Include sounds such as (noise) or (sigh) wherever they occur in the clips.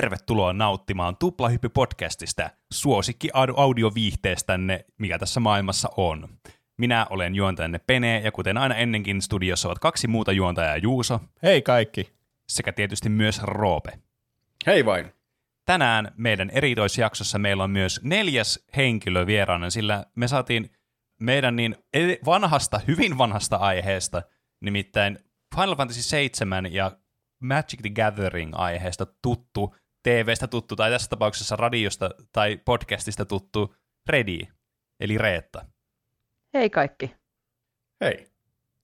tervetuloa nauttimaan Tuplahyppy-podcastista, suosikki audioviihteestänne, mikä tässä maailmassa on. Minä olen juontajanne Pene, ja kuten aina ennenkin studiossa ovat kaksi muuta juontajaa Juuso. Hei kaikki. Sekä tietysti myös Roope. Hei vain. Tänään meidän eritoisjaksossa meillä on myös neljäs henkilö vieraana, sillä me saatiin meidän niin vanhasta, hyvin vanhasta aiheesta, nimittäin Final Fantasy 7 ja Magic the Gathering-aiheesta tuttu, TVstä tuttu, tai tässä tapauksessa radiosta tai podcastista tuttu Redi, eli Reetta. Hei kaikki. Hei.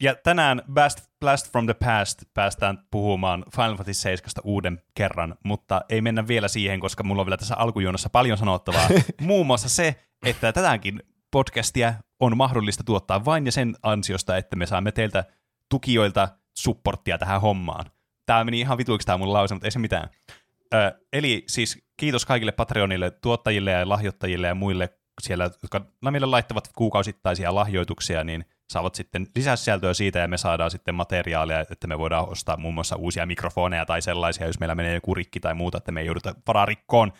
Ja tänään Blast, Blast from the Past päästään puhumaan Final Fantasy 7 uuden kerran, mutta ei mennä vielä siihen, koska mulla on vielä tässä alkujuonossa paljon sanottavaa. (laughs) Muun muassa se, että tätäkin podcastia on mahdollista tuottaa vain ja sen ansiosta, että me saamme teiltä tukijoilta supporttia tähän hommaan. Tämä meni ihan vituiksi tämä mun lause, mutta ei se mitään. Ö, eli siis kiitos kaikille Patreonille, tuottajille ja lahjoittajille ja muille siellä, jotka meille laittavat kuukausittaisia lahjoituksia, niin saavat sitten lisäsisältöä siitä ja me saadaan sitten materiaalia, että me voidaan ostaa muun muassa uusia mikrofoneja tai sellaisia, jos meillä menee joku rikki tai muuta, että me ei jouduta vararikkoon.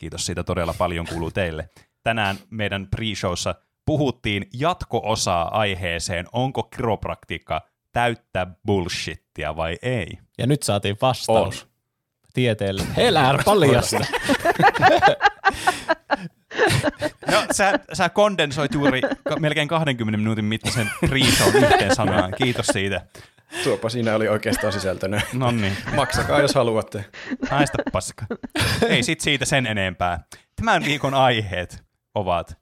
Kiitos siitä todella paljon kuuluu teille. Tänään meidän pre-showssa puhuttiin jatko-osaa aiheeseen, onko kiropraktiikka täyttä bullshittia vai ei. Ja nyt saatiin vastaus. On. Tieteelle. Helär paljasta. no, sä, sä kondensoit juuri melkein 20 minuutin mittaisen pre-shown yhteen sanaan. Kiitos siitä. Tuopa siinä oli oikeastaan sisältönä. No niin. Maksakaa, jos haluatte. Haista paska. Ei sit siitä sen enempää. Tämän viikon aiheet ovat,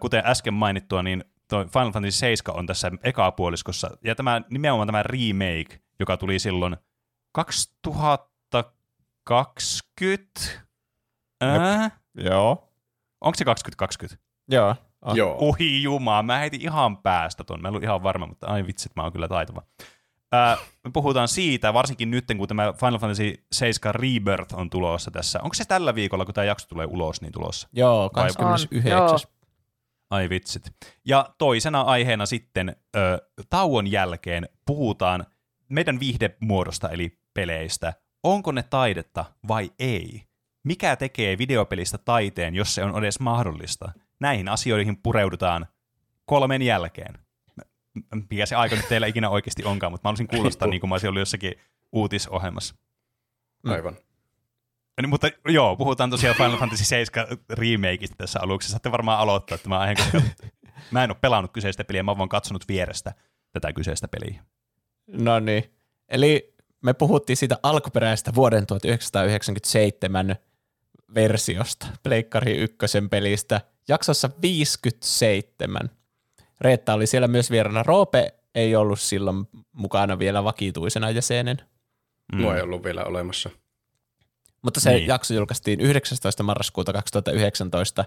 kuten äsken mainittua, niin toi Final Fantasy 7 on tässä ekapuoliskossa, ja tämä, nimenomaan tämä remake, joka tuli silloin 2020. Ää? Joo. Onko se 2020? Joo. Ah. Joo. Uhi jumaa, mä heitin ihan päästä ton. Mä en ollut ihan varma, mutta ai vitsit, mä oon kyllä taitava. Ää, me puhutaan siitä, varsinkin nyt, kun tämä Final Fantasy 7 Rebirth on tulossa tässä. Onko se tällä viikolla, kun tämä jakso tulee ulos, niin tulossa? Joo, 29. Ai vitsit. Ja toisena aiheena sitten ö, tauon jälkeen puhutaan meidän viihdemuodosta eli peleistä. Onko ne taidetta vai ei? Mikä tekee videopelistä taiteen, jos se on edes mahdollista? Näihin asioihin pureudutaan kolmen jälkeen. Mikä se aika nyt teillä ikinä oikeasti onkaan, mutta mä haluaisin kuulostaa niin kuin mä olisin ollut jossakin uutisohjelmassa. Aivan. Niin, mutta joo, puhutaan tosiaan Final Fantasy 7 remakeista tässä aluksi. Saatte varmaan aloittaa tämä aihe, koska mä en ole pelannut kyseistä peliä, mä oon vaan katsonut vierestä tätä kyseistä peliä. No niin. Eli me puhuttiin siitä alkuperäisestä vuoden 1997 versiosta, Pleikkari ykkösen pelistä, jaksossa 57. Reetta oli siellä myös vierana. Roope ei ollut silloin mukana vielä vakituisena jäsenen. Mm. Mua ei ollut vielä olemassa. Mutta se niin. jakso julkaistiin 19. marraskuuta 2019,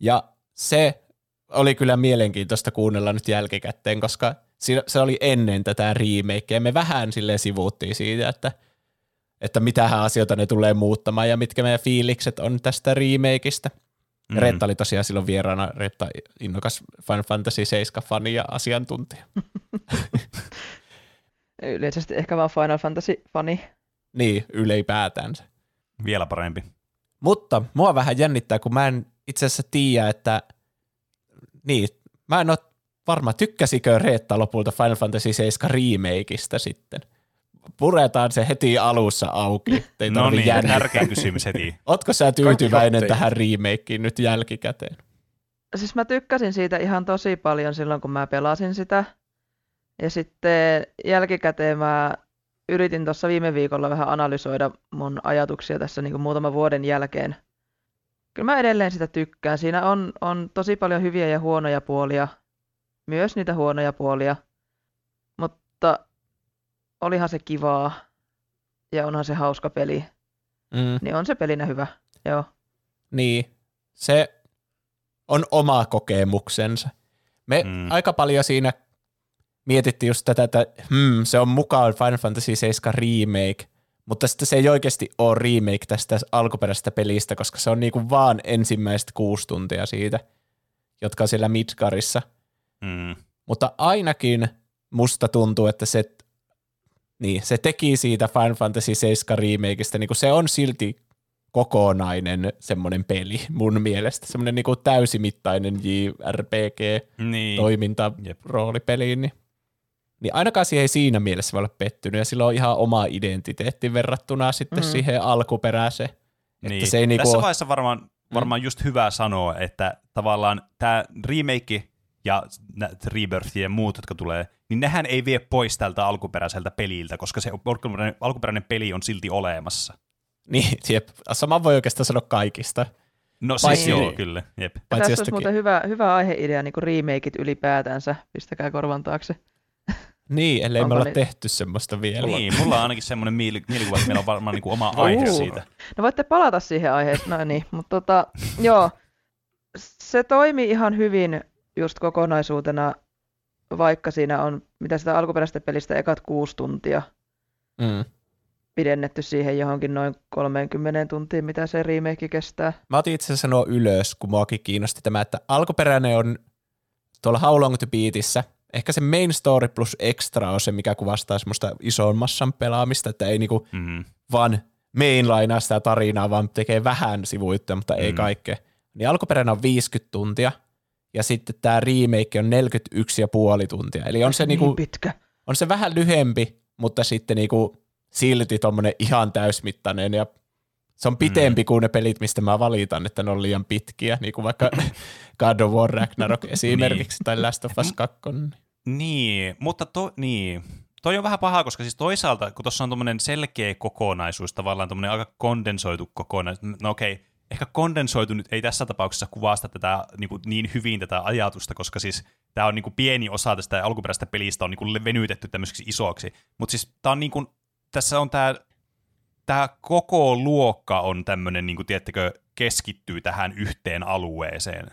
ja se oli kyllä mielenkiintoista kuunnella nyt jälkikäteen, koska se oli ennen tätä remakea. Me vähän sille sivuuttiin siitä, että, että mitähän asioita ne tulee muuttamaan ja mitkä meidän fiilikset on tästä remakeista. Mm. Retta oli tosiaan silloin vieraana, Retta innokas Final Fantasy 7-fani ja asiantuntija. (laughs) Yleisesti ehkä vaan Final Fantasy-fani. Niin, ylipäätänsä. Vielä parempi. Mutta mua vähän jännittää, kun mä en itse asiassa tiedä, että niin, mä en ole varma, tykkäsikö Reetta lopulta Final Fantasy 7 remakeista sitten. Puretaan se heti alussa auki. Ei no niin, jännittää. tärkeä kysymys heti. (laughs) Ootko sä tyytyväinen tähän remakeen nyt jälkikäteen? Siis mä tykkäsin siitä ihan tosi paljon silloin, kun mä pelasin sitä. Ja sitten jälkikäteen mä yritin tuossa viime viikolla vähän analysoida mun ajatuksia tässä niin kuin muutaman vuoden jälkeen. Kyllä mä edelleen sitä tykkään. Siinä on, on tosi paljon hyviä ja huonoja puolia. Myös niitä huonoja puolia. Mutta olihan se kivaa. Ja onhan se hauska peli. Mm. Niin on se pelinä hyvä. Joo. Niin. Se on oma kokemuksensa. Me mm. aika paljon siinä mietittiin just tätä, että hmm, se on mukaan Final Fantasy 7 remake, mutta sitten se ei oikeasti ole remake tästä alkuperäisestä pelistä, koska se on niinku vaan ensimmäiset kuusi tuntia siitä, jotka on siellä Midgarissa. Mm. Mutta ainakin musta tuntuu, että se, niin, se teki siitä Final Fantasy 7 remakeista, niin se on silti kokonainen semmoinen peli mun mielestä. Semmoinen niinku täysimittainen JRPG-toiminta, Mm. Jep. roolipeli, niin, niin ainakaan siihen ei siinä mielessä voi olla pettynyt, ja sillä on ihan oma identiteetti verrattuna sitten Mm. siihen alkuperäiseen. Niin. Että se ei niinku Tässä vaiheessa varmaan, varmaan just hyvä sanoa, että tavallaan tämä remake ja Rebirth ja muut, jotka tulee, niin nehän ei vie pois tältä alkuperäiseltä peliltä, koska se alkuperäinen, alkuperäinen peli on silti olemassa. Niin, (laughs) jep. Sama voi oikeastaan sanoa kaikista. No siis Paitsi- joo, kyllä. Jep. Paitsi tässä olisi jostakin- muuten hyvä, hyvä aiheidea, niin kuin remakeit ylipäätänsä. Pistäkää korvan taakse. Niin, ellei Onko me olla ne- tehty semmoista vielä. Niin, mulla on ainakin semmoinen mieli, mielikuva, että meillä on varmaan niinku oma aihe Uu. siitä. No voitte palata siihen aiheeseen, no niin, mutta tota, joo, se toimi ihan hyvin just kokonaisuutena, vaikka siinä on, mitä sitä alkuperäisestä pelistä ekat kuusi tuntia Mm. pidennetty siihen johonkin noin 30 tuntiin, mitä se remake kestää. Mä otin itse asiassa ylös, kun muakin kiinnosti tämä, että alkuperäinen on tuolla How Long to Beatissä. Ehkä se main story plus extra on se, mikä kuvastaa semmoista ison massan pelaamista, että ei niinku Mm-hmm. vaan mainlinea sitä tarinaa, vaan tekee vähän sivuittuja, mutta ei Mm. kaikkea. Niin alkuperäinen on 50 tuntia, ja sitten tämä remake on 41,5 tuntia. Eli on se, niin niinku, pitkä. on se vähän lyhempi, mutta sitten niinku silti tommonen ihan täysmittainen, ja se on pitempi kuin ne pelit, mistä mä valitan, että ne on liian pitkiä, niin kuin vaikka (laughs) God of War Ragnarok esimerkiksi, tai Last of Us 2. Niin, mutta to, niin. Toi on vähän pahaa, koska siis toisaalta, kun tuossa on tuommoinen selkeä kokonaisuus, tavallaan tuommoinen aika kondensoitu kokonaisuus, no okei, ehkä kondensoitu nyt ei tässä tapauksessa kuvasta tätä niin, kuin niin hyvin tätä ajatusta, koska siis tämä on niin kuin pieni osa tästä alkuperäisestä pelistä on niin kuin venytetty tämmöiseksi isoksi, mutta siis tää on niin kuin, tässä on tämä tämä koko luokka on tämmöinen, niin kuin, tiedättekö, keskittyy tähän yhteen alueeseen.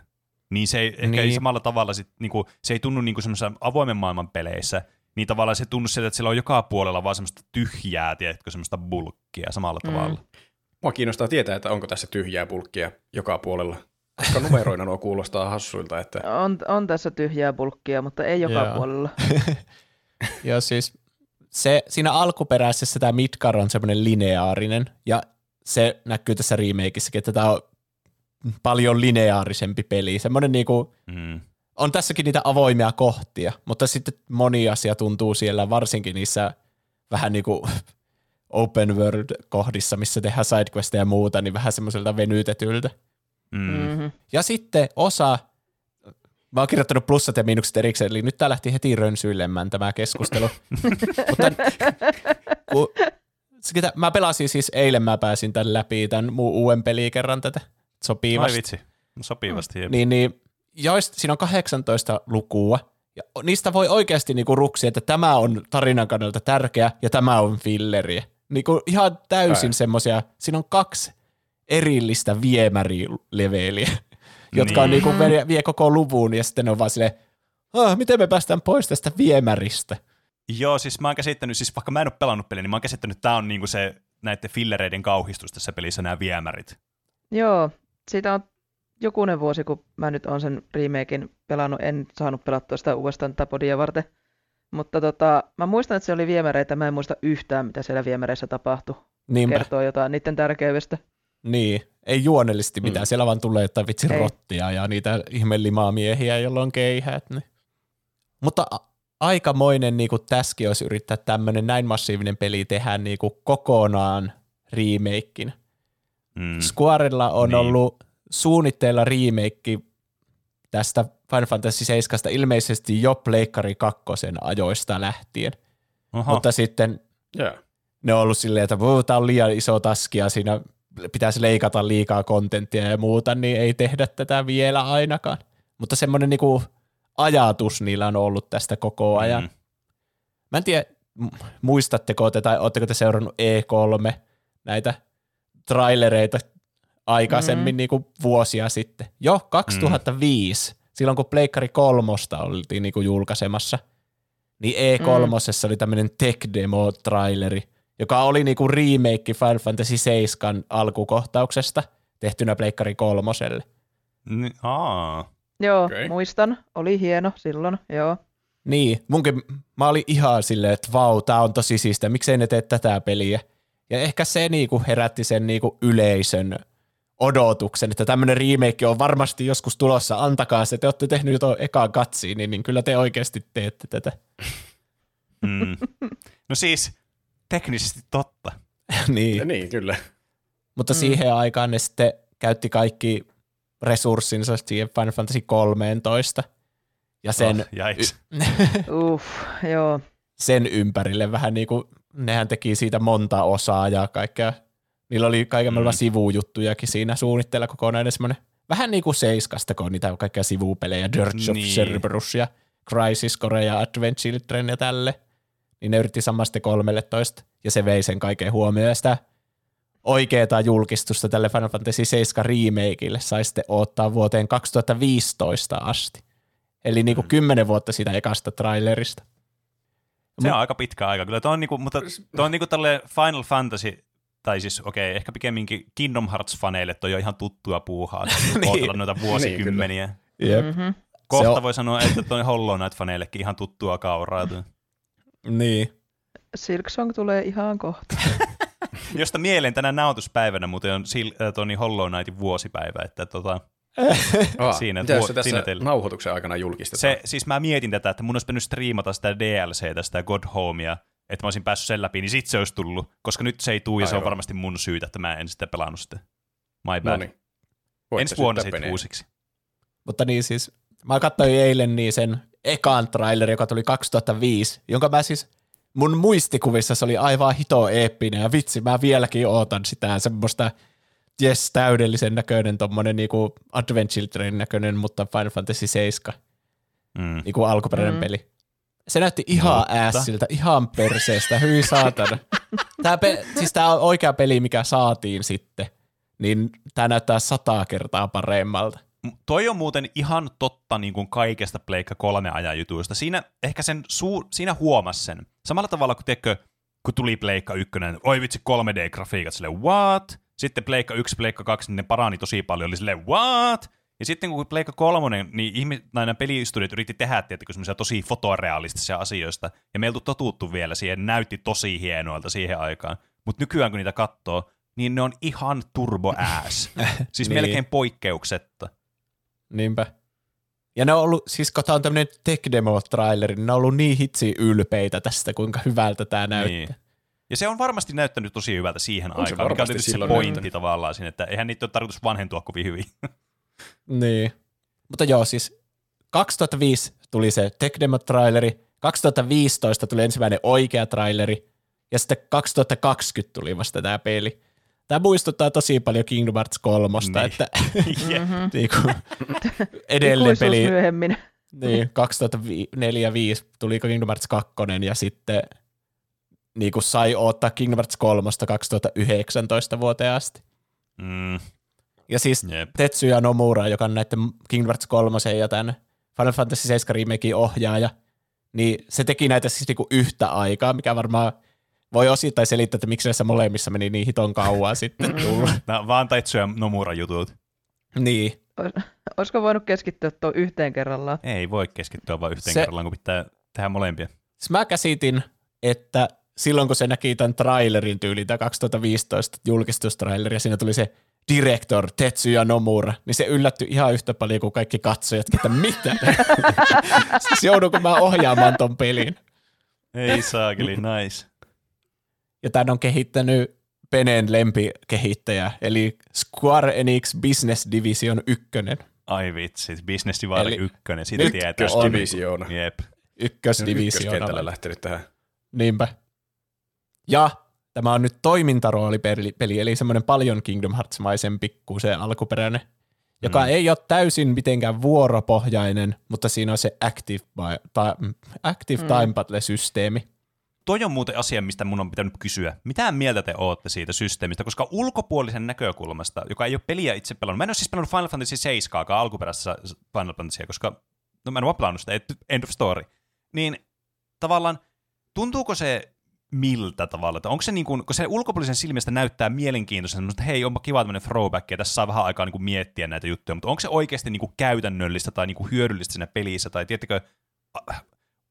Niin se ei, ehkä Niin. ei samalla tavalla, sit, niin kuin, se ei tunnu niin kuin avoimen maailman peleissä, niin tavallaan se tunnu sieltä, että siellä on joka puolella vaan semmoista tyhjää, tiedätkö, semmoista bulkkia samalla Mm. tavalla. Mua kiinnostaa tietää, että onko tässä tyhjää bulkkia joka puolella. Koska numeroina nuo kuulostaa hassuilta, että On, on tässä tyhjää bulkkia, mutta ei joka Joo. puolella. (laughs) Joo, siis se, siinä alkuperäisessä tämä Midgar on semmoinen lineaarinen, ja se näkyy tässä remakeissäkin, että tämä on paljon lineaarisempi peli. Semmoinen niinku, Mm. on tässäkin niitä avoimia kohtia, mutta sitten moni asia tuntuu siellä, varsinkin niissä vähän niin kuin open world-kohdissa, missä tehdään sidequesteja ja muuta, niin vähän semmoiselta venytetyltä. Mm. Mm-hmm. Ja sitten osa, mä oon kirjoittanut plussat ja miinukset erikseen, eli nyt tää lähti heti rönsyilemään tämä keskustelu. (laughs) Mutta kun, sitä, mä pelasin siis eilen, mä pääsin tämän läpi, tämän muu uuden peliin kerran tätä. Sopii Ai vasta. vitsi, sopivasti. Mm. Niin, niin joista, siinä on 18 lukua, ja niistä voi oikeasti niinku ruksia, että tämä on tarinan kannalta tärkeä ja tämä on filleriä. Niinku ihan täysin semmoisia, siinä on kaksi erillistä viemärileveliä, (laughs) jotka on Niin. niinku vie, vie koko luvun ja sitten ne on vaan silleen, ah, miten me päästään pois tästä viemäristä. Joo, siis mä oon käsittänyt, siis vaikka mä en ole pelannut peliä, niin mä oon käsittänyt, että tää on niinku se näiden fillereiden kauhistus tässä pelissä, nämä viemärit. Joo, siitä on jokunen vuosi, kun mä nyt oon sen remakein pelannut. En saanut pelattua sitä uudestaan tätä podia varten. Mutta tota, mä muistan, että se oli viemäreitä. Mä en muista yhtään, mitä siellä viemäreissä tapahtui. Niinpä, Kertoo jotain niiden tärkeydestä. niin, ei juonellisesti mitään, Mm. siellä vaan tulee jotain vitsin Ei. rottia ja niitä ihmelimaamiehiä, joilla on keihät. Niin. Mutta a- aikamoinen niin tässäkin olisi yrittää tämmöinen näin massiivinen peli tehdä niin kuin kokonaan remakein. Mm. Squarella on Niin. ollut suunnitteilla remake tästä Final Fantasy 7 ilmeisesti jo Pleikkari 2 ajoista lähtien. Oho. Mutta sitten Joo. ne on ollut silleen, että tämä on liian iso taski ja siinä pitäisi leikata liikaa kontenttia ja muuta, niin ei tehdä tätä vielä ainakaan. Mutta semmoinen niinku ajatus niillä on ollut tästä koko ajan. Mm. Mä en tiedä, muistatteko te tai ootteko te seurannut E3 näitä trailereita aikaisemmin Mm. niinku vuosia sitten. Jo 2005, silloin kun Pleikkari kolmosta oltiin niinku julkaisemassa, niin E3 oli tämmöinen tech demo traileri, joka oli niinku remake Final Fantasy 7 alkukohtauksesta tehtynä Pleikkari kolmoselle. Ni- aa. Joo, Okei. muistan. Oli hieno silloin, joo. Niin, munkin, mä olin ihan silleen, että vau, tää on tosi siistiä, miksei ne tee tätä peliä. Ja ehkä se niinku herätti sen niinku yleisön odotuksen, että tämmöinen remake on varmasti joskus tulossa, antakaa se, te olette tehnyt jo ekaan katsiin, niin, niin kyllä te oikeasti teette tätä. Mm. No siis, teknisesti totta. (laughs) niin. Ja niin, kyllä. Mutta mm. siihen aikaan ne sitten käytti kaikki resurssinsa siihen Final Fantasy 13 ja sen, Oh, jaiks. (laughs) Uff, joo. sen ympärille vähän niin kuin, nehän teki siitä monta osaa ja kaikkea. Niillä oli kaiken maailman Mm. sivujuttujakin siinä suunnitteilla kokonaan semmoinen, vähän niin kuin Seiskasta, kun on niitä kaikkia sivupelejä, Dirge of Niin. Cerberus ja Crisis Core ja Advent Children ja tälle. Niin ne yritti samasta 13 ja se vei sen kaiken huomioon ja sitä oikeaa julkistusta tälle Final Fantasy 7 remakeille sai sitten odottaa vuoteen 2015 asti. Eli niin kuin Mm. 10 vuotta siitä ekasta trailerista. Se on aika pitkä aika kyllä. Tuo on niinku, mutta tuo on niinku tälle Final Fantasy, tai siis okei, okay, ehkä pikemminkin Kingdom Hearts-faneille toi on ihan tuttua puuhaa. (laughs) Niin. Noita vuosikymmeniä. Jep. Mm-hmm. Kohta on- voi sanoa, että toi Hollow Knight-faneillekin ihan tuttua kauraa. Niin. Silksong tulee ihan kohta. (laughs) Josta mieleen tänä nautuspäivänä muuten on Sil- äh, Toni Hollow Knightin vuosipäivä, että tota, Aa, (laughs) Siinä mitä jos vuo- se tässä nauhoituksen aikana julkistetaan? se, siis mä mietin tätä, että mun olisi pitänyt striimata sitä DLCtä, sitä God Homea, että mä olisin päässyt sen läpi, niin sit se olisi tullut, koska nyt se ei tuu ja se on varmasti mun syytä, että mä en sitten pelannut sitä. My bad. No niin. Ensi vuonna sitten uusiksi. Mutta niin siis, mä katsoin eilen niin sen ekan trailer, joka tuli 2005, jonka mä siis, mun muistikuvissa se oli aivan hito eeppinen ja vitsi, mä vieläkin ootan sitä semmoista jes, täydellisen näköinen tommonen niinku Advent Children näköinen, mutta Final Fantasy 7, Mm. niinku alkuperäinen Mm. peli. Se näytti ihan ässiltä, ihan perseestä, hyi saatana. (laughs) Tää pe- siis tää on oikea peli, mikä saatiin sitten, niin tää näyttää sataa kertaa paremmalta. Toi on muuten ihan totta niin kuin kaikesta Pleikka kolme ajan jutuista. Siinä ehkä sen suu, siinä huomas sen. Samalla tavalla kuin tiedätkö, kun tuli Pleikka 1, oi vitsi 3D-grafiikat, silleen what? Sitten Pleikka 1, Pleikka 2, niin ne parani tosi paljon, oli silleen what? Ja sitten kun Pleikka 3, niin ihmi, näinä pelistudiot yritti tehdä tietenkin semmoisia tosi fotorealistisia asioista, ja me ei oltu totuttu vielä siihen, näytti tosi hienoilta siihen aikaan. Mutta nykyään kun niitä katsoo, niin ne on ihan turbo ass. (laughs) siis Niin. melkein poikkeuksetta. Niinpä. Ja ne on ollut, siis kun tää on tämmönen tech demo traileri, niin ne on ollut niin hitsi ylpeitä tästä, kuinka hyvältä tää näyttää. Niin. Ja se on varmasti näyttänyt tosi hyvältä siihen On se aikaan, mikä on tietysti se pointti näyttänyt. tavallaan siinä, että eihän niitä ole tarkoitus vanhentua kovin hyvin. (laughs) Niin. Mutta joo, siis 2005 tuli se tech demo traileri, 2015 tuli ensimmäinen oikea traileri, ja sitten 2020 tuli vasta tämä peli. Tämä muistuttaa tosi paljon Kingdom Hearts 3, Niin. että (laughs) Mm-hmm. (laughs) niinku, (laughs) edellinen Ikuisuus peli, myöhemmin. niin, 2004-2005 tuli Kingdom Hearts 2 ja sitten niin kuin sai ottaa Kingdom Hearts 3 2019 vuoteen asti. Mm, Ja siis jep. Tetsuya Nomura, joka on näiden Kingdom Hearts 3 ja tämän Final Fantasy 7 remakein ohjaaja, niin se teki näitä siis niinku yhtä aikaa, mikä varmaan voi osittain selittää, että miksi näissä molemmissa meni niin hiton kauan sitten tulla. (laughs) Nämä vaan Taitsu ja Nomura jutut. niin, Olisiko voinut keskittyä tuo yhteen kerrallaan? Ei voi keskittyä vain yhteen Se- se... kerrallaan, kun pitää tehdä molempia. siis mä käsitin, että silloin kun se näki tämän trailerin tyyliin, tämä 2015 julkistustraileri, ja siinä tuli se director Tetsuya Nomura, niin se yllättyi ihan yhtä paljon kuin kaikki katsojat, että mitä? (laughs) siis joudunko mä ohjaamaan ton pelin? Ei saakeli, nice. Ja tämän on kehittänyt Penen lempikehittäjä, eli Square Enix Business Division 1. Ai vitsi, Business Eli 1, siitä nyt tietää. on- Ykkösdivisioona. Jep. Ykkösdivisioona. Ykköskentällä lähtenyt tähän. Niinpä. Ja tämä on nyt toimintaroolipeli, peli, eli semmoinen paljon Kingdom Hearts-maisempi kuin se alkuperäinen, joka Mm. ei ole täysin mitenkään vuoropohjainen, mutta siinä on se Active, by, ta, active Mm. Time Battle-systeemi. Toi on muuten asia, mistä mun on pitänyt kysyä. Mitä mieltä te ootte siitä systeemistä? Koska ulkopuolisen näkökulmasta, joka ei ole peliä itse pelannut, mä en ole siis pelannut Final Fantasy 7 alkuperäisessä Final Fantasya, koska no mä en ole pelannut sitä, end of story. Niin tavallaan, tuntuuko se miltä tavalla? Että onko se niin kuin, kun se ulkopuolisen silmistä näyttää mielenkiintoisen, että hei, onpa kiva tämmöinen throwback, ja tässä saa vähän aikaa niin kuin miettiä näitä juttuja, mutta onko se oikeasti niin kuin käytännöllistä tai niin kuin hyödyllistä siinä pelissä, tai tiettikö,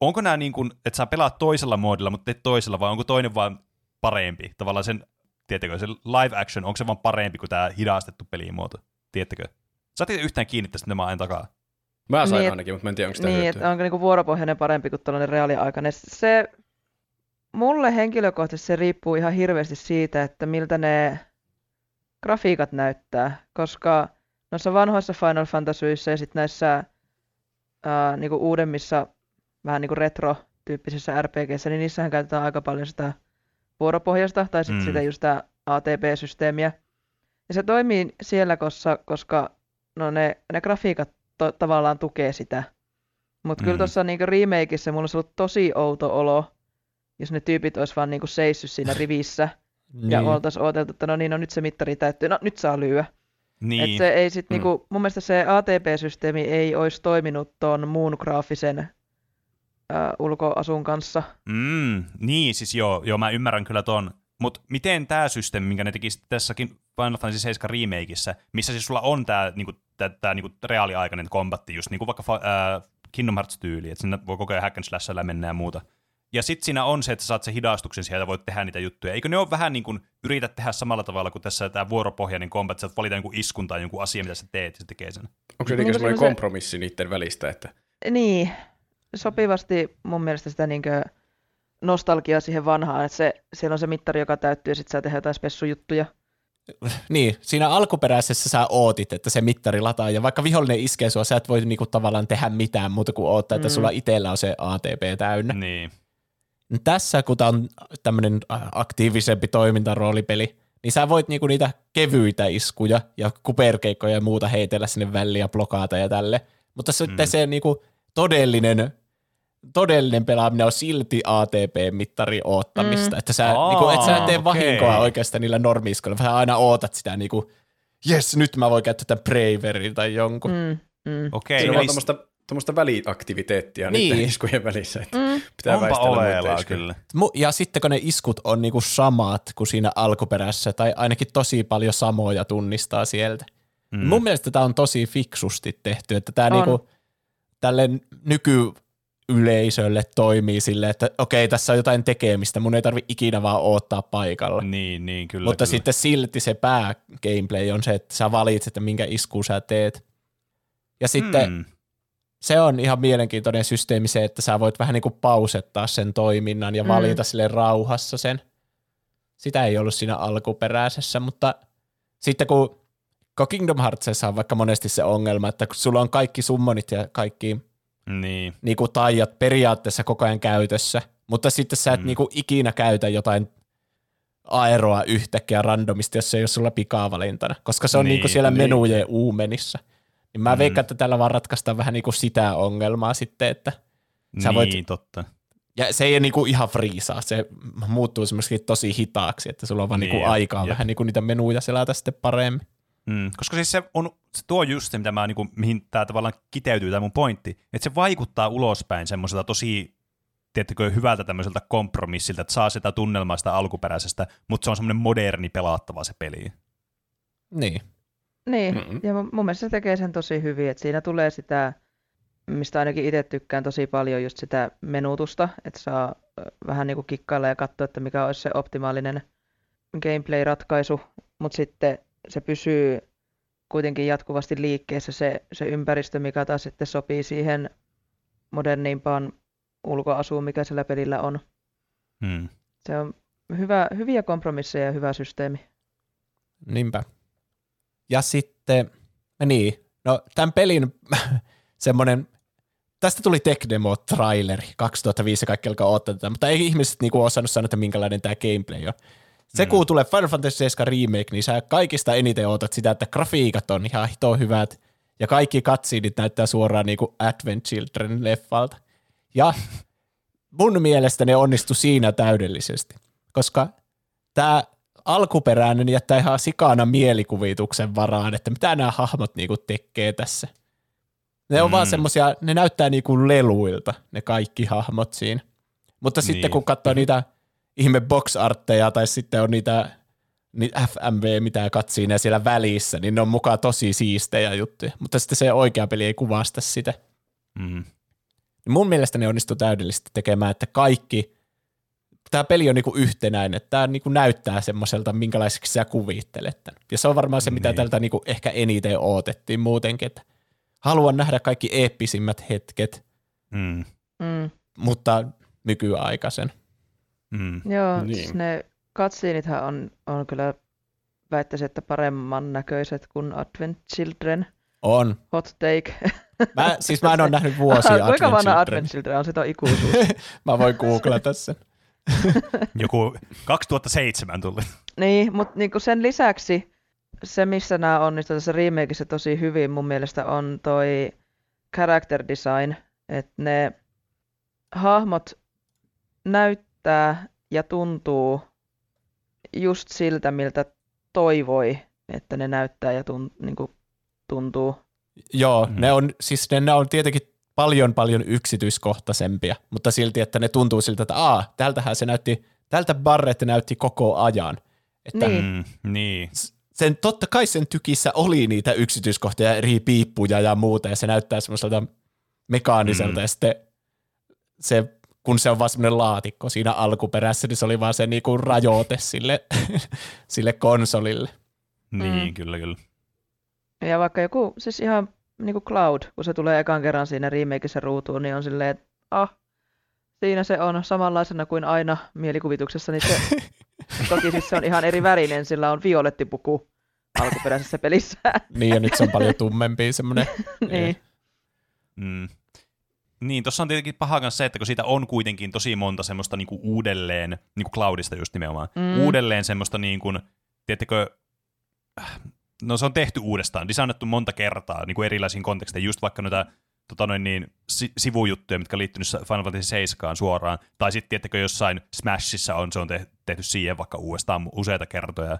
onko nämä niin kuin, että sä pelaat toisella moodilla, mutta teet toisella, vai onko toinen vaan parempi tavallaan sen Tiedättekö, se live action, onko se vaan parempi kuin tämä hidastettu pelimuoto? Tiedättekö? Saatiin yhtään kiinni tästä, mitä mä ajan takaa. Mä sain Niin, et- ainakin, mutta mä en tiedä, onko sitä Niin, hyötyä. että onko niinku vuoropohjainen parempi kuin tällainen reaaliaikainen. Se, mulle henkilökohtaisesti se riippuu ihan hirveästi siitä, että miltä ne grafiikat näyttää, koska noissa vanhoissa Final Fantasyissa ja sitten näissä ää, niinku uudemmissa vähän niinku retro-tyyppisissä RPGissä, niin niissähän käytetään aika paljon sitä vuoropohjasta tai sitten Mm. sitä just sitä ATP-systeemiä. Ja se toimii siellä, koska, koska no ne, ne grafiikat to, tavallaan tukee sitä. Mutta kyllä Mm. tuossa niinku remakeissa mulla olisi ollut tosi outo olo, jos ne tyypit olisi vaan niinku seissyt siinä rivissä (laughs) Niin. ja oltaisiin odoteltu, että no niin, no nyt se mittari täyttyy, no nyt saa lyöä. Niin. Et se ei sit Mm. niinku, mun mielestä se ATP-systeemi ei olisi toiminut ton muun graafisen ää, ulkoasun kanssa. Mm, niin, siis joo, joo, mä ymmärrän kyllä ton. Mutta miten tämä systeemi, minkä ne teki tässäkin Final Fantasy 7 remakeissa, missä siis sulla on tämä niinku, tää, tää, niinku reaaliaikainen kombatti, just niinku vaikka äh, Kingdom Hearts-tyyli, että sinne voi koko ajan hack and mennä ja muuta. Ja sitten siinä on se, että sä saat se hidastuksen sieltä, voit tehdä niitä juttuja. Eikö ne ole vähän niin kuin, yritä tehdä samalla tavalla kuin tässä tämä vuoropohjainen kombat, että sä valita jonkun iskun tai jonkun asian, mitä sä teet, ja se tekee sen. Onko se Niin jotenkin kuin semmoinen semmoisen- kompromissi niiden välistä, että Niin, sopivasti mun mielestä sitä niinkö nostalgiaa siihen vanhaan, että se, siellä on se mittari, joka täyttyy ja sitten saa tehdä jotain spessujuttuja. (laughs) Niin, siinä alkuperäisessä sä ootit, että se mittari lataa, ja vaikka vihollinen iskee sua, sä et voi niinku tavallaan tehdä mitään muuta kuin odottaa, että Mm. sulla itsellä on se ATP täynnä. Niin. Tässä, kun tää on tämmöinen aktiivisempi toimintaroolipeli, niin sä voit niinku niitä kevyitä iskuja ja kuperkeikkoja ja muuta heitellä sinne väliin ja blokata ja tälle. Mutta sitten Mm. se niinku todellinen, todellinen pelaaminen on silti ATP-mittari oottamista. Mm. Että sä, Aa, niinku, et sä tee okei. vahinkoa oikeastaan niillä normiiskoilla, vaan sä aina ootat sitä niinku, jes, nyt mä voin käyttää tämän Braverin tai jonkun. Mm. Mm. Okei, siinä on tämmöistä, tämmöistä väliaktiviteettia Niin. niiden iskujen välissä, että Mm. pitää onpa väistellä kyllä. Ja sitten kun ne iskut on niinku samat kuin siinä alkuperäisessä, tai ainakin tosi paljon samoja tunnistaa sieltä. Mm. Mun mielestä tämä on tosi fiksusti tehty, että tämä niinku, tälle nykyyleisölle toimii sille, että okei, tässä on jotain tekemistä, mun ei tarvi ikinä vaan odottaa paikalla. Niin, niin, kyllä. Mutta kyllä. sitten silti se pää-gameplay on se, että sä valitset, että minkä isku sä teet. Ja sitten Hmm. Se on ihan mielenkiintoinen systeemi se, että sä voit vähän niin kuin pausettaa sen toiminnan ja Mm. valita sille rauhassa sen. Sitä ei ollut siinä alkuperäisessä, mutta sitten kun, kun Kingdom Heartsissa on vaikka monesti se ongelma, että kun sulla on kaikki summonit ja kaikki Niin. niin kuin taijat periaatteessa koko ajan käytössä, mutta sitten sä et Mm. niin kuin ikinä käytä jotain aeroa yhtäkkiä randomisti, jos se ei ole sulla pikavalintana, koska se on niin, Niin, niin kuin siellä niin. menujen uumenissa. Niin mä Mm. veikkaan, että tällä vaan ratkaistaan vähän niin kuin sitä ongelmaa sitten, että Sä niin, voit- totta. ja se ei niinku ihan friisaa, se muuttuu semmoisesti tosi hitaaksi, että sulla on vaan Niin, niinku jep, aikaa jep. vähän niinku niitä menuja selata sitten paremmin. Mm, koska siis se, on, se tuo just se, mitä mä, niinku, mihin tämä tavallaan kiteytyy, tämä mun pointti, että se vaikuttaa ulospäin semmoiselta tosi, tiettäkö, hyvältä tämmöiseltä kompromissilta, että saa sitä tunnelmaa sitä alkuperäisestä, mutta se on semmoinen moderni pelattava se peli. Niin. Niin, Mm-mm. ja mun mielestä se tekee sen tosi hyvin, että siinä tulee sitä, mistä ainakin itse tykkään tosi paljon, just sitä menutusta, että saa vähän niin kuin kikkailla ja katsoa, että mikä olisi se optimaalinen gameplay-ratkaisu, mutta sitten se pysyy kuitenkin jatkuvasti liikkeessä se, se ympäristö, mikä taas sitten sopii siihen moderniimpaan ulkoasuun, mikä sillä pelillä on. Mm. Se on hyvä, hyviä kompromisseja ja hyvä systeemi. Niinpä. Ja sitten, niin, no tämän pelin (laughs) semmoinen, tästä tuli Tech Demo traileri 2005 ja kaikki alkaa odottaa tätä, mutta ei ihmiset niinku osannut sanoa, että minkälainen tämä gameplay on. Se Mm. kun tulee Final Fantasy 7 Remake, niin sä kaikista eniten odotat sitä, että grafiikat on ihan hito hyvät ja kaikki cutsceneit näyttää suoraan niinku Advent Children-leffalta. Ja mun mielestä ne onnistu siinä täydellisesti, koska tämä alkuperäinen jättää ihan sikana mielikuvituksen varaan, että mitä nämä hahmot niinku tekee tässä. Ne on Mm. vaan semmosia, ne näyttää niinku leluilta, ne kaikki hahmot siinä. Mutta Niin. sitten kun katsoo niitä ihme box artteja tai sitten on niitä, niitä FMV, mitä katsii ne siellä välissä, niin ne on mukaan tosi siistejä juttuja. Mutta sitten se oikea peli ei kuvasta sitä. Mm. Niin mun mielestä ne onnistu täydellisesti tekemään, että kaikki tämä peli on niinku yhtenäinen, että tämä niinku näyttää semmoiselta, minkälaiseksi sä kuvittelet tämän. Ja se on varmaan se, mitä Niin. tältä niinku ehkä eniten odotettiin muutenkin, että haluan nähdä kaikki eeppisimmät hetket, Mm. Mm. mutta nykyaikaisen. Mm. Joo, Niin. siis ne cutscenethän on, on kyllä väittäisin, että paremman näköiset kuin Advent Children. On. Hot take. (laughs) Mä, siis mä en ole nähnyt vuosia Kuinka vanha. Advent Children on? Sitä on ikuisuus. (laughs) Mä voin googlata sen. (laughs) Joku 2007 tuli. niin, mutta niinku sen lisäksi se, missä nämä onnistuivat tässä remakeissa tosi hyvin mun mielestä on toi character design, että ne hahmot näyttää ja tuntuu just siltä, miltä toivoi, että ne näyttää ja tun, niinku, tuntuu. Joo, Mm. ne on, siis ne, ne on tietenkin paljon paljon yksityiskohtaisempia, mutta silti, että ne tuntuu siltä, että aa, tältähän se näytti, tältä Barrett näytti koko ajan. Että Niin. Mm. Niin. sen, totta kai sen tykissä oli niitä yksityiskohtia, eri piippuja ja muuta, ja se näyttää semmoiselta mekaaniselta, Mm. ja sitten se, kun se on vaan semmoinen laatikko siinä alkuperässä, niin se oli vaan se niinku rajoite sille, (laughs) sille konsolille. Niin, Mm. kyllä, kyllä. Ja vaikka joku, siis ihan niin kuin Cloud, kun se tulee ekan kerran siinä remakeissa ruutuun, niin on silleen, että ah, siinä se on samanlaisena kuin aina mielikuvituksessa, niin se, (laughs) toki siis se on ihan eri värinen, sillä on violettipuku alkuperäisessä pelissä. (laughs) Niin, ja nyt se on paljon tummempi semmoinen. (laughs) niin. Mm. Niin, tuossa on tietenkin paha kanssa se, että kun siitä on kuitenkin tosi monta semmoista niinku uudelleen, niinku Cloudista just nimenomaan, Mm. mm. uudelleen semmoista niin kuin, tiedättekö, no se on tehty uudestaan, designattu monta kertaa niin kuin erilaisiin konteksteihin, just vaikka noita tota noin niin, si- sivujuttuja, mitkä liittynyt Final Fantasy 7 suoraan, tai sitten tiettäkö jossain Smashissa on, se on te- tehty siihen vaikka uudestaan useita kertoja,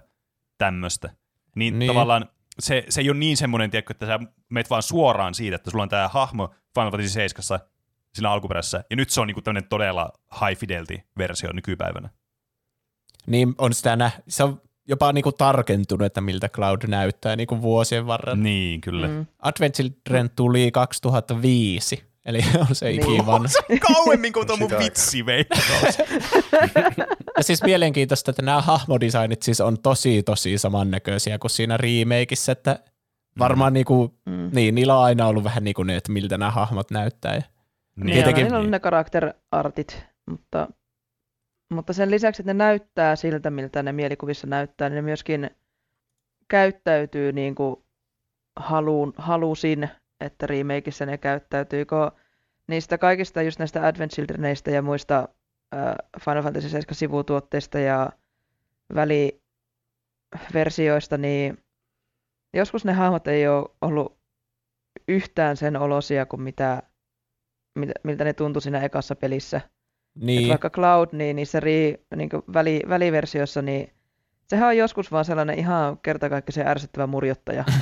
tämmöistä. Niin, Niin. niin. tavallaan se, se ei ole niin semmoinen, tiedätkö, että sä meet vaan suoraan siitä, että sulla on tämä hahmo Final Fantasy 7 siinä alkuperässä, ja nyt se on niinku tämmöinen todella high fidelity versio nykypäivänä. Niin on sitä nä- se on jopa niinku tarkentunut, että miltä Cloud näyttää niinku vuosien varrella. Mm. Niin, kyllä. Mm. Mm. Advent Children tuli 2005, eli (laughs) on se Niin. ikivanha. Kauemmin kuin tuo mun vitsi veikkaus. (laughs) Ja siis mielenkiintoista, että nämä hahmodesignit siis on tosi tosi samannäköisiä kuin siinä remakeissa, että varmaan niinku, Mm. niin, niillä on aina ollut vähän niinku ne, että miltä nämä hahmot näyttää. Niin, Tietenkin, niillä on ne karakterartit, mutta, mutta sen lisäksi, että ne näyttää siltä, miltä ne mielikuvissa näyttää, niin ne myöskin käyttäytyy niin kuin haluun, halusin, että remakeissa ne käyttäytyy, kun niistä kaikista just näistä Advent Childrenista ja muista äh, Final Fantasy 7 sivutuotteista ja väliversioista, niin joskus ne hahmot ei ole ollut yhtään sen olosia kuin mitä miltä, miltä ne tuntui siinä ekassa pelissä. Niin. Niin, vaikka Cloud, niin niissä ri, niin väli, väliversiossa, niin sehän on joskus vaan sellainen ihan kertakaikkisen ärsyttävä murjottaja. (laughs)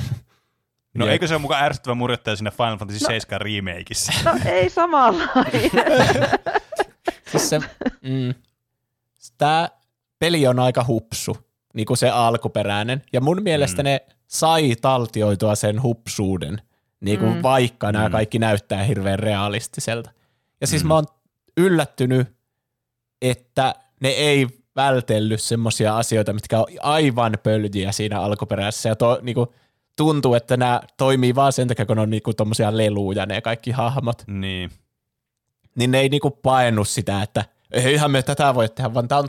No Jep. eikö se ole mukaan ärsyttävä murjottaja siinä Final Fantasy No. 7 remakeissa? No ei samanlainen. (laughs) siis se, mm, tämä peli on aika hupsu, niin kuin se alkuperäinen. Ja mun mielestä Mm. ne sai taltioitua sen hupsuuden, niin kuin Mm. vaikka nämä Mm. kaikki näyttää hirveän realistiselta. Ja siis Mm. mä oon yllättynyt, että ne ei vältellyt semmoisia asioita, mitkä on aivan pöljiä siinä alkuperäisessä. Ja to, niin kuin, tuntuu, että nämä toimii vaan sen takia, kun on niin tommosia leluja ne kaikki hahmot niin. niin ne ei niinku paennut sitä, että eihän me tätä voi tehdä, vaan tämä on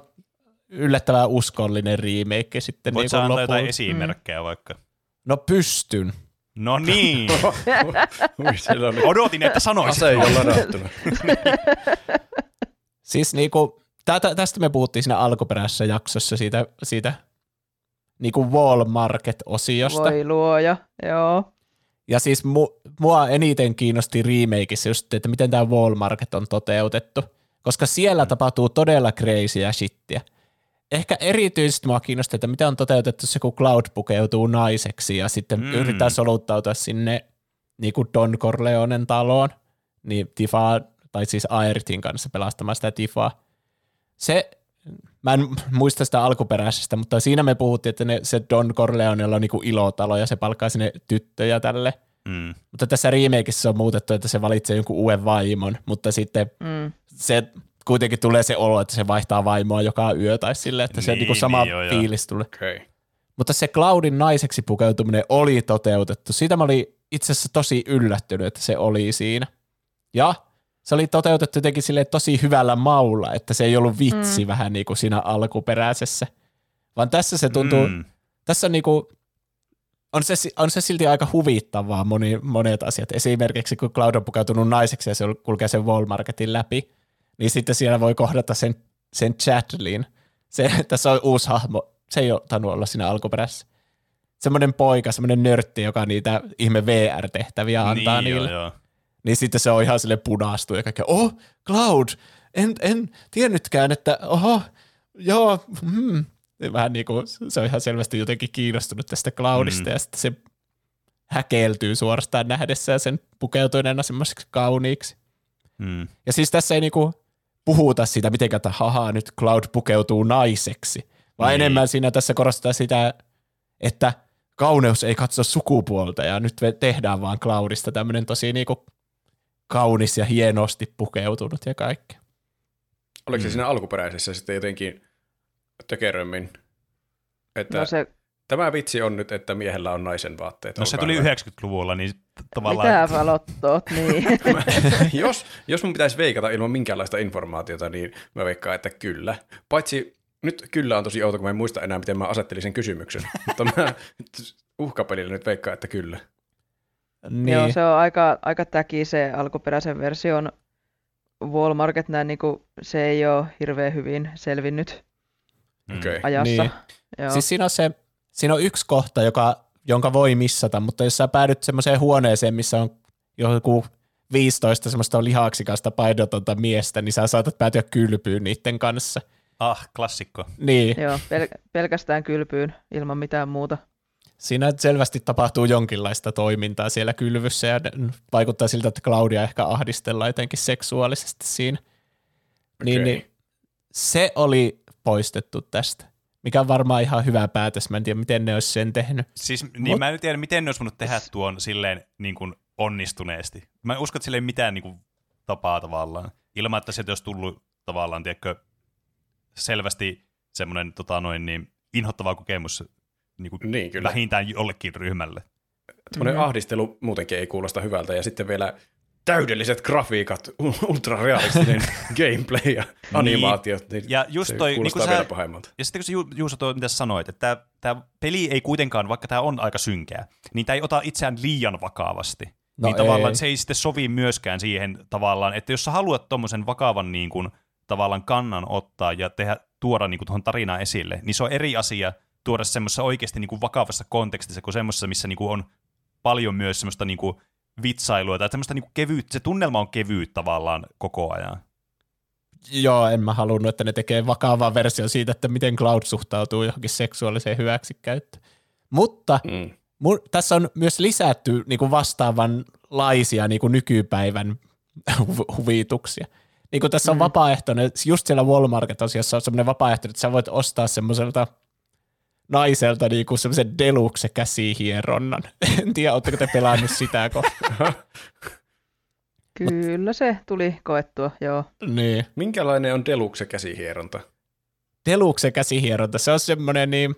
yllättävän uskollinen remake sitten Voit niinku sä antaa jotain esimerkkejä vaikka? No pystyn. No niin, (laughs) Ui, siellä on odotin, että sanoisit. ase jo ladattuna. (laughs) Siis niinku, tätä, tästä me puhuttiin siinä alkuperäisessä jaksossa siitä, siitä niinku Wall Market-osiosta. Voi luoja, joo. Ja siis mu, mua eniten kiinnosti remakeissa just, että miten tämä Wall Market on toteutettu, koska siellä tapahtuu todella crazyä shittiä. Ehkä erityisesti mua kiinnosti, että miten on toteutettu se, kun Cloud pukeutuu naiseksi ja sitten Mm. yrittää soluttautua sinne niin kuin Don Corleonen taloon, niin Tifa, tai siis Aertin kanssa pelastamaan sitä Tifaa. Se, mä en muista sitä alkuperäisestä, mutta siinä me puhuttiin, että ne, se Don Corleonella on niin kuin ilotalo ja se palkkaa sinne tyttöjä tälle. Mm. Mutta tässä remakeissa on muutettu, että se valitsee jonkun uuden vaimon, mutta sitten Mm. se kuitenkin tulee se olo, että se vaihtaa vaimoa joka yö tai sille, että se Niin, niinku sama niin, joo, fiilis tulee. Okay. Mutta se Cloudin naiseksi pukeutuminen oli toteutettu. Siitä mä olin itse asiassa tosi yllättynyt, että se oli siinä. Ja se oli toteutettu jotenkin sille tosi hyvällä maulla, että se ei ollut vitsi mm. vähän niin kuin siinä alkuperäisessä. Vaan tässä se tuntuu, mm. Tässä on niinku, on se, on se silti aika huvittavaa moni, monet asiat. Esimerkiksi kun Cloud on pukeutunut naiseksi ja se kulkee sen Walmarketin läpi, niin sitten siellä voi kohdata sen, sen Chadlin. Se, (laughs) tässä on uusi hahmo, se ei ole tainnut olla siinä alkuperäisessä. Semmoinen poika, semmoinen nörtti, joka niitä ihme VR-tehtäviä antaa niin, niille. joo, joo. Niin sitten se on ihan sille punastu ja kaikkea, oh, Cloud, en, en tiennytkään, että oho, joo, hmm. Vähän niin kuin, se on ihan selvästi jotenkin kiinnostunut tästä Cloudista Mm. ja sitten se häkeltyy suorastaan nähdessään sen pukeutuneena semmoiseksi kauniiksi. Mm. Ja siis tässä ei niinku puhuta siitä mitenkään, että haha, nyt Cloud pukeutuu naiseksi, vaan Niin. enemmän siinä tässä korostetaan sitä, että kauneus ei katso sukupuolta ja nyt me tehdään vaan Cloudista tämmöinen tosi niinku kaunis ja hienosti pukeutunut ja kaikki. Oliko se Mm. siinä alkuperäisessä sitten jotenkin tökerömmin? Että No se, tämä vitsi on nyt, että miehellä on naisen vaatteet. No se tuli hyvä. 90-luvulla, niin tavallaan... mitä valottoot, niin. (laughs) jos, jos mun pitäisi veikata ilman minkäänlaista informaatiota, niin mä veikkaan, että kyllä. Paitsi nyt kyllä on tosi outo, kun mä en muista enää, miten mä asettelin sen kysymyksen. (laughs) Mutta mä uhkapelillä nyt veikkaan, että kyllä. Niin. Joo, se on aika, aika täki se alkuperäisen version Walmarket, näin niinku, se ei ole hirveän hyvin selvinnyt Mm. Okei. ajassa. Niin. Joo. Siis siinä on, se, siinä on yksi kohta, joka, jonka voi missata, mutta jos sä päädyt semmoiseen huoneeseen, missä on joku 15 semmoista lihaksikasta painotonta miestä, niin sä saatat päätyä kylpyyn niiden kanssa. Ah, klassikko. Niin, Joo, pel- pelkästään kylpyyn ilman mitään muuta. siinä selvästi tapahtuu jonkinlaista toimintaa siellä kylvyssä ja vaikuttaa siltä, että Claudia ehkä ahdistellaan jotenkin seksuaalisesti siinä. Niin, Okei. niin se oli poistettu tästä, mikä on varmaan ihan hyvä päätös. Mä en tiedä, miten ne olisi sen tehnyt. Siis, niin Mut- mä en tiedä, miten ne olisi voinut tehdä tuon silleen niin kuin onnistuneesti. Mä en usko, että sille ei mitään niin kuin, tapaa tavallaan. Ilman, että sieltä olisi tullut tavallaan, tiedätkö, selvästi semmoinen tota, noin, niin, inhottava kokemus niin kuin, Niin, kyllä. vähintään jollekin ryhmälle. Tämmöinen Mhm. ahdistelu muutenkin ei kuulosta hyvältä, ja sitten vielä täydelliset grafiikat, ultrarealistinen (laughs) gameplay ja animaatiot, niin Ja just se toi, niin kuulostaa kuin vielä sä, pahemmalta. ja sitten kun Ju- Juuso toi, mitä sanoit, että tämä peli ei kuitenkaan, vaikka tämä on aika synkeä, niin tämä ei ota itseään liian vakavasti. No niin tavallaan ei. se ei sitten sovi myöskään siihen tavallaan, että jos sä haluat tuommoisen vakavan niin kuin, tavallaan kannan ottaa ja tehdä, tuoda niin kuin, tuohon tarinaan esille, niin se on eri asia tuoda semmoisessa oikeasti niin kuin, vakavassa kontekstissa kuin semmoisessa, missä niin kuin, on paljon myös semmoista niin kuin, vitsailua tai semmoista niin kevyyttä, se tunnelma on kevyt tavallaan koko ajan. Joo, en mä halunnut, että ne tekee vakavaa versio siitä, että miten Cloud suhtautuu johonkin seksuaaliseen hyväksikäyttöön. Mutta Mm. mun, tässä on myös lisätty niin kuin vastaavanlaisia niin kuin nykypäivän hu- huvituksia. Niin kuin tässä on Mm. vapaaehtoinen, just siellä Walmart-osiossa on semmoinen vapaaehtoinen, että sä voit ostaa semmoiselta naiselta niin kuin semmoisen deluxe käsihieronnan. (laughs) En tiedä, ootteko te pelannut sitä kohtaa. (laughs) Kyllä se tuli koettua, joo. niin. Minkälainen on Deluxe käsihieronta? Deluxe käsihieronta, se on semmoinen niin,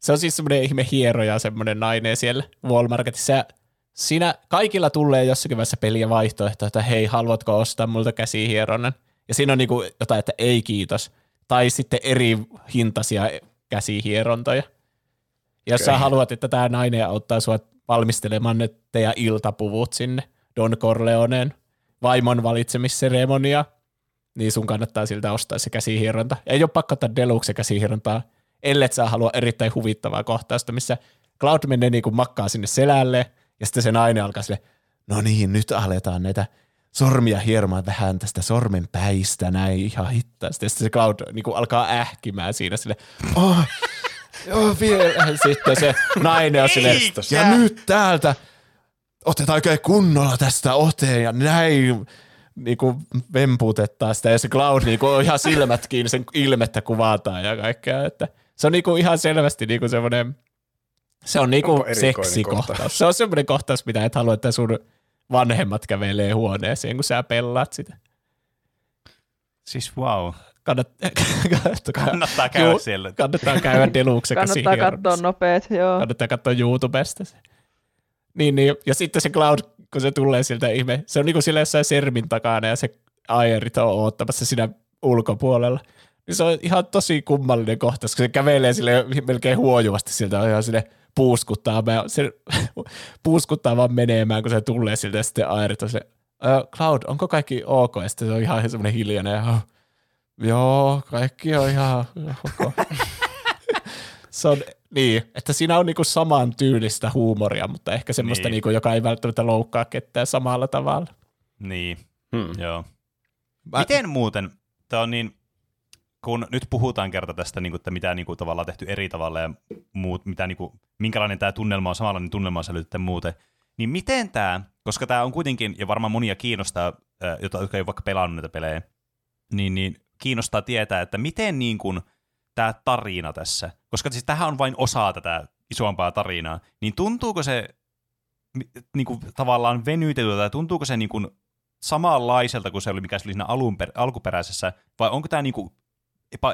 se on siis semmoinen ihme hieroja, semmoinen nainen siellä Walmartissa. Siinä kaikilla tulee jossakin vaiheessa peliä vaihtoehto, että hei, haluatko ostaa multa käsihieronnan? Ja siinä on niinku jotain, että ei kiitos. Tai sitten eri hintaisia käsihierontoja. Ja jos sä Okei. haluat, että tämä nainen auttaa sua valmistelemaan ne teidän iltapuvut sinne Don Corleoneen vaimon valitsemisseremonia, niin sun kannattaa siltä ostaa se käsihieronta. Ei ole pakko ottaa deluxe käsihierontaa, ellei sä halua erittäin huvittavaa kohtausta, missä Cloud menee niin kuin makkaa sinne selälle, ja sitten se nainen alkaa sille, no niin, nyt aletaan näitä sormia hieromaan vähän tästä sormen päistä näin ihan hittaasti. Ja sitten se Cloud niin kuin alkaa ähkimään siinä sille, oh, joo vielä. Sitten se nainen on sille, ja nyt täältä otetaan oikein kunnolla tästä oteen ja näin niin kuin vemputettaa sitä ja se Cloud niin kuin on ihan silmät kiinni, sen ilmettä kuvataan ja kaikkea. Että se on niin kuin ihan selvästi niin kuin semmoinen, se on niin erikoinen seksikohtaus. kohtaus. Se on semmoinen kohtaus, mitä et halua, että sun vanhemmat kävelee huoneeseen, kun sä pellaat sitä. Siis wow. Kannat, (laughs) kannattaa, Kannattaa käydä Juu, siellä. kannattaa käydä Deluxe Kannattaa katsoa nopeet, joo. Kannattaa katsoa YouTubesta se. Niin, niin, ja sitten se Cloud, kun se tulee sieltä ihme, se on niin kuin sillä jossain sermin takana ja se Airit on oottamassa siinä ulkopuolella. Niin se on ihan tosi kummallinen kohtaus, kun se kävelee sille melkein huojuvasti sieltä on ihan sinne puuskuttaa, se (laughs) puuskuttaa vaan menemään, kun se tulee siltä ja sitten Airit on sille, Cloud, onko kaikki ok? Ja sitten se on ihan semmoinen hiljainen ja joo, kaikki on ihan ok. (laughs) se on niin, että siinä on niinku saman tyylistä huumoria, mutta ehkä semmoista, Niin. niinku, joka ei välttämättä loukkaa ketään samalla tavalla. Niin, Hmm. joo. Mä- Miten muuten, tämä on niin, kun nyt puhutaan kerta tästä, niin kuin, että mitä niin kuin, tavallaan tehty eri tavalla ja muut, mitä, niin kuin, minkälainen tämä tunnelma on, samanlainen tunnelma on säilytetty muuten, niin miten tämä, koska tämä on kuitenkin, ja varmaan monia kiinnostaa, jota- jotka ei ole vaikka pelannut näitä pelejä, niin, niin kiinnostaa tietää, että miten niin kuin, tämä tarina tässä, koska siis tähän on vain osa tätä isompaa tarinaa, niin tuntuuko se niin kuin, tavallaan venytetyltä, tai tuntuuko se niin kuin, samanlaiselta kuin se oli, mikä se oli siinä alunper- alkuperäisessä, vai onko tämä niinku, epa-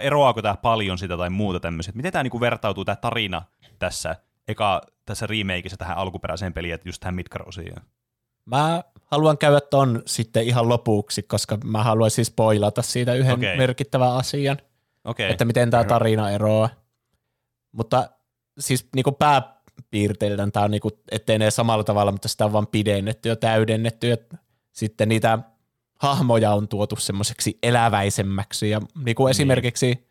eroaako tämä paljon sitä tai muuta tämmöistä? Miten tämä niinku vertautuu tämä tarina tässä, eka tässä remakeissa tähän alkuperäiseen peliin, että just tähän Midgar-osioon? Mä haluan käydä ton sitten ihan lopuksi, koska mä haluaisin spoilata siitä yhden Okei. merkittävän asian, Okei, että miten tämä tarina eroaa. Mutta siis niinku pääpiirteiltään tämä on niinku etenee samalla tavalla, mutta sitä on vaan pidennetty ja täydennetty. Ja sitten niitä hahmoja on tuotu semmoiseksi eläväisemmäksi. Ja niinku Niin. esimerkiksi,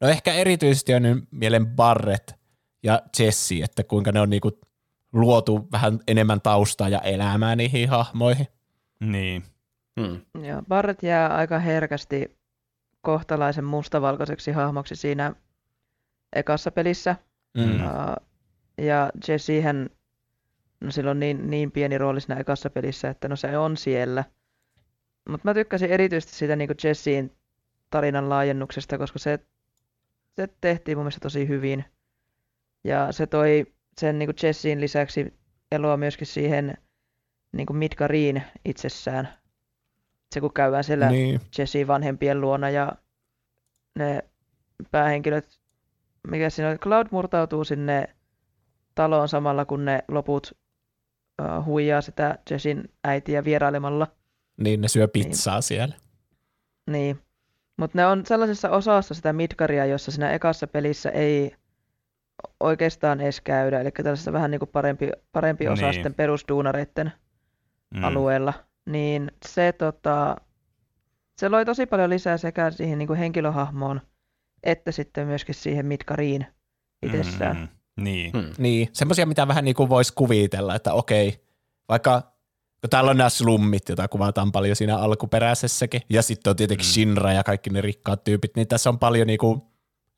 no ehkä erityisesti on nyt mielen Barrett ja Jesse, että kuinka ne on niinku luotu vähän enemmän taustaa ja elämää niihin hahmoihin. niin. Hmm. Joo, Barret jää aika herkästi kohtalaisen mustavalkoiseksi hahmoksi siinä ekassa pelissä. Mm. Mm. Uh, ja Jessehän, no sillä on niin, niin pieni rooli siinä ekassa pelissä, että no se on siellä. Mutta mä tykkäsin erityisesti siitä niin Jessien tarinan laajennuksesta, koska se, se tehtiin mun mielestä tosi hyvin. Ja se toi sen niin Jessien lisäksi eloa myöskin siihen niin Midgariin itsessään. Se kun käydään siellä Niin. Jessin vanhempien luona ja ne päähenkilöt, mikä siinä on, Cloud murtautuu sinne taloon samalla kun ne loput uh, huijaa sitä Jessin äitiä vierailemalla. Niin ne syö pizzaa siellä. Niin. Mutta ne on sellaisessa osassa sitä Midgaria, jossa siinä ekassa pelissä ei oikeastaan edes käydä. Eli tällaisessa vähän niin kuin parempi, parempi osa Niin. sitten perusduunareiden Mm. alueella, niin se, tota, se loi tosi paljon lisää sekä siihen niin kuin henkilöhahmoon, että sitten myöskin siihen Midgariin itsessään. Mm, niin. Hmm. Niin, semmoisia, mitä vähän niin kuin voisi kuvitella, että okei, vaikka kun täällä on nämä slummit, joita kuvataan paljon siinä alkuperäisessäkin, ja sitten on tietenkin Mm. Shinra ja kaikki ne rikkaat tyypit, niin tässä on paljon niin kuin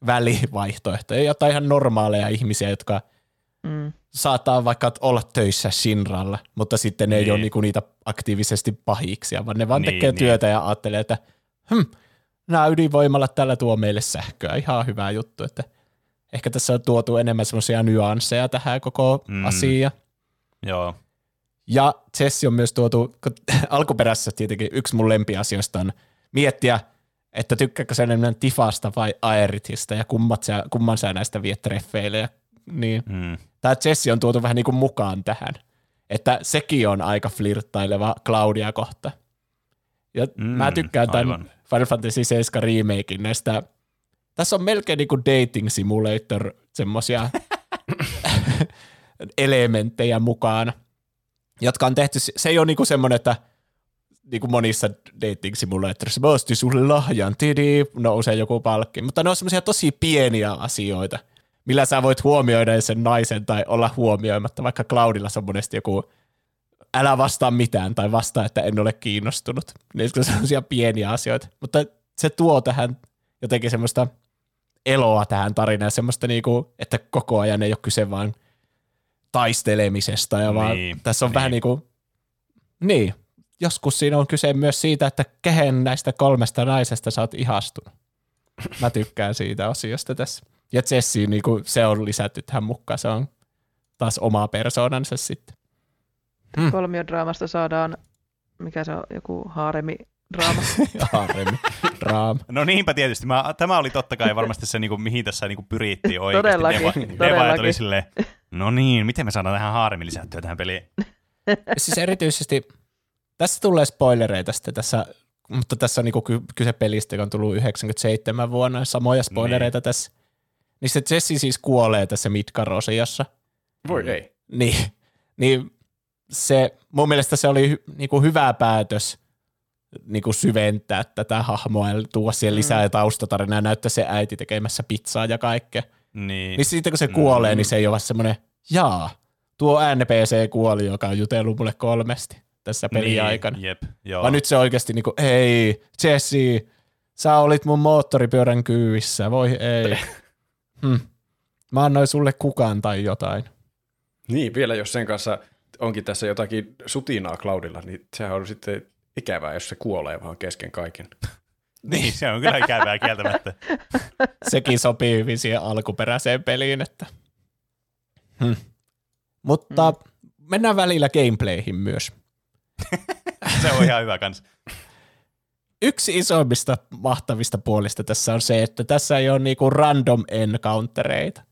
välivaihtoehtoja, jotain ihan normaaleja ihmisiä, jotka Mm. saattaa vaikka olla töissä Shinralla, mutta sitten ne ei Niin. ole niinku niitä aktiivisesti pahiksia, vaan ne vaan Niin, tekee niin. työtä ja ajattelee, että hm, nämä ydinvoimalat tällä tuo meille sähköä, ihan hyvä juttu, että ehkä tässä on tuotu enemmän semmoisia nyansseja tähän koko mm. asiaan. Joo. Ja Chessi on myös tuotu, kun (laughs) alkuperässä tietenkin yksi mun lempiasioista on miettiä, että tykkääkö sä enemmän Tifasta vai Aeritista ja kummat sä, kumman sä näistä viet treffeille. Ja, niin Mm. tämä Jesse on tuotu vähän niin kuin mukaan tähän. Että sekin on aika flirttaileva Claudia kohta. Ja mm, Mm, mä tykkään tämän aivan. Final Fantasy 7 remakein näistä. Tässä on melkein niin kuin dating simulator semmosia (laughs) (laughs) elementtejä mukaan, jotka on tehty, se ei ole niin kuin semmoinen, että niin kuin monissa dating simulatorissa, mä ostin sulle lahjan, tidi, nousee joku palkki, mutta ne on semmoisia tosi pieniä asioita, millä sä voit huomioida sen naisen tai olla huomioimatta, vaikka Cloudilla se on monesti joku älä vastaa mitään tai vastaa, että en ole kiinnostunut. Niin se on sellaisia pieniä asioita, mutta se tuo tähän jotenkin semmoista eloa tähän tarinaan, semmoista niinku, että koko ajan ei ole kyse vaan taistelemisesta, ja vaan Niin, tässä on niin. vähän niin kuin, niin, joskus siinä on kyse myös siitä, että kehen näistä kolmesta naisesta sä oot ihastunut. Mä tykkään siitä osiosta tässä. Ja Jesse, niin kuin, se on lisätty tähän mukaan, se on taas oma persoonansa sitten. Mm. Kolmiodraamasta saadaan, mikä se on, joku haaremi draama. (laughs) Harmi. Draama. No niinpä tietysti. Mä, tämä oli totta kai varmasti se, niinku, mihin tässä niinku, pyrittiin oikeasti. Todellakin, Deva, Deva todellakin. tuli silleen, no niin, miten me saadaan tähän Haaremi lisättyä tähän peliin? (laughs) siis erityisesti, tässä tulee spoilereita sitten tässä, mutta tässä on niinku ky- kyse pelistä, joka on tullut 97 vuonna, samoja spoilereita niin. tässä. Niin se Jesse siis kuolee tässä Midgar-osiossa. Voi ei. Niin, niin se, mun mielestä se oli hy, niinku hyvä päätös niinku syventää tätä hahmoa ja tuoda siihen lisää taustatarinaa ja näyttää se äiti tekemässä pizzaa ja kaikkea. Niin. Niin sitten kun se kuolee, niin se ei ole vaan semmoinen, jaa, tuo NPC kuoli, joka on jutellut mulle kolmesti tässä peliaikana. Niin, jep, joo. Vaan nyt se oikeasti niinku, hei, Jesse, sä olit mun moottoripyörän kyyvissä, voi ei. (laughs) hm. Mä annoin sulle kukaan tai jotain. Niin, vielä jos sen kanssa onkin tässä jotakin sutinaa Cloudilla, niin sehän on sitten ikävää, jos se kuolee vaan kesken kaiken. Niin, se on kyllä ikävää kieltämättä. (laughs) Sekin sopii hyvin siihen alkuperäiseen peliin, että... Hm. Mutta mennään välillä gameplayhin myös. (laughs) Se on ihan hyvä kans. Yksi isoimmista mahtavista puolista tässä on se, että tässä ei ole niinku random encountereita.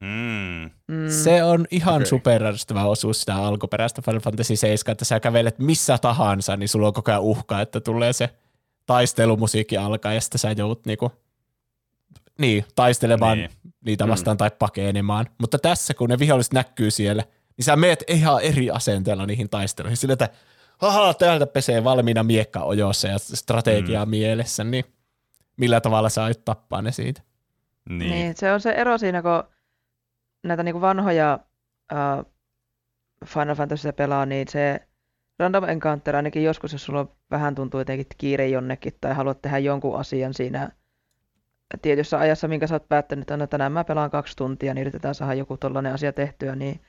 Mm. Mm. Se on ihan okay. superärsyttävä osuus sitä alkuperäistä Final Fantasy 7, että sä kävelet missä tahansa, niin sulla on koko ajan uhka, että tulee se taistelumusiikki alkaa ja sitten sä joudut niinku, niin, taistelemaan Niin. niin. niitä vastaan mm. tai pakenemaan. Mutta tässä, kun ne viholliset näkyy siellä, niin sä meet ihan eri asenteella niihin taisteluihin. Sillä, että haha, täältä pesee valmiina miekka ojossa ja strategiaa mm. mielessä, niin millä tavalla sä aiot tappaa ne siitä? Niin. Niin. niin, se on se ero siinä, kun näitä niinku vanhoja uh, Final Fantasy pelaa, niin se random encounter ainakin joskus, jos sulla vähän tuntuu jotenkin kiire jonnekin tai haluat tehdä jonkun asian siinä tietyssä ajassa, minkä sä oot päättänyt, että no, tänään mä pelaan kaksi tuntia, niin yritetään saada joku tollainen asia tehtyä, niin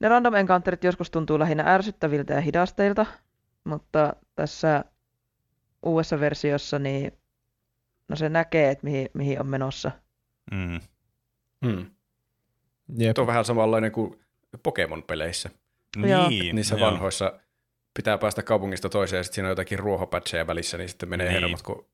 ne random encounterit joskus tuntuu lähinnä ärsyttäviltä ja hidasteilta, mutta tässä uudessa versiossa, niin no se näkee, että mihin, mihin on menossa. Mm. Jep. Tuo on vähän samanlainen kuin Pokemon-peleissä. Niin. Niissä joo. vanhoissa pitää päästä kaupungista toiseen ja sitten siinä on jotakin ruohopatcheja välissä, niin sitten menee Niin. niin. hermot, kun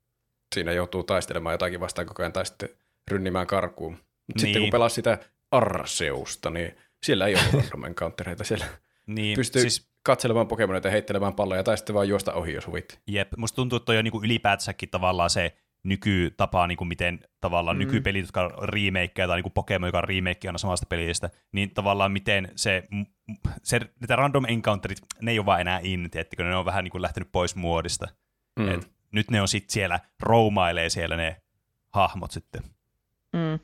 siinä joutuu taistelemaan jotakin vastaan koko ajan tai sitten rynnimään karkuun. Mut Sitten Niin. kun pelaa sitä Arseusta, niin siellä ei ole (laughs) random encountereita. Siellä Niin, pystyy siis... katselemaan Pokemoneita ja heittelemään palloja tai sitten vaan juosta ohi, jos huvit. Jep, musta tuntuu, että toi on niinku ylipäätänsäkin tavallaan se nykytapa, niinku miten tavallaan Mm. nykypelit, jotka on remakeja, tai niinku Pokemon, joka on remake aina samasta pelistä, niin tavallaan miten se, se niitä random encounterit, ne ei ole vaan enää in, tiettikö, ne on vähän niinku lähtenyt pois muodista. Mm. Et nyt ne on sitten siellä, roumailee siellä ne hahmot sitten. Mm.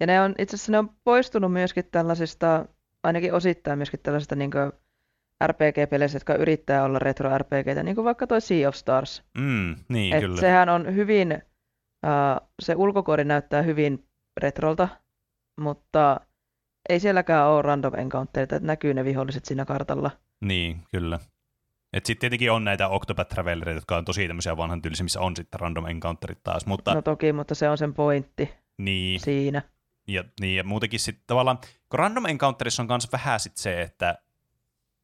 Ja ne on, itse asiassa ne on poistunut myöskin tällaisista, ainakin osittain myöskin tällaisista niin RPG-peleistä, jotka yrittää olla retro-RPGtä, niin kuin vaikka toi Sea of Stars. Mm, niin, Et kyllä. sehän on hyvin, uh, se ulkokuori näyttää hyvin retrolta, mutta ei sielläkään ole random encounterita, että näkyy ne viholliset siinä kartalla. Niin, kyllä. Et sitten tietenkin on näitä Octopath Travelereita, jotka on tosi tämmöisiä vanhan tyylisiä, missä on sitten random encounterit taas, mutta No toki, mutta se on sen pointti niin, siinä. Ja, niin, ja muutenkin sitten tavallaan, kun random encounterissa on myös vähän sit se, että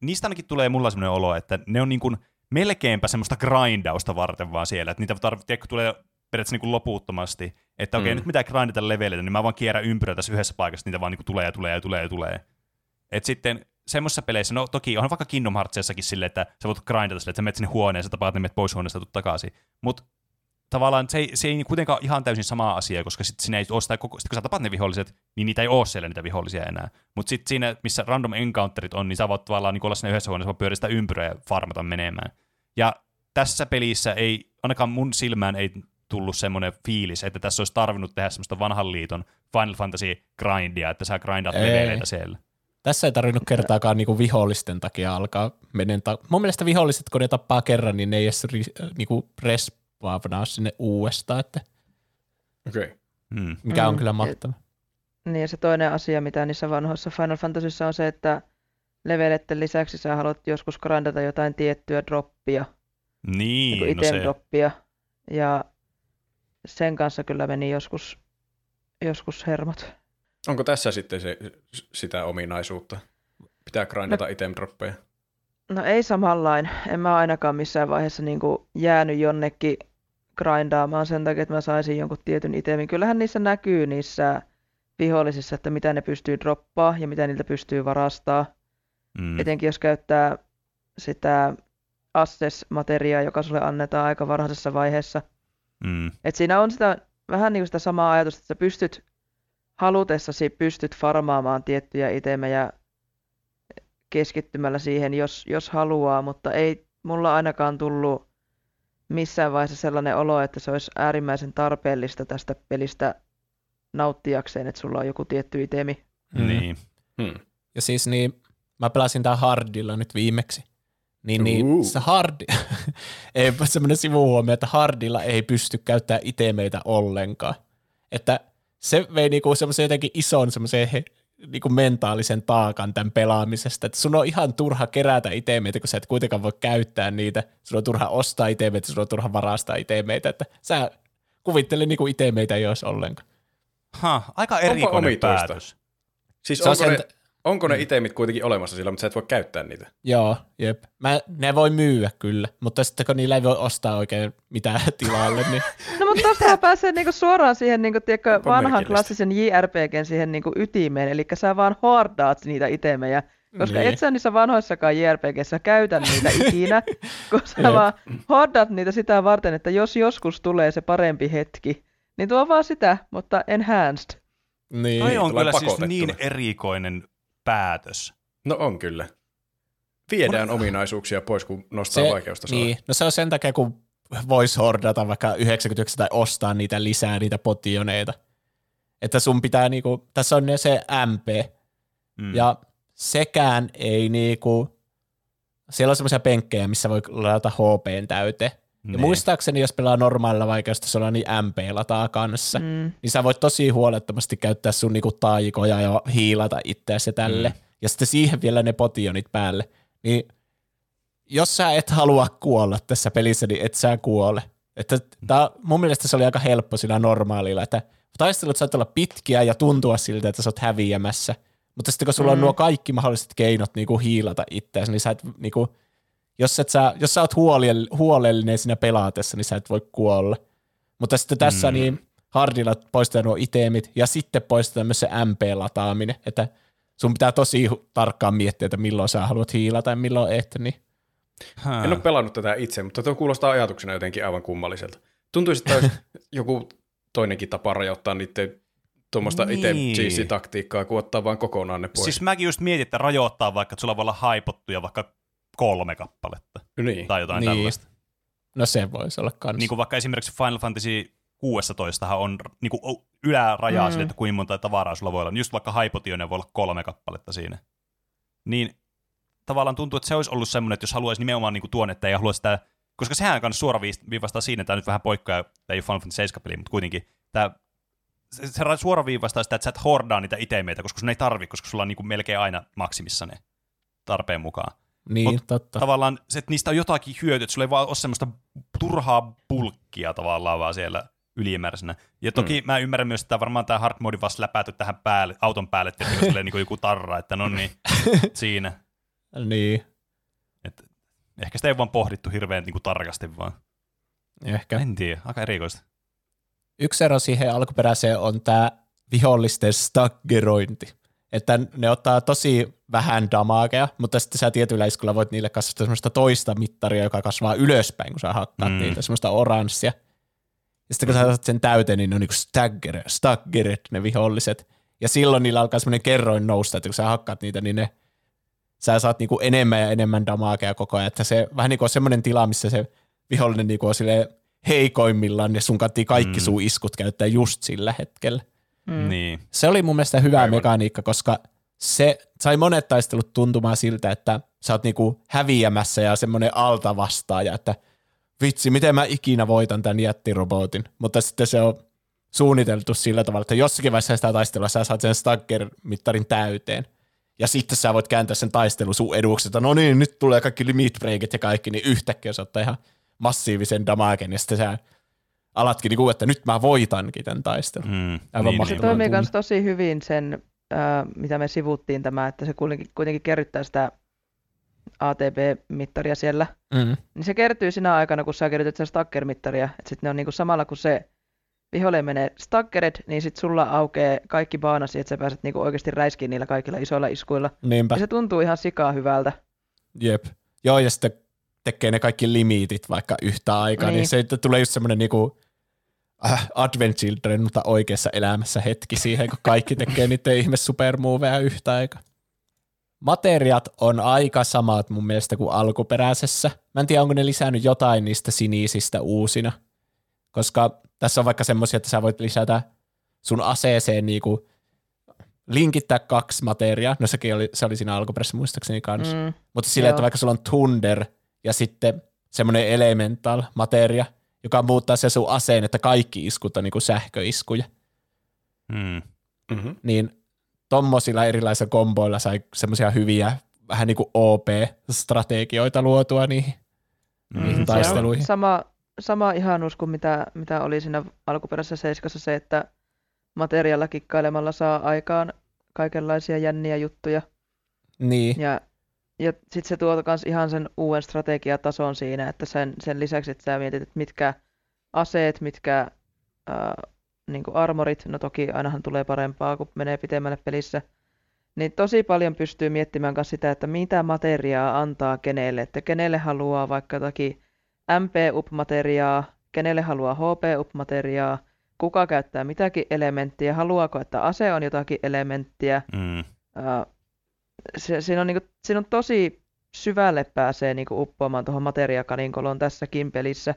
niistä ainakin tulee mulla semmoinen olo, että ne on niin kuin melkeinpä semmoista grindausta varten vaan siellä, että niitä tarvitsee, kun tulee periaatteessa niin kuin loputtomasti, että okei, Mm. nyt mitä grindata leveleitä, niin mä vaan kierrän ympyrää tässä yhdessä paikassa, niitä vaan niin kuin tulee ja tulee ja tulee ja tulee. Et sitten semmoisissa peleissä, no toki on vaikka Kingdom Heartsiassakin silleen, että sä voit grindata silleen, että sä menet sinne huoneeseen, sä tapaat ne menet pois huoneesta ja takaisin. Mutta tavallaan se ei, se ei kuitenkaan ole ihan täysin sama asia, koska sit siinä ei ole sitä koko, sit kun sä tapaat ne viholliset, niin niitä ei ole siellä niitä vihollisia enää. Mutta sitten siinä, missä random encounterit on, niin sä voit tavallaan niin olla siinä yhdessä huoneessa, vaan sitä ympyrää ja farmata menemään. Ja tässä pelissä ei, ainakaan mun silmään ei tullut semmoinen fiilis, että tässä olisi tarvinnut tehdä semmoista vanhan liiton Final Fantasy grindia, että sä grindaat Ei. leveleitä siellä. Tässä ei tarvinnut kertaakaan niinku vihollisten takia alkaa menen ta- Mun mielestä viholliset, kun ne tappaa kerran, niin ne ei edes ri- niinku respawnaa sinne uudestaan, että Okei. Okay. Hmm. mikä on Mm, kyllä mahtava. Niin ja se toinen asia, mitä niissä vanhoissa Final Fantasyissa on se, että leveletten lisäksi sä haluat joskus grindata jotain tiettyä droppia, Niin, niin no se, item-droppia. Ja sen kanssa kyllä meni joskus, joskus hermot. Onko tässä sitten se, sitä ominaisuutta? Pitää grindata item droppeja. No ei samanlain. En mä ainakaan missään vaiheessa niin kuin jäänyt jonnekin grindaamaan sen takia, että mä saisin jonkun tietyn itemin. Kyllähän niissä näkyy niissä vihollisissa, että mitä ne pystyy droppaa ja mitä niiltä pystyy varastaa. Mm. Etenkin jos käyttää sitä access-materiaa, joka sulle annetaan aika varhaisessa vaiheessa. Mm. Et siinä on sitä, vähän niin kuin sitä samaa ajatusta, että sä pystyt halutessasi pystyt farmaamaan tiettyjä itemejä keskittymällä siihen, jos, jos haluaa, mutta ei mulla ainakaan tullut missään vaiheessa sellainen olo, että se olisi äärimmäisen tarpeellista tästä pelistä nauttiakseen, että sulla on joku tietty itemi. Mm. Niin. Hmm. Ja siis niin, mä pelasin tää hardilla nyt viimeksi. Niin, niin se hardi, (laughs) ei semmoinen sivuhuomio, että hardilla ei pysty käyttämään itemeitä ollenkaan. Että se vei niinku semmoisen jotenkin ison semmoisen he, niinku mentaalisen taakan tämän pelaamisesta, että sun on ihan turha kerätä itemeitä, kun sä et kuitenkaan voi käyttää niitä, sun on turha ostaa itemeitä, sun on turha varastaa itemeitä, että sä kuvittele niinku itemeitä ei olisi ollenkaan. Ha, aika erikoinen omituista? päätös. Siis Se on onko, ne, sen- onko ne itemit kuitenkin olemassa sillä, mutta sä et voi käyttää niitä? Joo, jep. Mä, ne voi myyä kyllä, mutta sitten kun niillä ei voi ostaa oikein mitään (laughs) tilalle, niin (laughs) No mutta tuosta pääsee niinku suoraan siihen niinku, tiedätkö, vanhan klassisen JRPGn siihen niinku ytimeen, eli sä vaan hordaat niitä itemejä, koska Niin. et sä niissä vanhoissakaan JRPGissä käytä niitä (laughs) ikinä, kun sä vaan hordaat niitä sitä varten, että jos joskus tulee se parempi hetki, niin tuo vaan sitä, mutta enhanced. Niin. Toi on kyllä siis niin erikoinen päätös. No on kyllä. Viedään ominaisuuksia pois, kun nostaa vaikeustasoa. Niin, no se on sen takia, kun voisi hordata vaikka 99 tai ostaa niitä lisää, niitä potioneita. Että sun pitää niinku, tässä on se MP, Mm. ja sekään ei niinku, siellä on semmoisia penkkejä, missä voi ladata HPn täyteen. Ja Niin. muistaakseni, jos pelaa normaalilla vaikeustasolla, niin MP lataa kanssa. Mm. Mm. Niin sä voit tosi huolettomasti käyttää sun niinku taikoja ja hiilata itseäsi ja tälle. Mm. Ja sitten siihen vielä ne potionit päälle. Niin jos sä et halua kuolla tässä pelissä, niin et sä kuole. Että tää, mun mielestä se oli aika helppo sillä normaalilla, että taistelut saat olla pitkiä ja tuntua siltä, että sä oot häviämässä. Mutta sitten kun sulla on Mm. nuo kaikki mahdolliset keinot niinku hiilata itseäsi, niin sä et niinku, jos, et sä, jos sä oot huolell- huolellinen siinä pelaatessa, niin sä et voi kuolla. Mutta sitten tässä Mm. niin hardilla poistetaan nuo itemit ja sitten poistetaan myös se MP-lataaminen, että sun pitää tosi tarkkaan miettiä, että milloin sä haluat hiilata ja milloin et, niin Hää. En ole pelannut tätä itse, mutta tuo kuulostaa ajatuksena jotenkin aivan kummalliselta. Tuntuisi, että olisi (laughs) joku toinenkin tapa rajoittaa niiden tuommoista Niin. itse taktiikkaa kuin ottaa vaan kokonaan ne pois. Siis mäkin just mietin, että rajoittaa vaikka, että sulla voi olla haipottuja vaikka kolme kappaletta niin. tai jotain Niin. tällaista. no se voisi olla kans. Niin kuin vaikka esimerkiksi Final Fantasy 16 on niin kuin ylärajaa Mm. sille, että kuinka monta tavaraa sulla voi olla. Just vaikka haipotionia voi olla kolme kappaletta siinä. Niin tavallaan tuntuu, että se olisi ollut semmoinen, että jos haluaisi nimenomaan niin kuin tuon, että ei halua sitä, koska sehän kanssa suoraviivastaa siinä, että tämä nyt vähän poikkeaa, tämä ei ole Final Fantasy 7 peli, mutta kuitenkin tämä se, se suoraviivastaa sitä, että sä et hordaa niitä itemeitä, koska sun ei tarvi, koska sulla on niin kuin melkein aina maksimissa ne tarpeen mukaan. Niin, mut- totta. Tavallaan se, että niistä on jotakin hyötyä, että sulla ei vaan ole semmoista turhaa bulkkia tavallaan vaan siellä ylimääräisenä. Ja toki mm. mä ymmärrän myös, että varmaan tämä hard mode vaan läpäty tähän päälle, auton päälle, että niin joku tarra, että no niin, (laughs) siinä. Niin, Et ehkä sitä ei vaan pohdittu hirveän niin kuin tarkasti vaan. ehkä. En tiedä, aika erikoista. Yksi ero siihen alkuperäiseen on tämä vihollisten staggerointi. Että ne ottaa tosi vähän damagea, mutta sitten sä tietyllä iskulla voit niille kasvattaa semmoista toista mittaria, joka kasvaa ylöspäin, kun sä hakkaat Mm. mm. niitä, semmoista oranssia. Ja sitten kun sä saat sen täyteen, niin ne on niinku stagger, staggered ne viholliset. Ja silloin niillä alkaa semmoinen kerroin nousta, että kun sä hakkaat niitä, niin ne, sä saat niinku enemmän ja enemmän damagea koko ajan. Että se vähän niin kuin on semmoinen tila, missä se vihollinen niinku on silleen heikoimmillaan ja sun kaikki Mm. sun iskut käyttää just sillä hetkellä. Mm. Niin. Se oli mun mielestä hyvä Aivan. mekaniikka, koska se sai monet taistelut tuntumaan siltä, että sä oot niinku häviämässä ja semmoinen alta vastaaja, että vitsi, miten mä ikinä voitan tämän jättirobotin. Mutta sitten se on suunniteltu sillä tavalla, että jossakin vaiheessa sitä taistelua sä saat sen Stagger-mittarin täyteen. Ja sitten sä voit kääntää sen taistelun sun eduksi, että no niin, nyt tulee kaikki limit breakit ja kaikki, niin yhtäkkiä se ottaa ihan massiivisen damagen, ja sitten sä alatkin niinku, että nyt mä voitankin tämän taistelun. Mm. Aivan Se mahtavaa. niin. toimii tunne. myös tosi hyvin sen, ää, mitä me sivuttiin tämä, että se kuitenkin, kuitenkin kerryttää sitä ATB-mittaria siellä, Mm. niin se kertyy sinä aikana, kun sä kerrytät sitä stacker-mittaria. Että sitten ne on niinku samalla, kun se vihollinen menee stackered, niin sitten sulla aukeaa kaikki baanasi, että sä pääset niinku oikeasti räiskiin niillä kaikilla isoilla iskuilla. Niinpä, Ja se tuntuu ihan sikaa hyvältä. jep. Joo, ja sitten tekee ne kaikki limiitit vaikka yhtä aikaa, niin, Niin. niin se tulee just semmoinen niinku äh, Advent Children, mutta oikeassa elämässä hetki siihen, kun kaikki tekee niiden ihme supermoveja yhtä aikaa. Materiat on aika samat mun mielestä kuin alkuperäisessä. Mä en tiedä, onko ne lisännyt jotain niistä sinisistä uusina. Koska tässä on vaikka semmoisia, että sä voit lisätä sun aseeseen niinku linkittää kaksi materiaa. No sekin oli, se oli siinä alkuperäisessä muistaakseni kanssa. Mm. Mutta sillä, että vaikka sulla on Thunder ja sitten semmoinen elemental materia, joka muuttaa se sun aseen, että kaikki iskut on niinku sähköiskuja, Mm. Mm-hmm. niin tommosilla erilaisilla komboilla sai semmoisia hyviä vähän niin kuin OP-strategioita luotua niihin, Mm. niihin taisteluihin. sama, sama ihanuus kuin mitä, mitä oli siinä alkuperäisessä seiskassa se, että materiaalla kikkailemalla saa aikaan kaikenlaisia jänniä juttuja. Niin, Ja, ja sitten se tuo myös ihan sen uuden strategiatason siinä, että sen, sen lisäksi, että sä mietit, että mitkä aseet, mitkä ää, niin armorit, no toki ainahan tulee parempaa, kun menee pitemmälle pelissä, niin tosi paljon pystyy miettimään myös sitä, että mitä materiaa antaa kenelle, että kenelle haluaa vaikka jotakin MP-up-materiaa, kenelle haluaa HP-up-materiaa, kuka käyttää mitäkin elementtiä, haluaako, että ase on jotakin elementtiä, Mm. Se, siinä, on niinku, siinä on tosi syvälle pääsee niinku uppoamaan tuohon materiakaninkoloon tässäkin pelissä,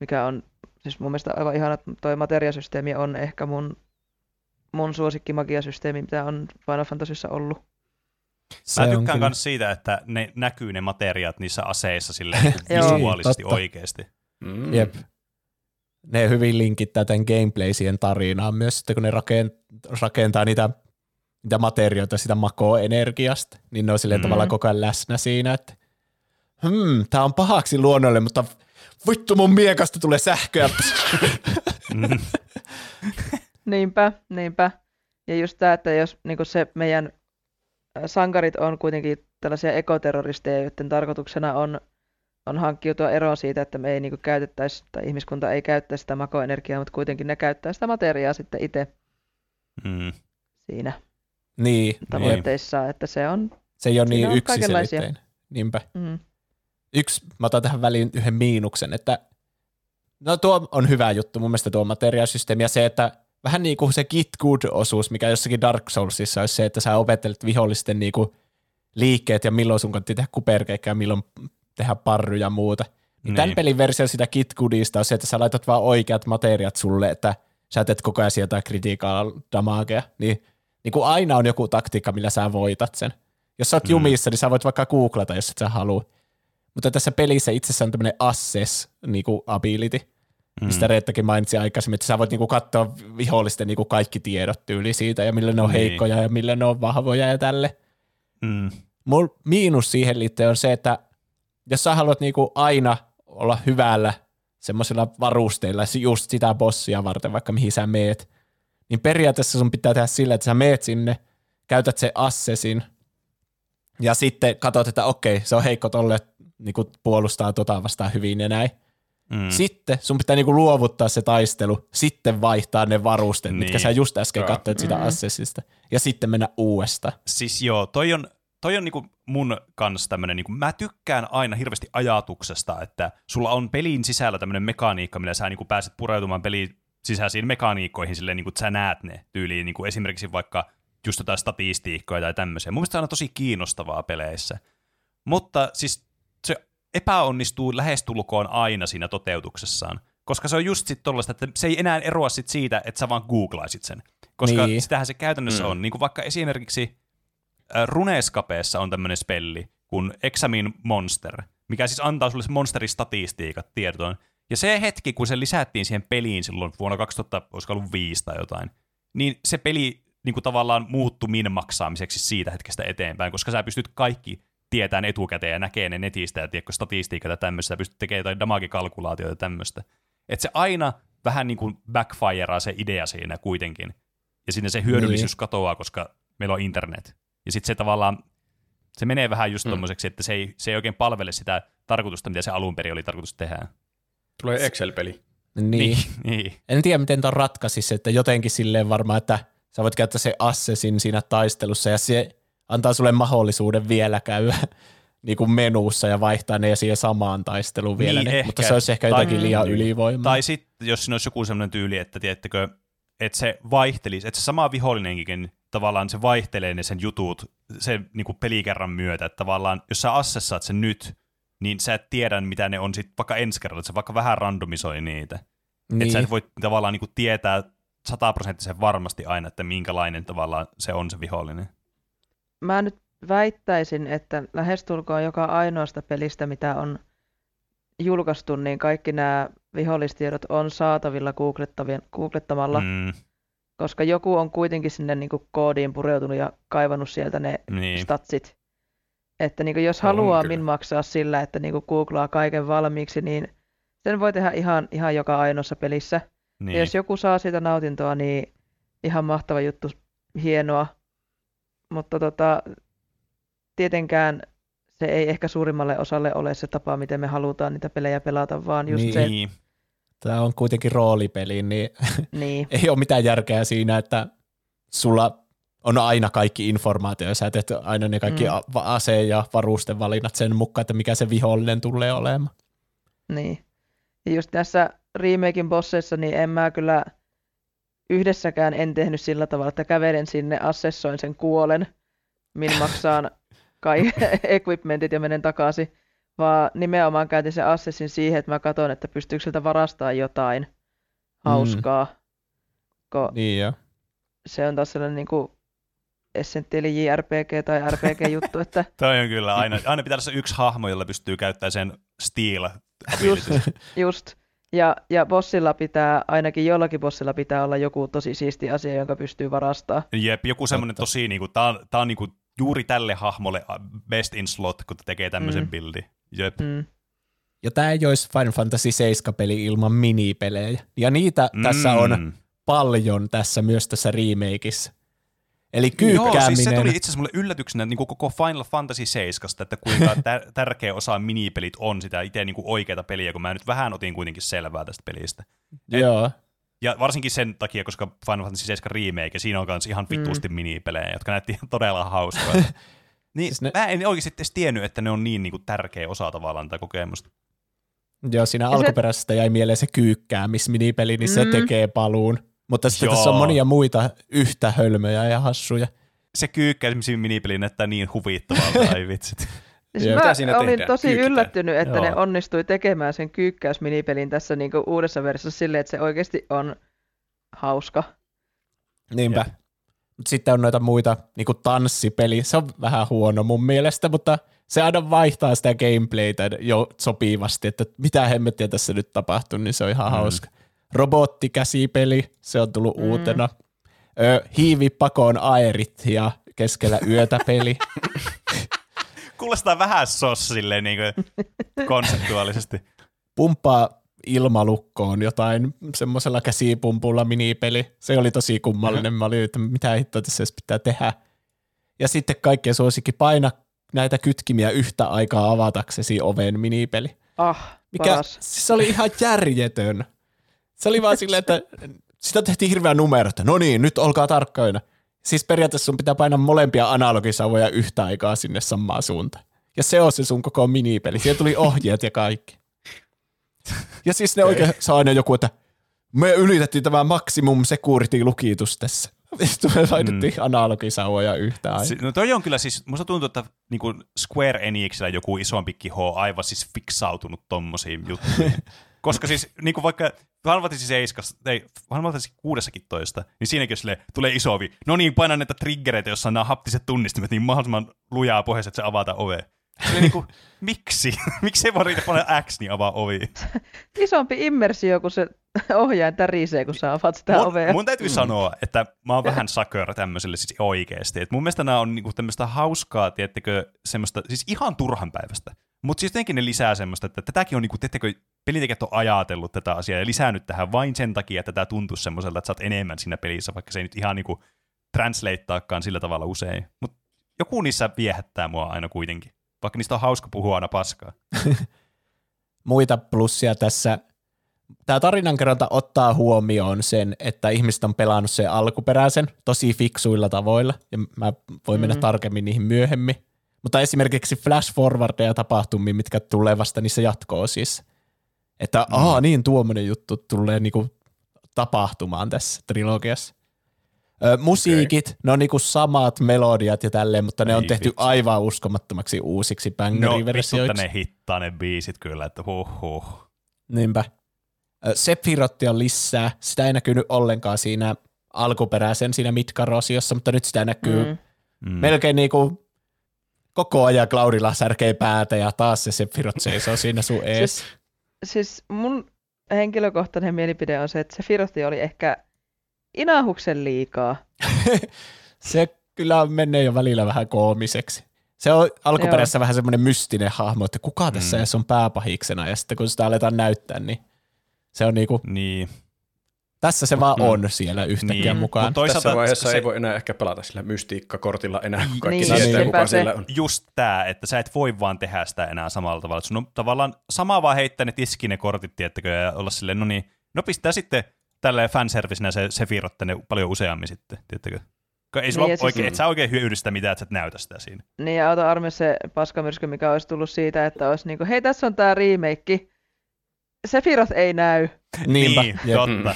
mikä on siis mun mielestä aivan ihana, että toi materiasysteemi on ehkä mun, mun suosikkimagiasysteemi, mitä on Final Fantasyssä ollut. se Mä tykkään myös siitä, että ne näkyy ne materiaat niissä aseissa (laughs) niin Joo. visuaalisesti oikeasti. Mm. Jep. Ne hyvin linkittää tämän gameplaysien tarinaan myös sitten, kun ne rakent- rakentaa niitä, niitä materioita sitä makoenergiasta, niin ne on silleen Mm. tavallaan koko ajan läsnä siinä, että hmm, tää on pahaksi luonnolle, mutta vittu mun miekasta tulee sähköä. Mm. (laughs) Niinpä, niinpä. Ja just tämä, että jos niin se meidän sankarit on kuitenkin tällaisia ekoterroristeja, joiden tarkoituksena on, on hankkiutua eroon siitä, että me ei niin käytettäisi, tai ihmiskunta ei käyttäisi sitä makoenergiaa, mutta kuitenkin ne käyttää sitä materiaa sitten itse Mm. siinä niin, jep. tavoitteissa, että se on, se ei ole niin on yksiselitteinen. Niinpä. mm, Yksi, mä otan tähän väliin yhden miinuksen, että no tuo on hyvä juttu mun mielestä tuo materiaalisysteemi ja se, että vähän niin kuin se Git Good-osuus, mikä jossakin Dark Soulsissa olisi se, että sä opettelet vihollisten niin kuin liikkeet ja milloin sun kannattaa tehdä kuperkeikkaa ja milloin tehdä parryja ja muuta. Niin. Tämän Niin. pelin versio sitä Git Goodista on se, että sä laitat vaan oikeat materiaat sulle, että sä teet koko ajan sieltä critical damagea, niin, niin kuin aina on joku taktiikka, millä sä voitat sen. Jos sä oot Mm. jumissa, niin sä voit vaikka googlata, jos et sä halua. Mutta tässä pelissä itsessään on tämmöinen assess niin kuin ability, mm. mistä Reettakin mainitsi aikaisemmin, että sä voit niin kuin katsoa vihollisten niin kuin kaikki tiedot tyyli siitä, ja millä ne on Niin. heikkoja ja millä ne on vahvoja ja tälle. Mm. Mul miinus siihen liittyen on se, että jos sä haluat niinku aina olla hyvällä semmoisilla varusteilla just sitä bossia varten, vaikka mihin sä meet, niin periaatteessa sun pitää tehdä sillä, että sä meet sinne, käytät se assessin ja sitten katsot, että okei, se on heikko tolle, niinku puolustaa tota vastaan hyvin ja näin. Mm. Sitten sun pitää niinku luovuttaa se taistelu, sitten vaihtaa ne varusteet, niin. mitkä Niin. sä just äsken katsoit sitä Mm. assessista, ja sitten mennä uudestaan. Siis joo, toi on, toi on niinku mun kanssa tämmönen, niinku, mä tykkään aina hirveästi ajatuksesta, että sulla on pelin sisällä tämmönen mekaniikka, millä sä niinku pääset pureutumaan pelin sisäisiin mekaniikkoihin silleen, niinku, että sä näet ne tyyliin, niinku esimerkiksi vaikka just jotain statistiikkoja tai tämmöisiä. Mun mielestä se on aina tosi kiinnostavaa peleissä. Mutta siis se epäonnistuu lähestulkoon aina siinä toteutuksessaan, koska se on just sit tollaista, että se ei enää eroa sit siitä, että sä vaan googlaisit sen. Koska Niin. sitähän se käytännössä Mm. on. Niin kuin vaikka esimerkiksi Runescapeessa on tämmöinen spelli kuin Examine Monster, mikä siis antaa sulle se monsteristatistiikat tietoon. Ja se hetki, kun se lisättiin siihen peliin silloin vuonna 2000, olisiko ollut 5 tai jotain, niin se peli niin kuin tavallaan muuttui min-maksaamiseksi siitä hetkestä eteenpäin, koska sä pystyt kaikki tietään etukäteen ja näkee ne netistä ja tiedätkö, statistiikat ja tämmöistä, sä pystyt tekemään jotain damagikalkulaatioita ja tämmöistä. Että se aina vähän niin kuin backfireaa se idea siinä kuitenkin. Ja sinne se hyödyllisyys niin. katoaa, koska meillä on internet. Ja sitten se tavallaan Se menee vähän just Mm. tommoseksi, että se ei, se ei oikein palvele sitä tarkoitusta, mitä se alun perin oli tarkoitus tehdä. Tulee Excel-peli. Niin. niin. En tiedä, miten tuon ratkaisisi, että jotenkin silleen varmaan, että sä voit käyttää se assessin siinä taistelussa ja se antaa sulle mahdollisuuden vielä käydä (laughs) niin kuin menussa ja vaihtaa ne siihen samaan taisteluun vielä. Niin, ne, ehkä. mutta se olisi ehkä Tai- liian Mm. ylivoimaa. Tai sitten, jos siinä olisi joku semmoinen tyyli, että tiedättekö, että se vaihtelisi, että se sama vihollinenkin tavallaan se vaihtelee ne sen jutut sen niin kuin pelikerran myötä, että tavallaan jos sä assessaat sen nyt, niin sä et tiedä, mitä ne on sitten vaikka ensi kerralla, että se vaikka vähän randomisoi niitä. Niin. Että sä et voi tavallaan niin kuin tietää sataprosenttisen varmasti aina, että minkälainen tavallaan se on se vihollinen. Mä nyt väittäisin, että lähestulkoon joka ainoasta pelistä, mitä on julkaistu, niin kaikki nämä vihollistiedot on saatavilla googlettavien, googlettamalla, mm. Mm, koska joku on kuitenkin sinne niin kuin koodiin pureutunut ja kaivannut sieltä ne niin. statsit. Että niin kuin jos On haluaa kyllä. min maksaa sillä, että niin kuin googlaa kaiken valmiiksi, niin sen voi tehdä ihan, ihan joka ainoassa pelissä. Niin. Ja jos joku saa siitä nautintoa, niin ihan mahtava juttu, hienoa. Mutta tota, tietenkään se ei ehkä suurimmalle osalle ole se tapa, miten me halutaan niitä pelejä pelata, vaan just Niin. se, niin. Tämä on kuitenkin roolipeli, niin niin, (laughs) ei ole mitään järkeä siinä, että sulla on aina kaikki informaatio, ja sä teet aina ne kaikki Mm. mm. ase- ja varusten valinnat sen mukaan, että mikä se vihollinen tulee olemaan. niin. Ja just tässä remakein bosseissa, niin en mä kyllä yhdessäkään en tehnyt sillä tavalla, että kävelen sinne, assessoin sen kuolen, min maksaan kaikki (laughs) equipmentit ja menen takaisin, vaan nimenomaan käytin sen assessin siihen, että mä katson, että pystyykö sieltä varastaa jotain hauskaa, kun Niin jo. se on taas sellainen niin kuin essentiaali JRPG tai RPG-juttu, (laughs) että Toi on kyllä aina, aina pitää olla se yksi hahmo, jolla pystyy käyttämään sen steel just, just. Ja, ja bossilla pitää, ainakin jollakin bossilla pitää olla joku tosi siisti asia, jonka pystyy varastaa. Jep, joku semmoinen tosi, niinku, tää on, tää on niinku juuri tälle hahmolle best in slot, kun tekee tämmöisen Mm. buildin. Jep. Mm. Ja tämä ei olisi Final Fantasy 7-peli ilman minipelejä. Ja niitä mm. tässä on paljon tässä myös tässä remakeissa. Eli kyykkääminen. Joo, siis se tuli itse asiassa mulle yllätyksenä niin koko Final Fantasy 7, että kuinka (laughs) tär- tärkeä osa minipelit on sitä itse niin oikeita peliä, kun mä nyt vähän otin kuitenkin selvää tästä pelistä. Joo. Ja varsinkin sen takia, koska Final Fantasy 7 remake, siinä on myös ihan vitusti mm. minipelejä, jotka näytti ihan todella hauskaa. (laughs) niin, Siis ne-. Mä en oikeasti edes tiennyt, että ne on niin, niin kuin, tärkeä osa tavallaan tätä kokemusta. Joo, siinä se- alkuperäisestä jäi mieleen se kyykkäämisminipeli, niin se Mm. tekee paluun. Mutta sitten Joo. tässä on monia muita yhtä hölmöjä ja hassuja. Se kyykkäisimmin minipeli näyttää niin huvittavalta, ai (laughs) vitsit. Siis mä siinä olin tehdään? tosi Kyykitään? yllättynyt, että ne Joo. onnistui tekemään sen kyykkäysminipelin tässä niinku uudessa versiossa silleen, että se oikeasti on hauska. Niinpä. Mut sitten on noita muita, niin kuin tanssipeli. Se on vähän huono mun mielestä, mutta se aina vaihtaa sitä gameplaytä jo sopivasti, että mitä hemmettiä tässä nyt tapahtuu, niin se on ihan Mm. mm. hauska. Robottikäsipeli, se on tullut Mm. uutena. Ö, hiivi pakoon aerit ja keskellä yötä peli. (laughs) Kuulostaa vähän sos silleen niin kuin (laughs) konseptuaalisesti. Pumppaa ilmalukkoon jotain semmoisella käsipumpulla minipeli. Se oli tosi kummallinen. Mä olin, että mitä hittoa tässä edes pitää tehdä. Ja sitten kaikkien suosikki paina näitä kytkimiä yhtä aikaa avataksesi oven minipeli. Ah, Mikä, paras. siis se oli ihan järjetön. Se oli vaan silleen, että sitä tehtiin hirveä numero, että no niin, nyt olkaa tarkkoina. Siis periaatteessa sun pitää painaa molempia analogisauvoja yhtä aikaa sinne samaan suuntaan. Ja se on se sun koko minipeli. Siellä tuli ohjeet ja kaikki. Ja siis ne oikein saa aina joku, että me ylitettiin tämä maksimum security-lukitus tässä. Sitten (laughs) me laitettiin mm. analogisauvoja yhtä aikaa. Si- No toi on kyllä siis, musta tuntuu, että niinku Square Enixillä joku isompi kiho on aivan siis fiksautunut tommosiin juttuihin. (laughs) Koska siis niinku vaikka Final Fantasy 7, ei, Final Fantasy 16, niin siinäkin sille tulee isovi. No niin, paina näitä triggereitä, jossa on nämä haptiset tunnistimet, niin mahdollisimman lujaa pohjassa, että se avata ove. Se niinku, (laughs) miksi? (laughs) miksi ei vaan riitä painaa X, niin avaa ovi? (laughs) Isompi immersio, kun se ohjain tärisee, kun sä avaat sitä mun, ovea. mun täytyy sanoa, että mä oon vähän sucker tämmöiselle siis oikeesti. Et mun mielestä nämä on niinku tämmöistä hauskaa, tiettekö, semmoista, siis ihan turhan päivästä. Mutta siis jotenkin ne lisää semmoista, että tätäkin on, niinku, tiettekö, pelintekijät on ajatellut tätä asiaa ja lisännyt tähän vain sen takia, että tämä tuntuisi semmoiselta, että sä oot enemmän siinä pelissä, vaikka se ei nyt ihan niinku translateaakaan sillä tavalla usein. Mutta joku niissä viehättää mua aina kuitenkin. Vaikka niistä on hauska puhua aina paskaa. (laughs) Muita plussia tässä. Tämä tarinankerronta ottaa huomioon sen, että ihmiset on pelannut sen alkuperäisen tosi fiksuilla tavoilla, ja mä voin mennä Mhm. tarkemmin niihin myöhemmin. Mutta esimerkiksi flash forwardeja tapahtumia, mitkä tulee vasta niissä jatko-osissa. Että mm. aa, niin tuommoinen juttu tulee niinku tapahtumaan tässä trilogiassa. Ö, musiikit, okay. ne on niinku samat melodiat ja tälleen, mutta ne Ei on tehty vitsi. aivan uskomattomaksi uusiksi No, bangeriversioiksi. ne hittaa ne biisit kyllä, että huh huh. Niinpä. Sephirotti on lisää. Sitä ei näkynyt ollenkaan siinä alkuperäisen siinä Midgar-osiossa, mutta nyt sitä näkyy mm. Mm. Mm. melkein niinku koko ajan Cloudilla särkee päätä ja taas se Sephiroth seisoo siinä sun (laughs) ees. Siis, siis mun henkilökohtainen mielipide on se, että se Firotti oli ehkä inahuksen liikaa. (laughs) se kyllä menee jo välillä vähän koomiseksi. Se on alkuperäisessä vähän semmoinen mystinen hahmo, että kuka tässä Mm. edes on pääpahiksena, ja sitten kun sitä aletaan näyttää, niin se on niinku, Niin. Tässä se vaan Mm. on siellä yhtäkkiä Niin. mukaan. Mut toisaalta Tässä vaiheessa se- ei voi enää ehkä pelata sillä mystiikkakortilla enää, kun kaikki Niin, tietää, sepä kuka se. siellä on. just tämä, että sä et voi vaan tehdä sitä enää samalla tavalla. Sun on tavallaan sama vaan heittää ne tiskiin ne kortit, tiettäkö, ja olla silleen, no niin, no pistää sitten tälleen fanservicenä se, se fiirotte ne paljon useammin sitten, tiettäkö. Ei sulla Niin, niin, siis- oikein, et sä oikein hyödy sitä mitään, että sä et näytä sitä siinä. Niin ja auto armeija se paskamyrsky, mikä olisi tullut siitä, että olisi niinku, hei tässä on tää remake. Sephiroth ei näy. Niinpä. Niin, jep. totta.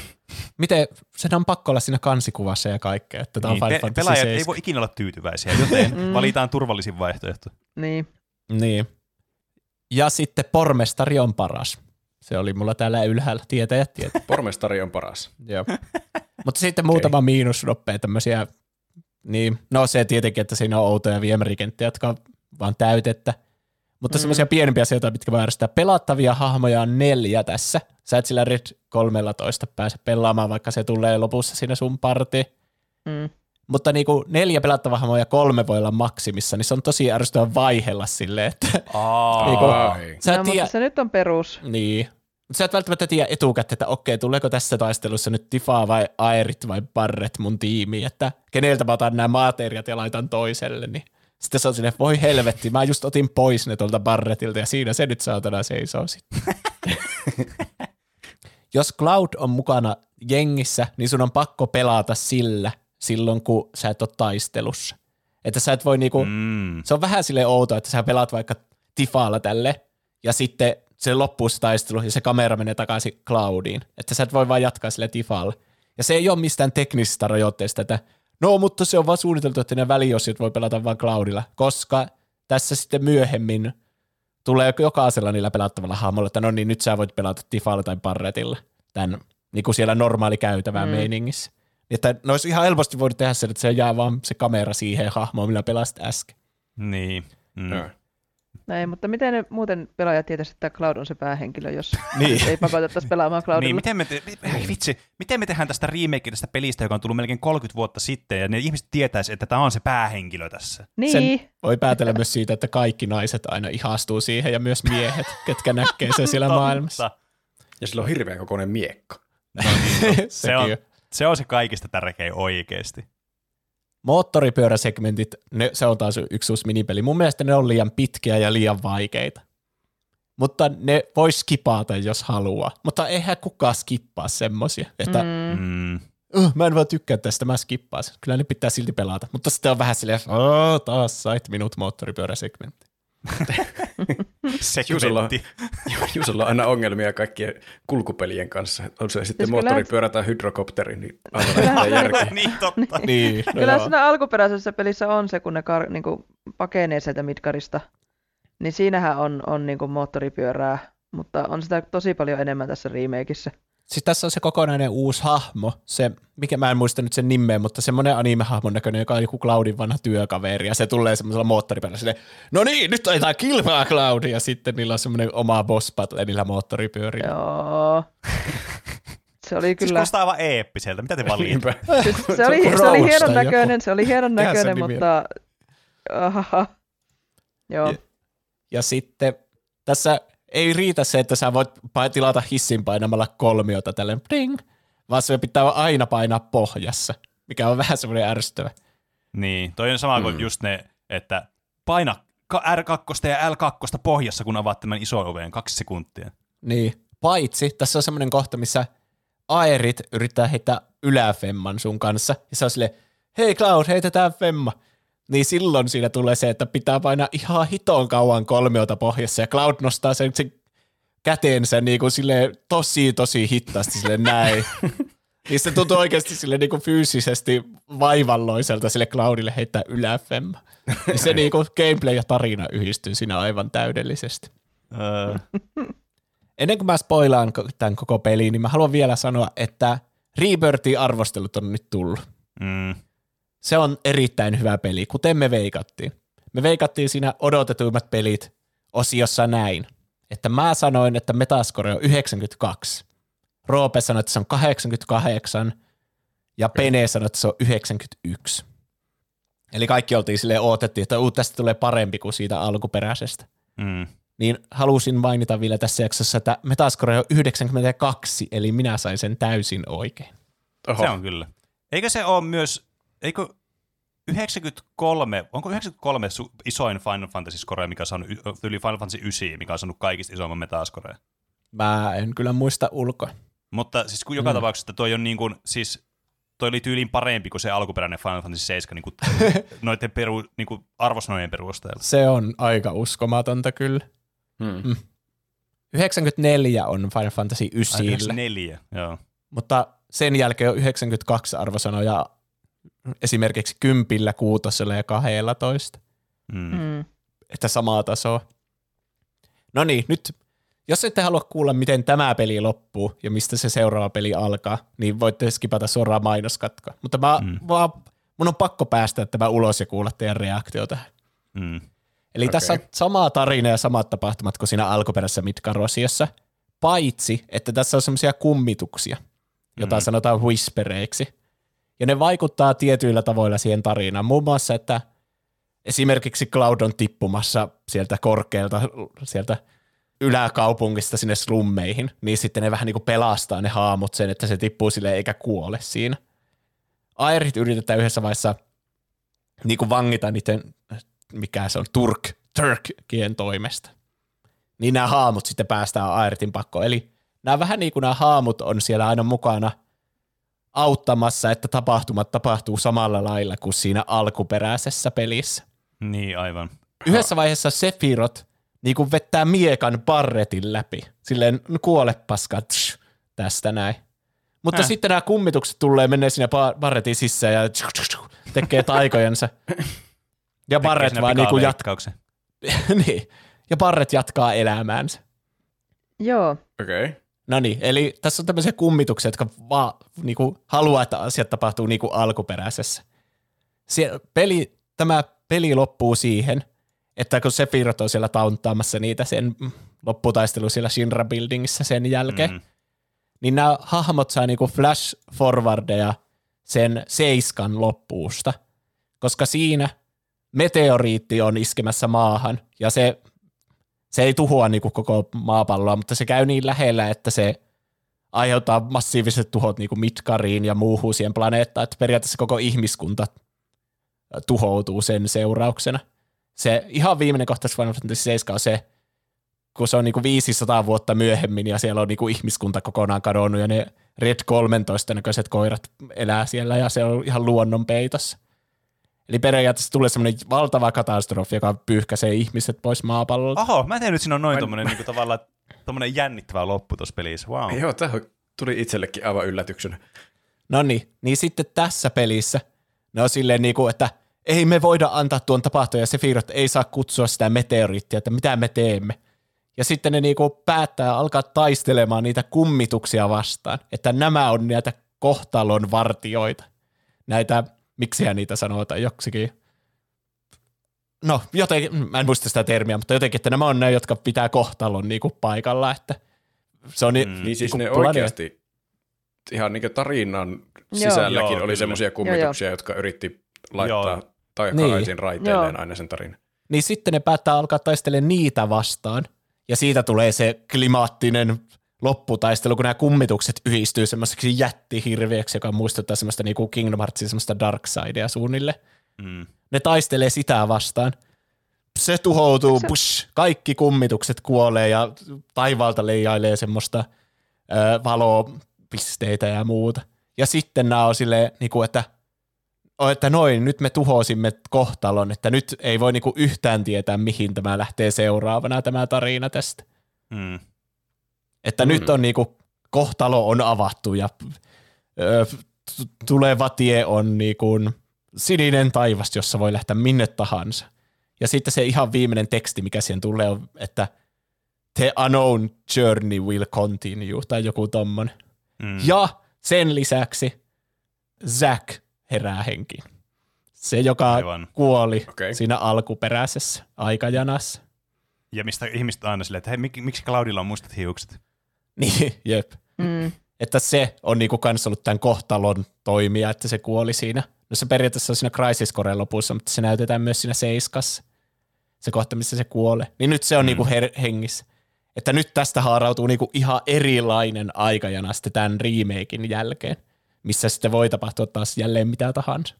Miten, sen on pakko olla siinä kansikuvassa ja kaikkea, että tämä on Niin, Final pe- Fantasy pelaajat 7. ei voi ikinä olla tyytyväisiä, joten Mm. valitaan turvallisin vaihtoehto. Niin. Niin. Ja sitten pormestari on paras. Se oli mulla täällä ylhäällä, tietäjät tietää. (laughs) Pormestari on paras. Joo. Mutta sitten muutama miinus nopea tämmöisiä, niin, no se tietenkin, että siinä on outoja viemärikenttiä, jotka on vaan täytettä. Mutta Mm. semmoisia pienempiä asioita, mitkä voi järjestää. Pelattavia hahmoja on neljä tässä. Sä et sillä Red 13 pääse pelaamaan, vaikka se tulee lopussa siinä sun partiin. Mm. Mutta niinku neljä pelattavaa hahmoa ja kolme voi olla maksimissa, niin se on tosi ärsyttävä vaihella silleen, että Aa, (laughs) Niinku- Ai. sä no, tiedä, mutta se nyt on perus. niin. Mutta sä et välttämättä tiedä etukäteen, että okei, tuleeko tässä taistelussa nyt Tifa vai Aerit vai Barret mun tiimiin, että keneltä mä otan nämä materiat ja laitan toiselle, niin sitten se on silleen, voi helvetti, mä just otin pois ne tuolta Barretilta ja siinä se nyt saatana seisoo sitten. (laughs) Jos Cloud on mukana jengissä, niin sun on pakko pelata sillä silloin, kun sä et ole taistelussa. Että sä et voi niinku, mm. se on vähän sille outoa, että sä pelaat vaikka Tifaalla tälle, ja sitten se loppuu se taistelu, ja se kamera menee takaisin Cloudiin. Että sä et voi vaan jatkaa sille Tifaalla. Ja se ei ole mistään teknisistä rajoitteista, että no, mutta se on vaan suunniteltu, että ne väliosiot voi pelata vaan Cloudilla, koska tässä sitten myöhemmin tulee jokaisella niillä pelattavalla hahmolla, että no niin, nyt sä voit pelata Tifaalla tai Barretilla, tämän niin kuin siellä normaali käytävää mm. Meiningissä. Että ne olisi ihan helposti voinut tehdä sen, että se jää vaan se kamera siihen hahmoon, millä pelasit äsken. Niin. Mm. Ei, mutta miten ne muuten pelaajat tietäisi, että Cloud on se päähenkilö, jos (laughs) Niin. ei pakotettaisi pelaamaan Cloudilla? Niin, miten me, te, ei vitsi, miten me tehdään tästä remake tästä pelistä, joka on tullut melkein 30 vuotta sitten, ja ne ihmiset tietäisi, että tämä on se päähenkilö tässä. niin. Sen voi päätellä myös siitä, että kaikki naiset aina ihastuu siihen ja myös miehet, ketkä näkee sen siellä maailmassa. Ja sillä on hirveän kokoinen miekka. (laughs) Se on, se on se kaikista tärkein oikeasti. Moottoripyöräsegmentit, ne, se on taas yksi uusi minipeli. Mun mielestä ne on liian pitkiä ja liian vaikeita. Mutta ne voi skipata, jos haluaa. Mutta eihän kukaan skippaa semmosia, että mm. Uh, mä en vaan tykkää tästä, mä skippaan sen. Kyllä ne pitää silti pelata. Mutta sitten on vähän silleen, "Aa, taas sait minut moottoripyöräsegmentti. (laughs) Juusolla, Segmentti. (laughs) Juusolla on aina ongelmia kaikkien kulkupelien kanssa. On se sitten Siis moottoripyörä tai hydrokopteri, niin (laughs) lähtee järkeä. niin totta. Niin, no Kyllä joo. siinä alkuperäisessä pelissä on se, kun ne kar, niinku, pakenee sieltä Midgarista. Niin siinähän on, on niinku moottoripyörää, mutta on sitä tosi paljon enemmän tässä remakeissa. Siis tässä on se kokonainen uusi hahmo, se, mikä mä en muista nyt sen nimeä, mutta semmoinen anime-hahmon näköinen, joka on joku Cloudin vanha työkaveri, ja se tulee semmoisella moottoripyörällä silleen, no niin, nyt on jotain kilpaa Cloud, ja sitten niillä on semmoinen oma boss battle niillä moottoripyörillä. Joo. Se oli Siis kyllä, kuulostaa aivan eeppiseltä. Mitä te (laughs) siis se, on oli, se oli hienon näköinen, se oli hienon näköinen, mutta... Ahaha. Joo. Ja- Ja sitten tässä ei riitä se, että sä voit tilata hissin painamalla kolmiota tälleen ding, vaan se pitää aina painaa pohjassa, mikä on vähän semmoinen ärsyttävä. Niin, toi on sama kuin Mm. just ne että paina ka- R2 ja L2 pohjassa, kun avaat tämän ison oven kaksi sekuntia. Niin, paitsi tässä on semmoinen kohta, missä Aerit yrittää heittää yläfemman sun kanssa, ja se on silleen, hei Cloud, heitetään femma. Niin silloin siinä tulee se, että pitää painaa ihan hitoon kauan kolmiota pohjassa, ja Cloud nostaa sen, sen käteensä niin kuin silleen tosi, tosi hittaasti sille näin. (laughs) niin se tuntuu oikeasti sille niin kuin fyysisesti vaivalloiselta sille Cloudille heittää yläfemma. Niin se niin kuin gameplay ja tarina yhdistyy siinä aivan täydellisesti. Öö, (laughs) Ennen kuin mä spoilaan tämän koko peliin, niin mä haluan vielä sanoa, että Rebirthin arvostelut on nyt tullut. mm, Se on erittäin hyvä peli, kuten me veikattiin. Me veikattiin siinä odotetuimmat pelit osiossa näin, että mä sanoin, että Metascore on 92. Roope sanoi, että se on 88 ja Pene sanoi, että se on 91. Eli kaikki oltiin silleen odotettiin, että uu, tästä tulee parempi kuin siitä alkuperäisestä mm. niin halusin mainita vielä tässä jaksossa, että Metascore on 92, eli minä sain sen täysin oikein. Oho. Se on kyllä. Eikö se ole myös, eikö 93, onko 93 su- isoin Final Fantasy score, mikä on saanut, yli Final Fantasy 9, mikä on saanut kaikista isoimman metascore? Mä en kyllä muista ulkoa. Mutta siis kun joka mm. tapauksessa toi on niin kuin, siis toi oli tyyliin parempi kuin se alkuperäinen Final Fantasy 7 niin kuin, (laughs) noiden peru, niin kuin arvosanojen perusteella. Se on aika uskomatonta kyllä. Hmm. 94 on Final Fantasy 9, neljä, joo. mutta sen jälkeen on 92 arvosanoja esimerkiksi kympillä, kuutosella ja 12. Mm. Mm. että samaa tasoa. No niin, nyt jos ette halua kuulla, miten tämä peli loppuu ja mistä se seuraava peli alkaa, niin voitte skipata suoraan mainoskatkoa. Mutta mä, Mm. vaan, mun on pakko päästä tämä ulos ja kuulla teidän reaktio tähän. Mm. Eli okay. tässä on samaa tarina ja samat tapahtumat kuin siinä alkuperäisessä Midgar-osiossa, paitsi että tässä on semmoisia kummituksia, jota mm. sanotaan whispereiksi. Ja ne vaikuttaa tietyillä tavoilla siihen tarinaan. Muun muassa, että esimerkiksi Cloud on tippumassa sieltä korkealta, sieltä yläkaupungista sinne slummeihin, niin sitten ne vähän niin kuin pelastaa ne haamut sen, että se tippuu sille eikä kuole siinä. Airit yritetään yhdessä vaiheessa niin kuin vangita niiden, mikä se on, Turk, Turkien toimesta. Niin nämä haamut sitten päästään Airitin pakkoon. Eli nämä vähän niin kuin nämä haamut on siellä aina mukana auttamassa, että tapahtumat tapahtuu samalla lailla kuin siinä alkuperäisessä pelissä. Niin, aivan. Yhdessä vaiheessa Sepirot niin kuin vettää miekan barretin läpi. Silleen, no kuole paska, tsh, tästä näin. Mutta Häh? sitten nämä kummitukset tulee, menee sinne barretin sisään ja tsk, tsk, tsk, tekee taikojensa. Ja Barret vaan niinku jatkaa. (laughs) niin. Ja Barret jatkaa elämäänsä. Joo. Okei. Okay. No niin, eli tässä on tämmöisiä kummituksia, jotka vaan niinku, haluaa, että asiat tapahtuu niin kuin alkuperäisessä. Sie- peli, tämä peli loppuu siihen, että kun Sephiroth on siellä tauntaamassa niitä sen lopputaistelu siellä Shinra Buildingissa sen jälkeen, mm. niin nämä hahmot saa niinku flash forwardeja sen seiskan loppuusta, koska siinä meteoriitti on iskemässä maahan ja se, se ei tuhoa niinku koko maapalloa, mutta se käy niin lähellä, että se aiheuttaa massiiviset tuhot niinku Midgariin ja muuhun siihen planeettaan, että periaatteessa koko ihmiskunta tuhoutuu sen seurauksena. Se ihan viimeinen kohtaus Final Fantasy 7 on se, kun se on niinku 500 vuotta myöhemmin ja siellä on niinku ihmiskunta kokonaan kadonnut ja ne Red 13 näköiset koirat elää siellä ja se on ihan luonnon peitossa. Eli periaatteessa tulee semmoinen valtava katastrofi, joka pyyhkäisee ihmiset pois maapallolta. Oho, mä en tiedä, että siinä on noin tommonen niinku tavallaan tommonen jännittävä loppu tuossa pelissä. Wow. Joo, tämä tuli itsellekin aivan yllätyksenä. No niin, niin sitten tässä pelissä ne on silleen niinku, että ei me voida antaa tuon tapahtua ja Sephiroth ei saa kutsua sitä meteoriittia, että mitä me teemme. Ja sitten ne niinku päättää alkaa taistelemaan niitä kummituksia vastaan, että nämä on näitä kohtalon vartioita. Näitä, miksi niitä sanotaan joksikin. No, jotenkin, mä en muista sitä termiä, mutta jotenkin, että nämä on ne, jotka pitää kohtalon niinku paikalla, että se on Mm. mm. Niin siis niinku ne oikeasti ihan niin tarinan Joo. sisälläkin Joo, oli kyllä. semmoisia kummituksia, jotka yritti laittaa Joo. takaisin Niin. raiteilleen Joo. aina sen tarinan. niin sitten ne päättää alkaa taistelemaan niitä vastaan. Ja siitä tulee se klimaattinen lopputaistelu, kun nämä kummitukset yhdistyy semmoiseksi jättihirviöksi, joka muistuttaa semmoista niinku Kingdom Heartsin semmoista Dark Sidea suunnille. Mm. Ne taistelee sitä vastaan. Se tuhoutuu, Se- push, kaikki kummitukset kuolee ja taivaalta leijailee semmoista ö, valopisteitä ja muuta. Ja sitten nämä on silleen, niinku, että, että noin, nyt me tuhosimme kohtalon, että nyt ei voi niinku yhtään tietää, mihin tämä lähtee seuraavana tämä tarina tästä. Mm. Että Mm. nyt on niinku, kohtalo on avattu ja ö, tuleva tie on niinku sininen taivas, jossa voi lähteä minne tahansa. Ja sitten se ihan viimeinen teksti, mikä siihen tulee, on, että the unknown journey will continue, tai joku tommonen. Mm. Ja sen lisäksi Zack herää henkiin. Se, joka Aivan. kuoli Okei. siinä alkuperäisessä aikajanassa. ja mistä ihmiset aina silleen, että hei, mik, miksi Claudilla on mustat hiukset? (laughs) Niin, jep. Mm. että se on niinku kans ollut tämän kohtalon toimija, että se kuoli siinä. No se periaatteessa on siinä Crisis Coren lopussa, mutta se näytetään myös siinä Seiskassa. Se kohta, missä se kuolee. Niin nyt se on Mm. niinku her- hengissä. Että nyt tästä haarautuu niinku ihan erilainen aikajana sitten tämän remakein jälkeen, missä sitten voi tapahtua taas jälleen mitä tahansa.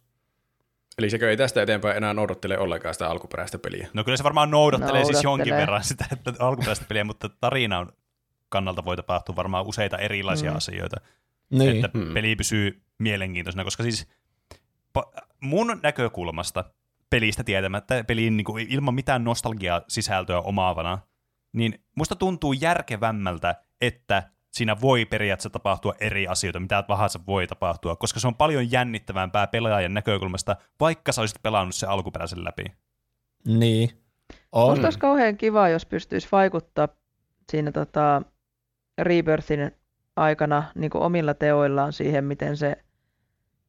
Eli sekö ei tästä eteenpäin enää noudattele ollenkaan sitä alkuperäistä peliä? No kyllä se varmaan noudattelee, siis jonkin Noudattelee. verran sitä että alkuperäistä peliä, mutta tarinan kannalta voi tapahtua varmaan useita erilaisia Mm. asioita. Niin. että Hmm. peli pysyy mielenkiintoisena, koska siis mun näkökulmasta pelistä tietämättä, peliin niin kuin ilman mitään nostalgia-sisältöä omaavana, niin musta tuntuu järkevämmältä, että siinä voi periaatteessa tapahtua eri asioita, mitä tahansa voi tapahtua, koska se on paljon jännittävämpää pelaajan näkökulmasta, vaikka sä olisit pelannut se alkuperäisen läpi. niin. On. Musta olisi kauhean kiva, jos pystyisi vaikuttaa siinä tota, Rebirthin aikana niin kuin omilla teoillaan siihen, miten se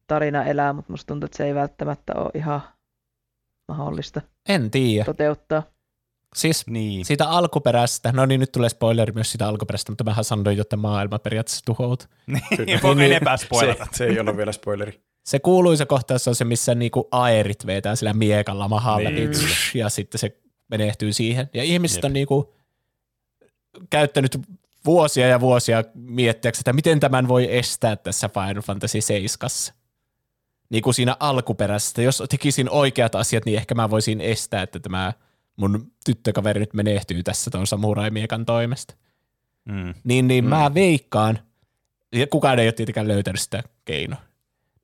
tarina elää, mutta musta tuntuu, että se ei välttämättä ole ihan mahdollista En tiedä. toteuttaa. Siis Niin. siitä alkuperäisestä, no niin nyt tulee spoileri myös siitä alkuperäisestä, mutta mähän sanoin että maailma periaatteessa tuhoutuu. (laughs) niin voiko enempää Se, spoilata? se ei ole vielä spoileri. Se kuuluisa kohtaus on se, missä niinku aerit vetää sillä miekalla mahaan Niin, tsh, ja sitten se menehtyy siihen. Ja ihmiset Jep. on niinku käyttänyt vuosia ja vuosia miettiäkseen, että miten tämän voi estää tässä Final Fantasy 7. Niin kuin siinä alkuperäisessä. Jos tekisin oikeat asiat, niin ehkä mä voisin estää, että tämä mun tyttökaveri nyt menehtyy tässä tuon samurai-miekan toimesta. Mm. Niin, niin Mm. mm. mä veikkaan, ja kukaan ei ole tietenkään löytänyt sitä keinoa.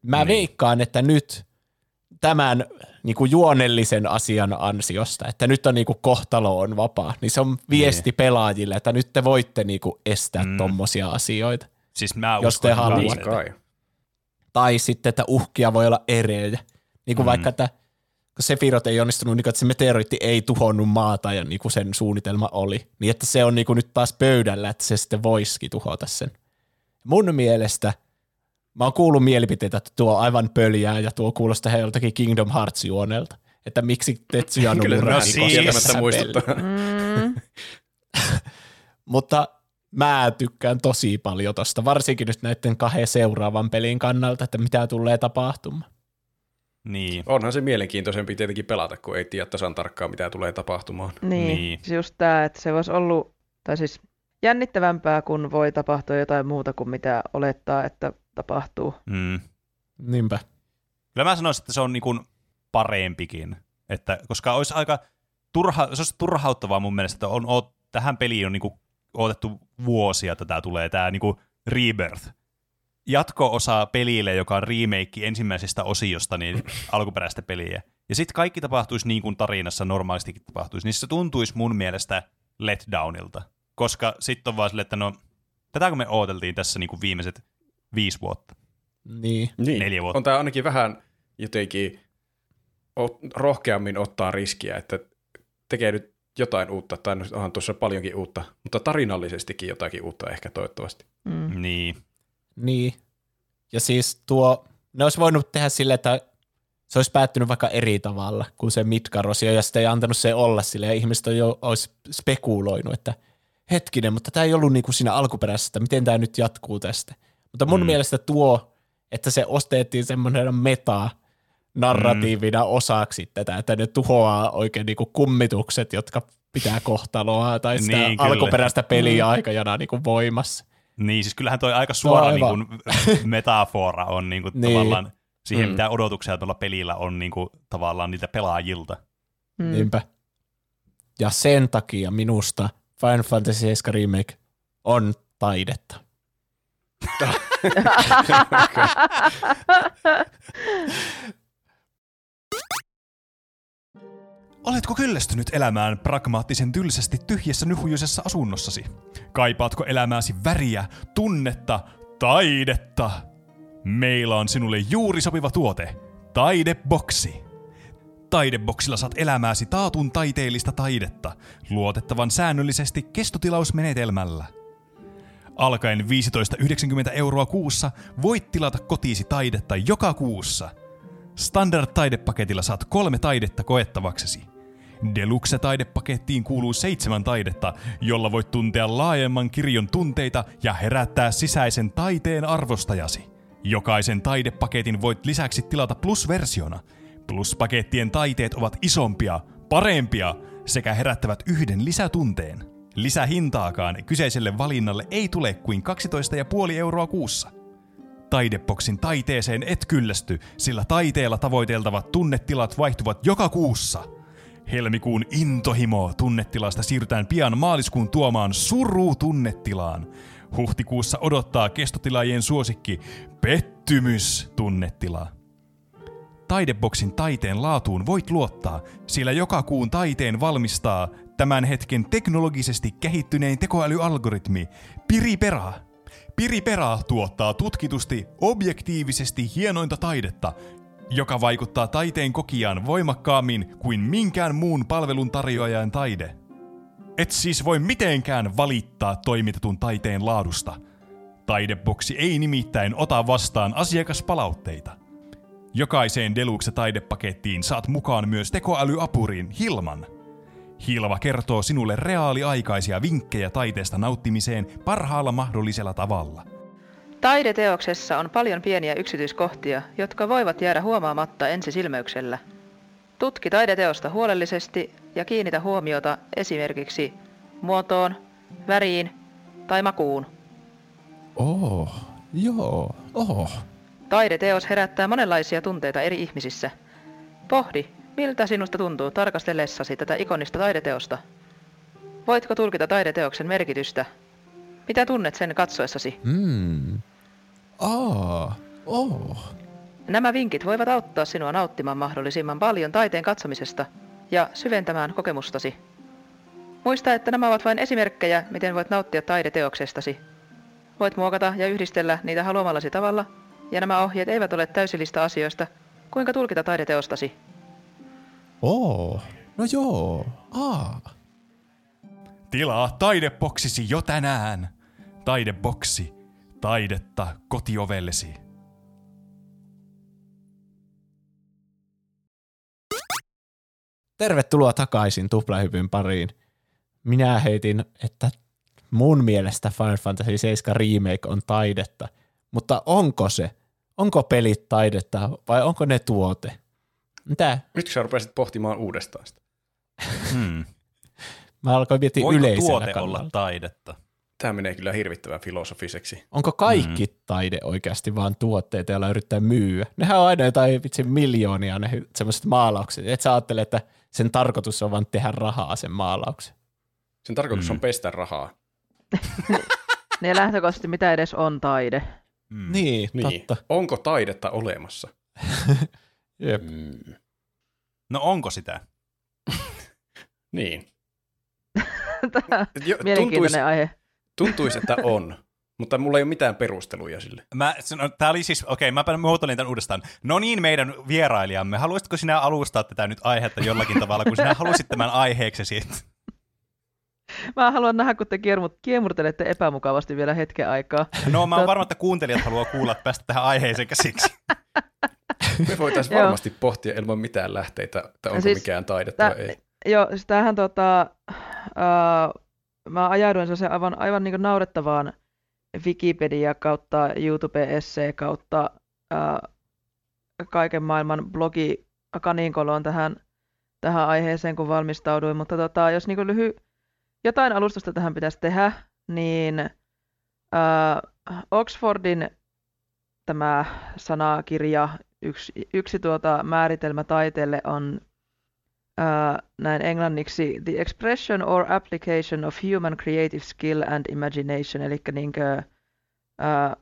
Mä niin. veikkaan, että nyt tämän niin kuin juonellisen asian ansiosta, että nyt on niin kuin kohtalo on vapaa, niin se on viesti niin. pelaajille, että nyt te voitte niin kuin estää Mm. mm. tommosia asioita. Siis mä Jos uskon te haluatte. Kai. Tai sitten, että uhkia voi olla erejä. Niin kuin Mm. vaikka, että kun Sephiroth ei onnistunut, niin kuin, että se meteoriitti ei tuhonnut maata ja niin kuin sen suunnitelma oli, niin että se on niin kuin nyt taas pöydällä, että se sitten voisikin tuhota sen. Mun mielestä, mä oon kuullut mielipiteitä, että tuo on aivan pöljää ja tuo kuulostaa he joltakin Kingdom Hearts-juonelta. Että miksi Tetsuya Nomura no se siis- muistuttaa. Mm. (laughs) Mutta mä tykkään tosi paljon tosta, varsinkin nyt näiden kahden seuraavan pelin kannalta, että mitä tulee tapahtumaan. Niin. Onhan se mielenkiintoisempi tietenkin pelata, kun ei tiedä tasan tarkkaan, mitä tulee tapahtumaan. Niin, Niin. just tämä, että se voisi ollut, tai siis jännittävämpää, kun voi tapahtua jotain muuta kuin mitä olettaa, että tapahtuu. Mm. Niinpä. Kyllä mä sanoisin, että se on niin kuin parempikin. Että, koska olisi aika turha, se olisi turhauttavaa mun mielestä, että on, on, tähän peliin on niin kuin odotettu vuosia, että tämä tulee, tämä niin kuin Rebirth. Jatko-osa pelille, joka on remake ensimmäisestä osiosta, niin (clears throat) alkuperäistä peliä. Ja sitten kaikki tapahtuisi niin kuin tarinassa normaalistikin tapahtuisi, niin se tuntuisi mun mielestä letdownilta. Koska sitten on vaan silleen, että no, tätä kun me odoteltiin tässä niin kuin viimeiset viisi vuotta. Niin. Niin. Neljä vuotta. On tämä ainakin vähän jotenkin ot, rohkeammin ottaa riskiä, että tekee nyt jotain uutta, tai no, onhan tuossa paljonkin uutta, mutta tarinallisestikin jotakin uutta ehkä toivottavasti. Mm. Niin. Niin. Ja siis tuo, ne olisi voinut tehdä sille, että se olisi päättynyt vaikka eri tavalla kuin se Midgar-osio, ja sitten ei antanut se olla sille, ja ihmiset on jo olisi spekuloinut, että hetkinen, mutta tämä ei ollut niin kuin siinä alkuperäisessä, että miten tämä nyt jatkuu tästä. Mutta mun Mm. mm. mielestä tuo, että se ostettiin semmoinen meta narratiivina mm. osaksi tätä, että ne tuhoaa oikein niin kuin kummitukset, jotka pitää kohtaloa tai sitä Niin, niin, alkuperäistä peliä aikajana niin kuin voimassa. Niin, siis kyllähän toi aika suora niin aivan. kuin, (laughs) metafora on niin kuin, Niin. tavallaan siihen, Mm. mitä odotuksia tuolla pelillä on niin kuin, tavallaan niiltä pelaajilta. Mm. Niinpä. Ja sen takia minusta Final Fantasy 7 Remake on taidetta. (laughs) Oletko kyllästynyt elämään pragmaattisen tylsästi tyhjässä nyhuisessa asunnossasi? Kaipaatko elämääsi väriä, tunnetta, taidetta? Meillä on sinulle juuri sopiva tuote, Taideboksi. Taideboksilla saat elämääsi taatun taiteellista taidetta, luotettavan säännöllisesti kestotilausmenetelmällä. Alkaen 15,90 euroa kuussa voit tilata kotiisi taidetta joka kuussa. Standard-taidepaketilla saat kolme taidetta koettavaksesi. Deluxe-taidepakettiin kuuluu seitsemän taidetta, jolla voit tuntea laajemman kirjon tunteita ja herättää sisäisen taiteen arvostajasi. Jokaisen taidepaketin voit lisäksi tilata plus-versiona. Plus-pakettien taiteet ovat isompia, parempia sekä herättävät yhden lisätunteen. Lisähintaakaan kyseiselle valinnalle ei tule kuin 12,5 euroa kuussa. Taideboksin taiteeseen et kyllästy, sillä taiteella tavoiteltavat tunnetilat vaihtuvat joka kuussa. Helmikuun intohimo tunnetilasta siirrytään pian maaliskuun tuomaan suru tunnetilaan. Huhtikuussa odottaa kestotilaajien suosikki pettymys tunnetila. Taideboksin taiteen laatuun voit luottaa, sillä joka kuun taiteen valmistaa tämän hetken teknologisesti kehittynein tekoälyalgoritmi Piripera. Piripera tuottaa tutkitusti, objektiivisesti hienointa taidetta, joka vaikuttaa taiteen kokijaan voimakkaammin kuin minkään muun palvelun tarjoajan taide. Et siis voi mitenkään valittaa toimitetun taiteen laadusta. Taideboksi ei nimittäin ota vastaan asiakaspalautteita. Jokaiseen Deluxe-taidepakettiin saat mukaan myös tekoälyapurin Hilman. Hilva kertoo sinulle reaaliaikaisia vinkkejä taiteesta nauttimiseen parhaalla mahdollisella tavalla. Taideteoksessa on paljon pieniä yksityiskohtia, jotka voivat jäädä huomaamatta ensisilmäyksellä. Tutki taideteosta huolellisesti ja kiinnitä huomiota esimerkiksi muotoon, väriin tai makuun. Oh, joo, oh. Taideteos herättää monenlaisia tunteita eri ihmisissä. Pohdi, miltä sinusta tuntuu tarkastellessasi tätä ikonista taideteosta. Voitko tulkita taideteoksen merkitystä? Mitä tunnet sen katsoessasi? Hmm. Aa, oh. Nämä vinkit voivat auttaa sinua nauttimaan mahdollisimman paljon taiteen katsomisesta ja syventämään kokemustasi. Muista, että nämä ovat vain esimerkkejä, miten voit nauttia taideteoksestasi. Voit muokata ja yhdistellä niitä haluamallasi tavalla, ja nämä ohjeet eivät ole täysillistä asioista, kuinka tulkita taideteostasi. Oh, no joo, aa. Tilaa taideboksisi jo tänään. Taideboksi. Taidetta kotiovellesi. Tervetuloa takaisin tuplahypyn pariin. Minä heitin, että mun mielestä Final Fantasy 7 Remake on taidetta, mutta onko se? Onko pelit taidetta vai onko ne tuote? Mitä? Nyt sä rupesit pohtimaan uudestaan sitä. Hmm. Mä alkoin miettiä Voiko yleisenä tuote kannalta. olla taidetta? Tämä menee kyllä hirvittävän filosofiseksi. Onko kaikki mm. taide oikeasti vaan tuotteita, joilla yrittää myyä? Nehän on aina jotain vitsi miljoonia ne semmoiset maalaukset. Et sä ajattele, että sen tarkoitus on vaan tehdä rahaa sen maalauksen. Sen tarkoitus Mm. on pestä rahaa. (laughs) Ne lähtökohtaisesti mitä edes on taide. Hmm. Niin, Niin. totta. Onko taidetta olemassa? (laughs) Jep. Mm. No onko sitä? (laughs) Niin. (laughs) Tämä jo- Mielenkiintoinen tuntuisi, aihe. tuntuisi, että on, mutta mulla ei ole mitään perusteluja sille. Mä, no, tää oli siis, okei, mä muotoilin tämän uudestaan. No niin, meidän vierailijamme, haluaisitko sinä alustaa tätä nyt aihetta jollakin tavalla, kun sinä halusit tämän aiheeksesi? (laughs) Mä haluan nähdä, kun te kiemur- kiemurtelette epämukavasti vielä hetken aikaa. No mä oon Tot- varma, että kuuntelijat haluaa kuulla, että päästä tähän aiheeseen käsiksi. (laughs) Me voitaisiin Joo. varmasti pohtia ilman mitään lähteitä, että onko Siis mikään taidetta tää- vai ei. Joo, siis tämähän tota, ää, mä ajauduin se aivan, aivan niin naurettavaan Wikipedia kautta YouTube-essee kautta ää, kaiken maailman blogi kaninkoloon tähän, tähän aiheeseen, kun valmistauduin. Mutta tota, jos niin lyhy, jotain alustusta tähän pitäisi tehdä, niin ää, Oxfordin tämä sanakirja yksi, yksi tuota määritelmä taiteelle on ää, näin englanniksi the expression or application of human creative skill and imagination, eli niinkö, ää,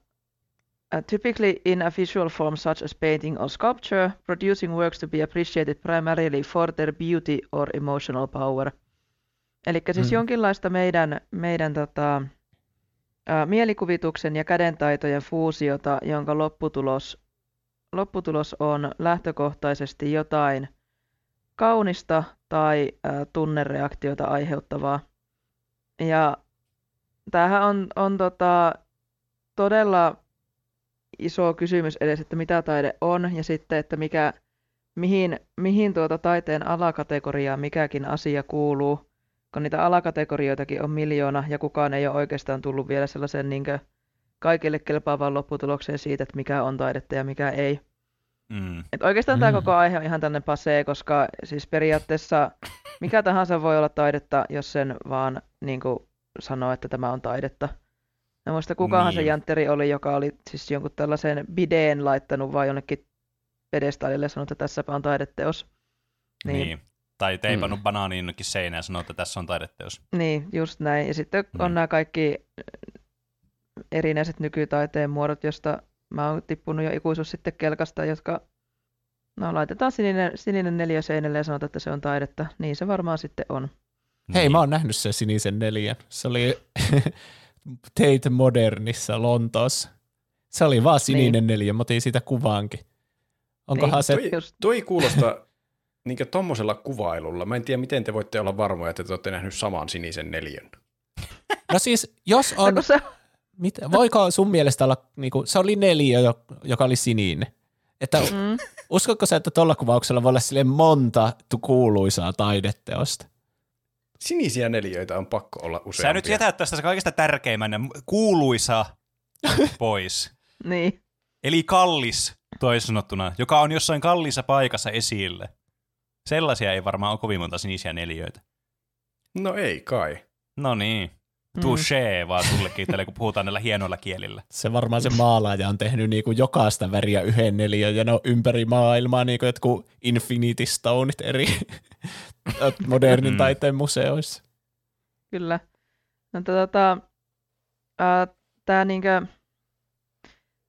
Uh, typically in a visual form such as painting or sculpture, producing works to be appreciated primarily for their beauty or emotional power. Eli siis mm. jonkinlaista meidän, meidän tota, ää, mielikuvituksen ja kädentaitojen fuusiota, jonka lopputulos, lopputulos on lähtökohtaisesti jotain kaunista tai ää, tunnereaktiota aiheuttavaa. Ja tämähän on, on tota, todella iso kysymys edes, että mitä taide on ja sitten, että mikä, mihin, mihin tuota taiteen alakategoriaan mikäkin asia kuuluu, kun niitä alakategorioitakin on miljoona ja kukaan ei ole oikeastaan tullut vielä sellaisen niin kaikille kelpaavaan lopputulokseen siitä, että mikä on taidetta ja mikä ei. Mm. Et oikeastaan mm. tämä koko aihe on ihan tänne pasee, koska siis periaatteessa mikä tahansa voi olla taidetta, jos sen vaan niin kuin, sanoo, että tämä on taidetta. Mä muista kukahan niin. se jantteri oli, joka oli siis jonkun tällaisen bideen laittanut vai jonnekin pedestaalille ja sanonut, että tässäpä on taideteos. Niin. niin. Tai teipannut mm. banaaniin jonnekin seinään ja sanonut, että tässä on taideteos. Niin, just näin. Ja sitten mm. on nämä kaikki erinäiset nykytaiteen muodot, josta mä oon tippunut jo ikuisuus sitten kelkasta, jotka no laitetaan sininen, sininen neljä seinälle ja sanotaan, että se on taidetta. Niin se varmaan sitten on. Hei, niin. mä oon nähnyt sen sinisen neljän. Se oli (laughs) Tate Modernissa Lontoossa. Se oli vaan sininen niin. neljä, mä otin siitä kuvaankin. Onkohan niin. se... Toi, toi kuulostaa niin tommosella kuvailulla. Mä en tiedä, miten te voitte olla varmoja, että te olette nähnyt saman sinisen neljän. No siis, jos (laughs) on... No, se... Mitä, voiko sun mielestä olla, niin kuin, se oli neljä, joka oli sininen. Että mm. uskotko sä, että tuolla kuvauksella voi olla sille monta kuuluisaa taideteosta? Sinisiä neljöitä on pakko olla useampia. Sä nyt jätät tästä kaikista tärkeimmän kuuluisa pois. (laughs) niin. Eli kallis, toisin sanottuna, joka on jossain kalliissa paikassa esille. Sellaisia ei varmaan ole kovin monta sinisiä neljöitä. No ei kai. No niin. Touché mm. vaan sullekin tälle, kun puhutaan näillä hienoilla kielillä. Se varmaan se maalaaja on tehnyt niinku jokaista väriä yhden neliön ja ne on ympäri maailmaa niinku jotkut Infinity Stoneit eri (laughs) modernin mm. taiteen museoissa. Kyllä. No, tota, äh, tää niinkö,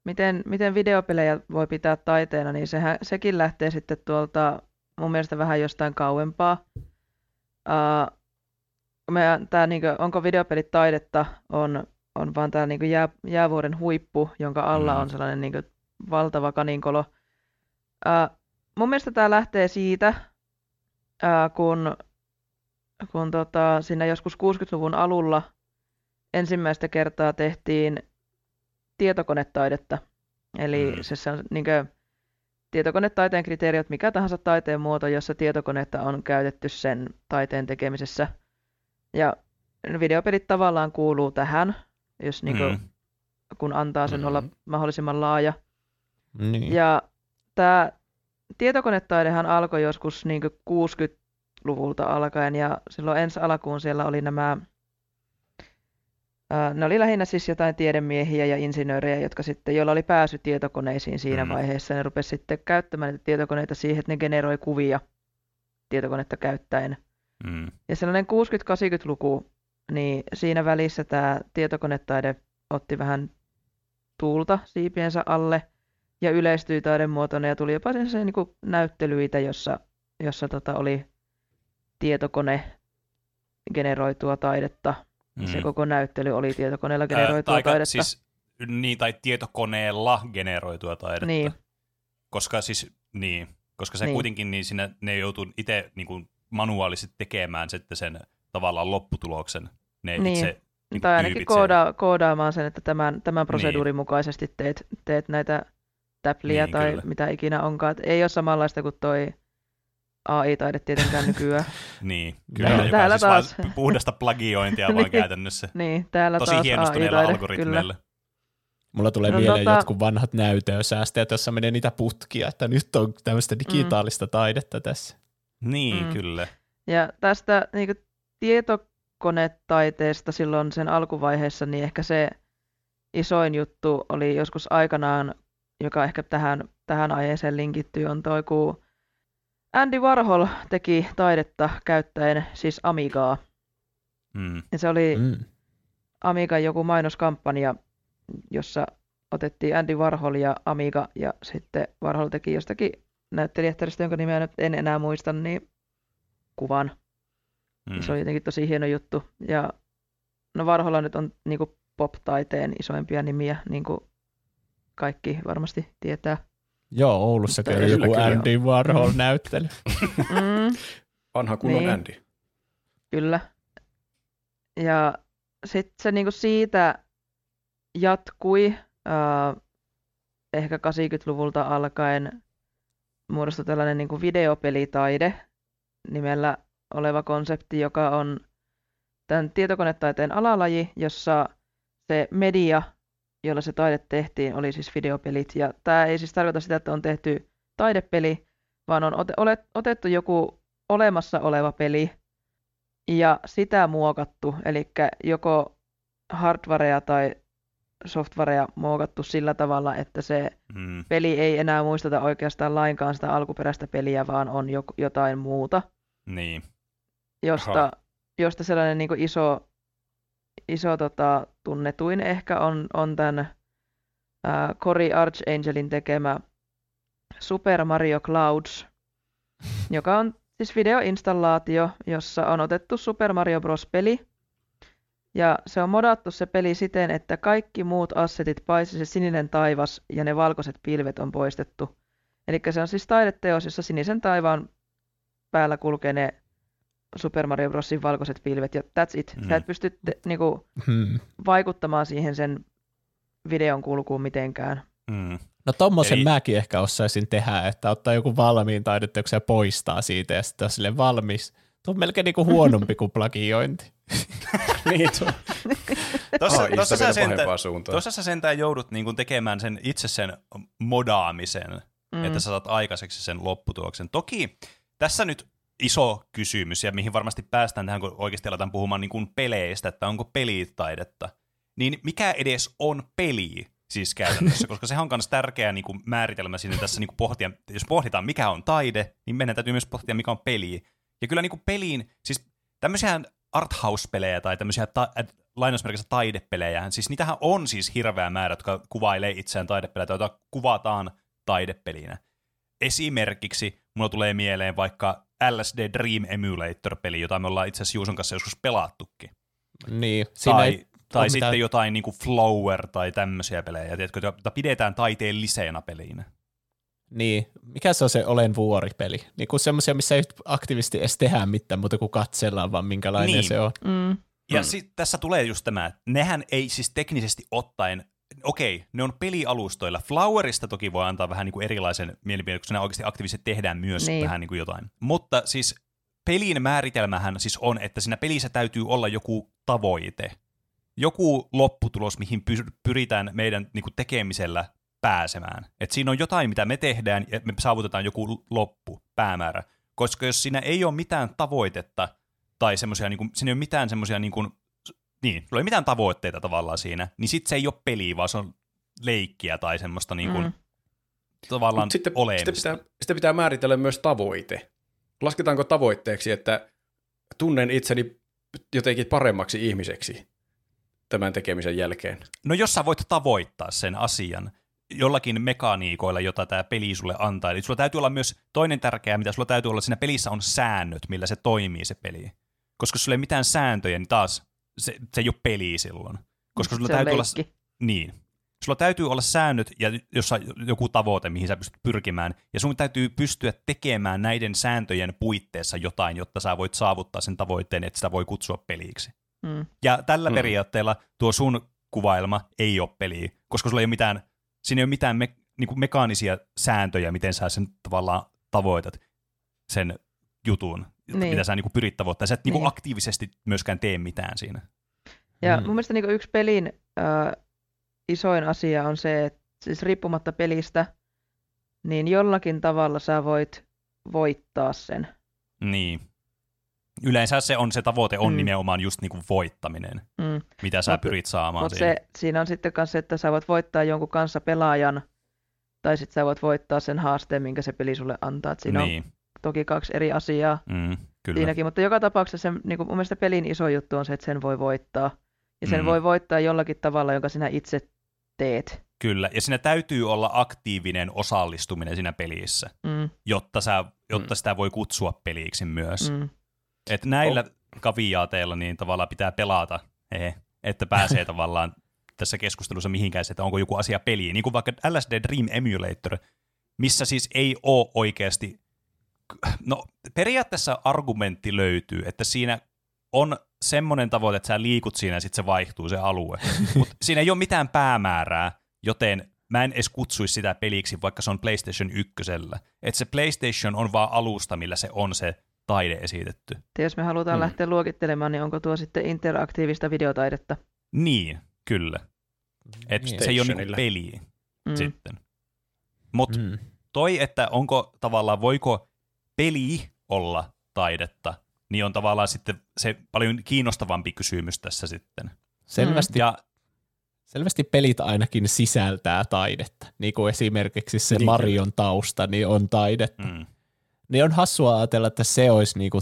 miten, miten videopelejä voi pitää taiteena, niin sehän, sekin lähtee sitten tuolta mun mielestä vähän jostain kauempaa. Uh, meidän, tää, niin kuin, onko videopelit taidetta, on, on vaan tämä niin jää, jäävuoren huippu, jonka alla mm. on sellainen niin kuin, valtava kaninkolo. Uh, mun mielestä tämä lähtee siitä, uh, kun, kun tota, siinä joskus 60-luvun alulla ensimmäistä kertaa tehtiin tietokonetaidetta. Eli mm. se, se on niin kuin, tietokonetaiteen kriteeriot, mikä tahansa taiteen muoto, jossa tietokonetta on käytetty sen taiteen tekemisessä – ja videopelit tavallaan kuuluu tähän, jos niinku, mm. kun antaa sen mm. olla mahdollisimman laaja. Niin. Ja tämä tietokonetaidehan alkoi joskus niinku 60-luvulta alkaen, ja silloin ensi alkuun siellä oli nämä ne oli lähinnä siis jotain tiedemiehiä ja insinöörejä, jotka sitten, joilla oli pääsy tietokoneisiin siinä mm. vaiheessa. Ne rupesi sitten käyttämään niitä tietokoneita siihen, että ne generoi kuvia tietokonetta käyttäen. Mm. Ja sellainen 60-80-luku, niin siinä välissä tämä tietokonetaide otti vähän tuulta siipiensä alle ja yleistyi taidemuotona ja tuli jopa sen niin näyttelyitä, jossa, jossa tota oli tietokone generoitua taidetta. Mm. Se koko näyttely oli tietokoneella generoitua Ää, taidetta. Siis, niin, tai tietokoneella generoitua taidetta. Niin. Koska siis, niin, koska se niin. kuitenkin, niin siinä ne joutuu itse niin kuin, manuaalisesti tekemään sitten sen tavallaan lopputuloksen. Ne niin. itse niin tai ainakin kooda, koodaamaan sen, että tämän, tämän proseduurin niin. mukaisesti teet, teet näitä täpliä niin, tai kyllä. mitä ikinä onkaan. Et ei ole samanlaista kuin toi AI-taide tietenkään nykyään. (laughs) niin, kyllä, ja, joka täällä siis taas... puhdasta plagiointia (laughs) vaan niin, käytännössä. Niin, täällä Tosi taas hienostuneilla algoritmeilla. Kyllä. Mulla tulee no, mieleen tota... jotkut vanhat näytösäästeet, jossa menee niitä putkia, että nyt on tämmöistä digitaalista mm. taidetta tässä. Niin, mm. kyllä. Ja tästä niin kuin, tietokonetaiteesta silloin sen alkuvaiheessa, niin ehkä se isoin juttu oli joskus aikanaan joka ehkä tähän, tähän aiheeseen linkittyy, on toi, kun Andy Warhol teki taidetta käyttäen siis Amigaa. Mm. Ja se oli Mm. Amiga joku mainoskampanja, jossa otettiin Andy Warhol ja Amiga ja sitten Warhol teki jostakin näyttelijähtäristä, jonka nimeä nyt en enää muista, niin kuvan. Mm. Se oli jotenkin tosi hieno juttu. Ja no Warholla nyt on niinku pop-taiteen isoimpia nimiä, niin kuin kaikki varmasti tietää. Joo, Oulussa Kyllä, joku kyllä. Andy Warhol-näyttely. Mm, Vanha kunnon Niin. Andy. kyllä. Ja sitten se niinku siitä jatkui äh, ehkä 80-luvulta alkaen muodostui tällainen niinku videopelitaide nimellä oleva konsepti, joka on tämän tietokonetaiteen alalaji, jossa se media, jolla se taide tehtiin, oli siis videopelit. Ja tämä ei siis tarkoita sitä, että on tehty taidepeli, vaan on otettu joku olemassa oleva peli ja sitä muokattu, eli joko hardwarea tai softwarea muokattu sillä tavalla, että se Mm. peli ei enää muistuta oikeastaan lainkaan sitä alkuperäistä peliä, vaan on jo, jotain muuta, Niin. josta, Aha. josta sellainen niin iso, iso tota, tunnetuin ehkä on, on tämän ää, Cory Archangelin tekemä Super Mario Clouds, (laughs) joka on siis videoinstallaatio, jossa on otettu Super Mario Bros. peli, ja se on modattu se peli siten, että kaikki muut assetit, paitsi se sininen taivas ja ne valkoiset pilvet on poistettu. Eli se on siis taideteos, jossa sinisen taivaan päällä kulkee ne Super Mario Brosin valkoiset pilvet, ja that's it. Mm. Sä et pysty te, niinku, Hmm. vaikuttamaan siihen sen videon kulkuun mitenkään. Mm. No tommosen Eli- mäkin ehkä osaisin tehdä, että ottaa joku valmiin taideteoksen ja poistaa siitä ja sitten on sille valmis. Tuo on melkein niinku huonompi kuin plagiointi. (laughs) niin, tuo. (laughs) Tossa, AI-sta tossa, sä sentään, tossa sä sentään joudut niin kuin tekemään sen itse sen modaamisen, Mm. mm. että sä saat aikaiseksi sen lopputuloksen. Toki tässä nyt iso kysymys, ja mihin varmasti päästään tähän, kun oikeasti aletaan puhumaan niin kuin peleistä, että onko pelitaidetta. Niin mikä edes on peli siis käytännössä, (laughs) koska sehän on myös tärkeä niin kuin määritelmä siinä tässä niin kuin pohtia, jos pohditaan mikä on taide, niin meidän täytyy myös pohtia mikä on peli. Ja kyllä niin kuin peliin, siis tämmöisiä arthouse-pelejä tai tämmöisiä ta- äh, lainausmerkissä taidepelejä, siis niitähän on siis hirveä määrä, jotka kuvailee itseään taidepelejä tai joita kuvataan taidepelinä. Esimerkiksi mulla tulee mieleen vaikka LSD Dream Emulator-peli, jota me ollaan itse asiassa Juuson kanssa joskus pelattukin. Niin, siinä Tai, ei tai sitten mitään- jotain niin kuin Flower tai tämmöisiä pelejä, tiedätkö, joita pidetään taiteellisena pelinä. Niin, mikä se on se Olen vuoripeli? Niin kuin semmoisia, missä ei aktiivisesti edes tehdä mitään muuta kuin katsellaan, vaan minkälainen Niin. se on. Mm. Ja Mm. sit tässä tulee just tämä, että nehän ei siis teknisesti ottaen, okei, ne on pelialustoilla. Flowerista toki voi antaa vähän niin kuin erilaisen mielipiteen, koska ne oikeasti aktiivisesti tehdään myös Niin. vähän niin kuin jotain. Mutta siis pelin määritelmähän siis on, että siinä pelissä täytyy olla joku tavoite. Joku lopputulos, mihin py- pyritään meidän niin kuin tekemisellä pääsemään. Et siinä on jotain, mitä me tehdään, ja me saavutetaan joku loppu, päämäärä. Koska jos siinä ei ole mitään tavoitetta, tai semmoisia, niin kuin, siinä ei ole mitään semmoisia, niin kuin, niin, sulla ei mitään tavoitteita tavallaan siinä, niin sit se ei ole peli, vaan se on leikkiä tai semmoista niin kuin, Mm. tavallaan Mut sitten, olemista. sitten, pitää, sitten pitää määritellä myös tavoite. Lasketaanko tavoitteeksi, että tunnen itseni jotenkin paremmaksi ihmiseksi tämän tekemisen jälkeen? No jos sä voit tavoittaa sen asian jollakin mekaniikoilla, jota tämä peli sulle antaa, eli sulla täytyy olla myös toinen tärkeä, mitä sulla täytyy olla siinä pelissä on säännöt, millä se toimii se peli. Koska jos sulla ei mitään sääntöjä, niin taas se, se ei ole peli silloin. Koska sulla Se on täytyy olla, niin, sulla täytyy olla säännöt ja jossa joku tavoite, mihin sä pystyt pyrkimään, ja sun täytyy pystyä tekemään näiden sääntöjen puitteissa jotain, jotta sä voit saavuttaa sen tavoitteen, että sitä voi kutsua peliksi. Mm. Ja tällä Hmm. periaatteella tuo sun kuvailma ei ole peli, koska sulla ei ole mitään, siinä ei ole mitään me, niin kuin mekaanisia sääntöjä, miten sä sen tavallaan tavoitat sen jutun, Niin. niin. mitä sä niin kuin pyrit tavoittamaan. Sä et niin. Niin. Aktiivisesti myöskään tee mitään siinä. Ja Mm. mun mielestä niin yksi pelin äh, isoin asia on se, että siis riippumatta pelistä, niin jollakin tavalla sä voit voittaa sen. Niin. Yleensä se on se tavoite on Mm. nimenomaan just niin kuin voittaminen, Mm. mitä sä Mut- pyrit saamaan Mutta siinä. se, siinä on sitten myös se, että sä voit voittaa jonkun kanssa pelaajan tai sitten sä voit voittaa sen haasteen, minkä se peli sulle antaa. Et siinä niin, on toki kaksi eri asiaa mm, kyllä. siinäkin, mutta joka tapauksessa se, niin kuin mun mielestä pelin iso juttu on se, että sen voi voittaa. Ja sen Mm. voi voittaa jollakin tavalla, jonka sinä itse teet. Kyllä, ja siinä täytyy olla aktiivinen osallistuminen siinä pelissä, Mm, jotta, sä, jotta Mm. sitä voi kutsua peliksi myös. mm. Et näillä kaviaateilla niin tavallaan pitää pelata, hehe, että pääsee (laughs) tavallaan tässä keskustelussa mihinkään, se, että onko joku asia peliin. Niin kuin vaikka LSD Dream Emulator, missä siis ei ole oikeasti, no periaatteessa argumentti löytyy, että siinä on semmoinen tavoite, että sä liikut siinä ja sitten se vaihtuu se alue. (laughs) Mutta siinä ei ole mitään päämäärää, joten mä en edes kutsuisi sitä peliksi, vaikka se on PlayStation 1. Että se PlayStation on vaan alusta, millä se on se taide esitetty. Ja jos me halutaan Mm. lähteä luokittelemaan, niin onko tuo sitten interaktiivista videotaidetta? Niin, kyllä. Et Niin. se ei ole niinku peli Mm. sitten. Mutta Mm. toi, että onko tavallaan, voiko peli olla taidetta, niin on tavallaan sitten se paljon kiinnostavampi kysymys tässä sitten. Selvästi, Ja selvästi pelit ainakin sisältää taidetta. Niin kuin esimerkiksi se Niin Marion tausta niin on taidetta. mm, Niin on hassua ajatella, että se olisi niinku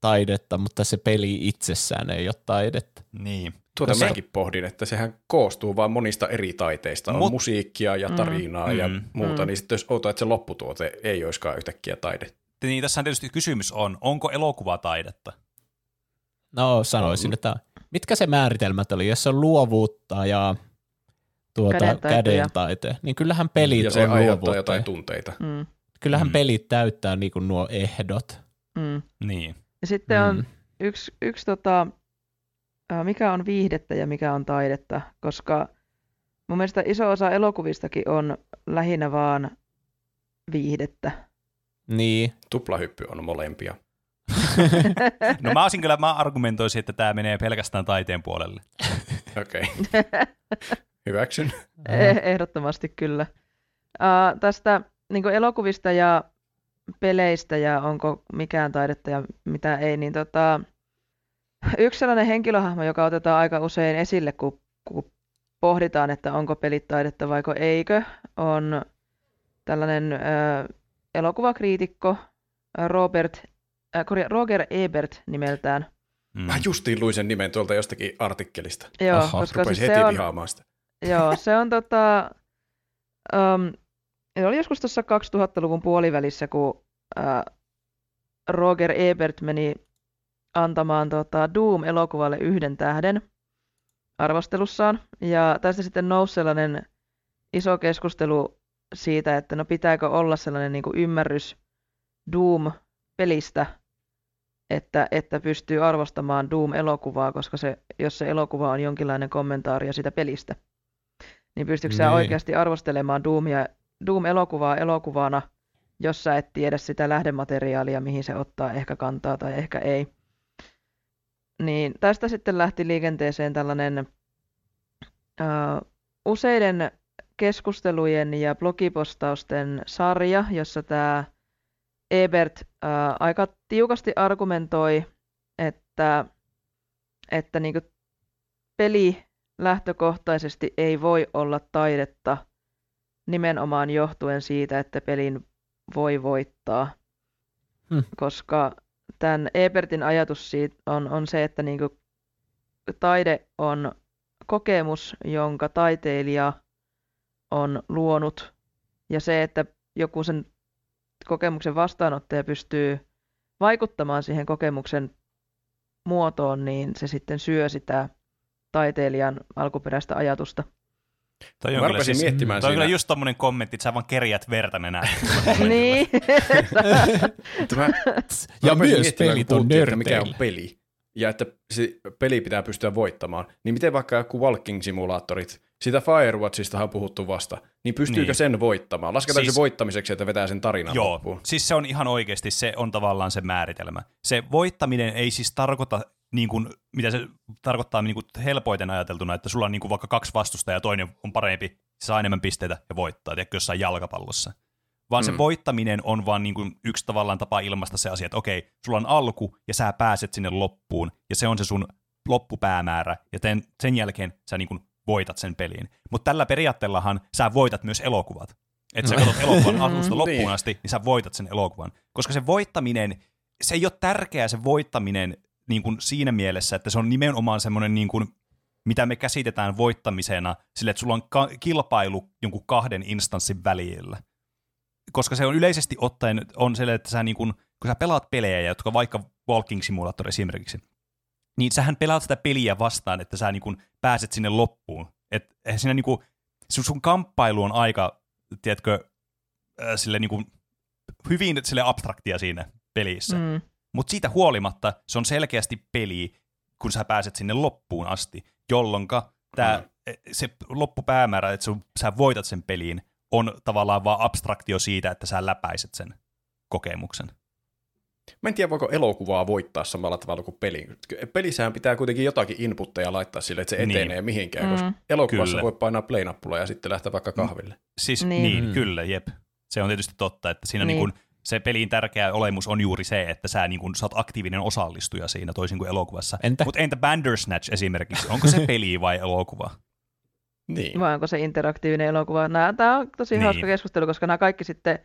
taidetta, mutta se peli itsessään ei ole taidetta. niin. Tuota Se- mäkin pohdin, että sehän koostuu vain monista eri taiteista. On Mut- musiikkia ja Mm. tarinaa ja Mm. muuta, Mm. niin sitten jos outoa, että se lopputuote ei olisikaan yhtäkkiä taide. Niin tässä on tietysti kysymys on, onko elokuva taidetta? No sanoisin, että mitkä se määritelmät oli, jos se on luovuutta ja tuota, Kädentaitoja. kädentaite, niin kyllähän pelit ja se on luovuutta. jotain tunteita. Mm. Kyllähän Mm. pelit täyttää niinku nuo ehdot. Mm. Niin. Ja sitten on Mm. yksi, yksi tota, mikä on viihdettä ja mikä on taidetta, koska mun mielestä iso osa elokuvistakin on lähinnä vaan viihdettä. Niin. Tuplahyppy on molempia. (laughs) No mä olisin kyllä, mä argumentoisin, että tämä menee pelkästään taiteen puolelle. (laughs) Okei. Hyväksyn. Eh- Ehdottomasti kyllä. Uh, tästä niin elokuvista ja peleistä ja onko mikään taidetta ja mitä ei, niin tota, yksi sellainen henkilöhahmo, joka otetaan aika usein esille, kun, kun pohditaan, että onko pelit taidetta vaiko eikö, on tällainen ö, elokuvakriitikko ö, Robert, äh, korja, Roger Ebert nimeltään. Mm. Mä justiin luin sen nimen tuolta jostakin artikkelista. Joo, Aha, koska Rupesin siis heti se on, vihaamaan sitä. Joo, se on tota, um, se oli joskus tuossa 2000-luvun puolivälissä, kun ää, Roger Ebert meni antamaan tota, Doom-elokuvalle yhden tähden arvostelussaan. Ja tästä sitten nousi sellainen iso keskustelu siitä, että no pitääkö olla sellainen niin kuin ymmärrys Doom-pelistä, että, että pystyy arvostamaan Doom-elokuvaa, koska se, jos se elokuva on jonkinlainen kommentaario sitä pelistä, niin pystyykö sä Niin. oikeasti arvostelemaan Doomia, Doom-elokuvaa elokuvana, jos sä et tiedä sitä lähdemateriaalia, mihin se ottaa ehkä kantaa tai ehkä ei. Niin tästä sitten lähti liikenteeseen tällainen uh, useiden keskustelujen ja blogipostausten sarja, jossa tämä Ebert uh, aika tiukasti argumentoi, että, että niinku peli lähtökohtaisesti ei voi olla taidetta nimenomaan johtuen siitä, että pelin voi voittaa. Hmm. Koska tämän Ebertin ajatus siitä on, on se, että niinku taide on kokemus, jonka taiteilija on luonut. Ja se, että joku sen kokemuksen vastaanottaja pystyy vaikuttamaan siihen kokemuksen muotoon, niin se sitten syö sitä taiteilijan alkuperäistä ajatusta. Toi on kyllä, siis, miettimään toi on siinä- kyllä just tommonen kommentti, että sä vaan kerjät verta nenään. (laughs) niin. Mutta mä, Ja myös pelit on puhuttiin, että mikä on peli. Ja että se peli pitää pystyä voittamaan. Niin miten vaikka joku walking-simulaattorit, sitä Firewatchista on puhuttu vasta, niin pystyykö Niin. sen voittamaan? Lasketaanko Siis- se voittamiseksi, että vetää sen tarinan Joo, loppuun? siis se on ihan oikeasti, se on tavallaan se määritelmä. Se voittaminen ei siis tarkoita, niin kuin, mitä se tarkoittaa niin kuin helpoiten ajateltuna, että sulla on niin kuin vaikka kaksi vastustajaa ja toinen on parempi, saa enemmän pisteitä ja voittaa, tiedätkö, jossain jalkapallossa. Vaan se Mm. voittaminen on vaan niin kuin yksi tavallaan tapa ilmaista se asia, että okei, sulla on alku ja sä pääset sinne loppuun ja se on se sun loppupäämäärä ja ten, sen jälkeen sä niin kuin voitat sen pelin. Mutta tällä periaatteellahan sä voitat myös elokuvat. että sä katsot elokuvan (laughs) alusta Niin. loppuun asti, niin sä voitat sen elokuvan. Koska se voittaminen, se ei ole tärkeää se voittaminen niin kuin siinä mielessä, että se on nimenomaan semmoinen, niin kuin, mitä me käsitetään voittamisena, sille, että sulla on ka- kilpailu jonkun kahden instanssin välillä. Koska se on yleisesti ottaen on se, että sä niin kuin, kun sä pelaat pelejä, jotka vaikka Walking Simulator esimerkiksi, niin sähän pelaat sitä peliä vastaan, että sä niin kuin pääset sinne loppuun. Et siinä niin kuin, sun, sun kamppailu on aika, tiedätkö, äh, sille niin kuin, hyvin sille abstraktia siinä pelissä. Mm. Mm. Mutta siitä huolimatta se on selkeästi peli, kun sä pääset sinne loppuun asti, jolloin tää, se loppupäämäärä, että sun, sä voitat sen peliin, on tavallaan vaan abstraktio siitä, että sä läpäiset sen kokemuksen. Mä en tiedä, voiko elokuvaa voittaa samalla tavalla kuin pelin. Pelissähän pitää kuitenkin jotakin inputteja laittaa sille, että se Niin. etenee mihinkään, Mm. koska elokuvassa Kyllä. voi painaa play-nappula ja sitten lähteä vaikka kahville. Siis niin, Niin. niin Mm. kyllä, jep. Se on tietysti totta, että siinä niin. Niin. Niin kun, se pelin tärkeä olemus on juuri se, että sä, niin kun, sä oot aktiivinen osallistuja siinä toisin kuin elokuvassa. Entä? Mutta entä Bandersnatch esimerkiksi? Onko se (laughs) peli vai elokuva? Niin. Vai onko se interaktiivinen elokuva? Tämä on tosi Niin. hauska keskustelu, koska nämä kaikki sitten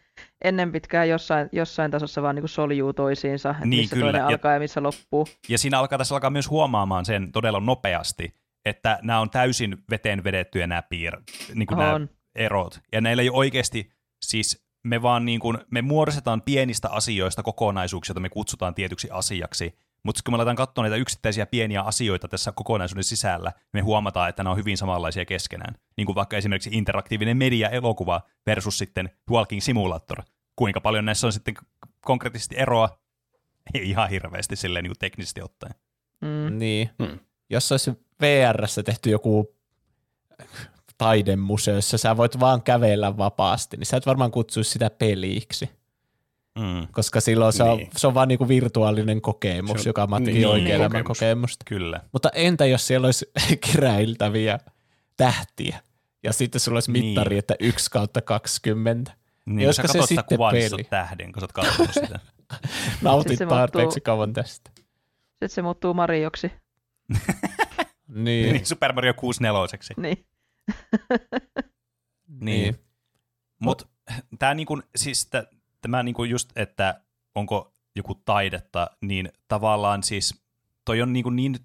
ennen pitkään jossain, jossain tasossa vaan niin soljuu toisiinsa, että Niin, missä kyllä. toinen Ja- alkaa ja missä loppuu. Ja siinä alkaa tässä alkaa myös huomaamaan sen todella nopeasti, että nämä on täysin veteen vedettyjä nämä, piir, niin kuin nämä erot. Ja näillä ei oikeasti, siis me vaan niin kuin, me muodostetaan pienistä asioista kokonaisuuksia, joita me kutsutaan tietyksi asiaksi, mutta kun me aletaan katsoa näitä yksittäisiä pieniä asioita tässä kokonaisuuden sisällä, me huomataan, että nämä on hyvin samanlaisia keskenään. Niin kuin vaikka esimerkiksi interaktiivinen media-elokuva versus sitten Walking Simulator. Kuinka paljon näissä on sitten konkreettisesti eroa? Ei ihan hirveästi silleen niin kuin teknisesti ottaen. Mm. Niin. Hmm. Jos olisi VRssä tehty joku taidemuseo, jossa sä voit vaan kävellä vapaasti, niin sä et varmaan kutsuisi sitä peliksi, Mm, koska silloin se on, Niin. se on vaan niinku virtuaalinen kokemus, Se on- joka matkii niin, oikean niin. elämän kokemus. kokemusta. kyllä. Mutta entä jos siellä olisi (laughs) keräiltäviä tähtiä, ja sitten sulla olisi Niin. mittari, että 1 kautta 20. Niin, Olisiko sä se sitä sitten niin peli? tähden, kun sä oot sitä. (laughs) Nautit se tarpeeksi muuttuu- kauan tästä. Sitten se muuttuu Marioksi. (laughs) Niin, niin, Super Mario 64. Niin. Niin. Mutta tämä niinku, siis tä- tämä niinku just, että onko joku taidetta, niin tavallaan siis toi on niinku niin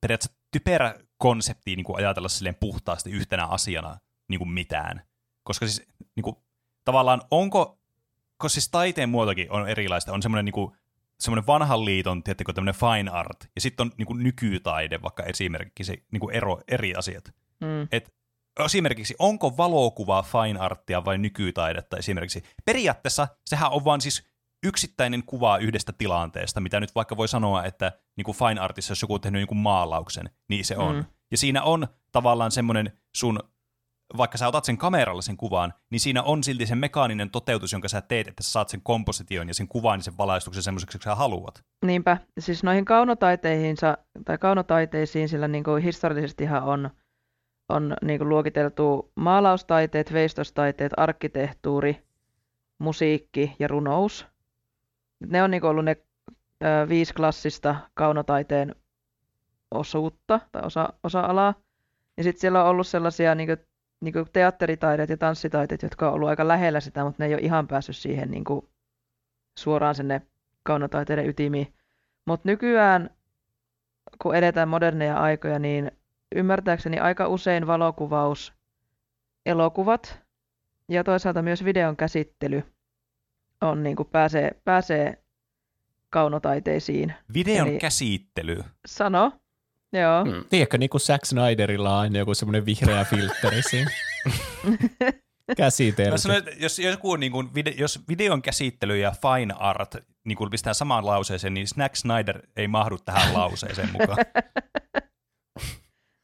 periaatteessa typerä konsepti niinku ajatella silleen puhtaasti yhtenä asiana niinku mitään. Koska siis niinku, tavallaan onko, koska siis taiteen muotokin on erilaista, on semmoinen niinku, semmoinen vanhan liiton, tiedättekö, tämmöinen fine art, ja sitten on niinku nykytaide, vaikka esimerkiksi niinku ero, eri asiat Mm. Esimerkiksi, onko valokuva fine arttia vai nykytaidetta esimerkiksi? Periaatteessa sehän on vaan siis yksittäinen kuva yhdestä tilanteesta, mitä nyt vaikka voi sanoa, että niin kuin fine artissa, jos joku on tehnyt jonkun maalauksen, niin se on. Mm. Ja siinä on tavallaan semmoinen sun, vaikka sä otat sen kameralla sen kuvan, niin siinä on silti se mekaaninen toteutus, jonka sä teet, että sä saat sen komposition ja sen kuvan ja sen valaistuksen semmoiseksi, kuin sä haluat. Niinpä, siis noihin kaunotaiteihinsa, tai kaunotaiteisiin, sillä niin kuin historiallisestihan on, on niin kuin luokiteltu maalaustaiteet, veistostaiteet, arkkitehtuuri, musiikki ja runous. Ne on niin kuin ollut ne ö, viisi klassista kaunotaiteen osuutta tai osa, osa-alaa. Ja sitten siellä on ollut sellaisia niin kuin, niin kuin teatteritaiteet ja tanssitaiteet, jotka on ollut aika lähellä sitä, mutta ne ei ole ihan päässyt siihen niin kuin, suoraan sinne kaunotaiteiden ytimiin. Mutta nykyään, kun edetään moderneja aikoja, niin ymmärtääkseni aika usein valokuvaus, elokuvat ja toisaalta myös videon käsittely on niin kuin pääsee, pääsee kaunotaiteisiin. Videon Eli- käsittely. Sano. Joo. Hmm. Tiedätkö, niin kuin Zack Snyderilla on aina joku semmoinen vihreä (laughs) filtteri siinä. (laughs) Käsitelty. sanoin, että jos, joku, niin kuin, vide, jos videon käsittely ja fine art niin kuin pistää samaan lauseeseen, niin Snack Snyder ei mahdu tähän lauseeseen mukaan. (laughs)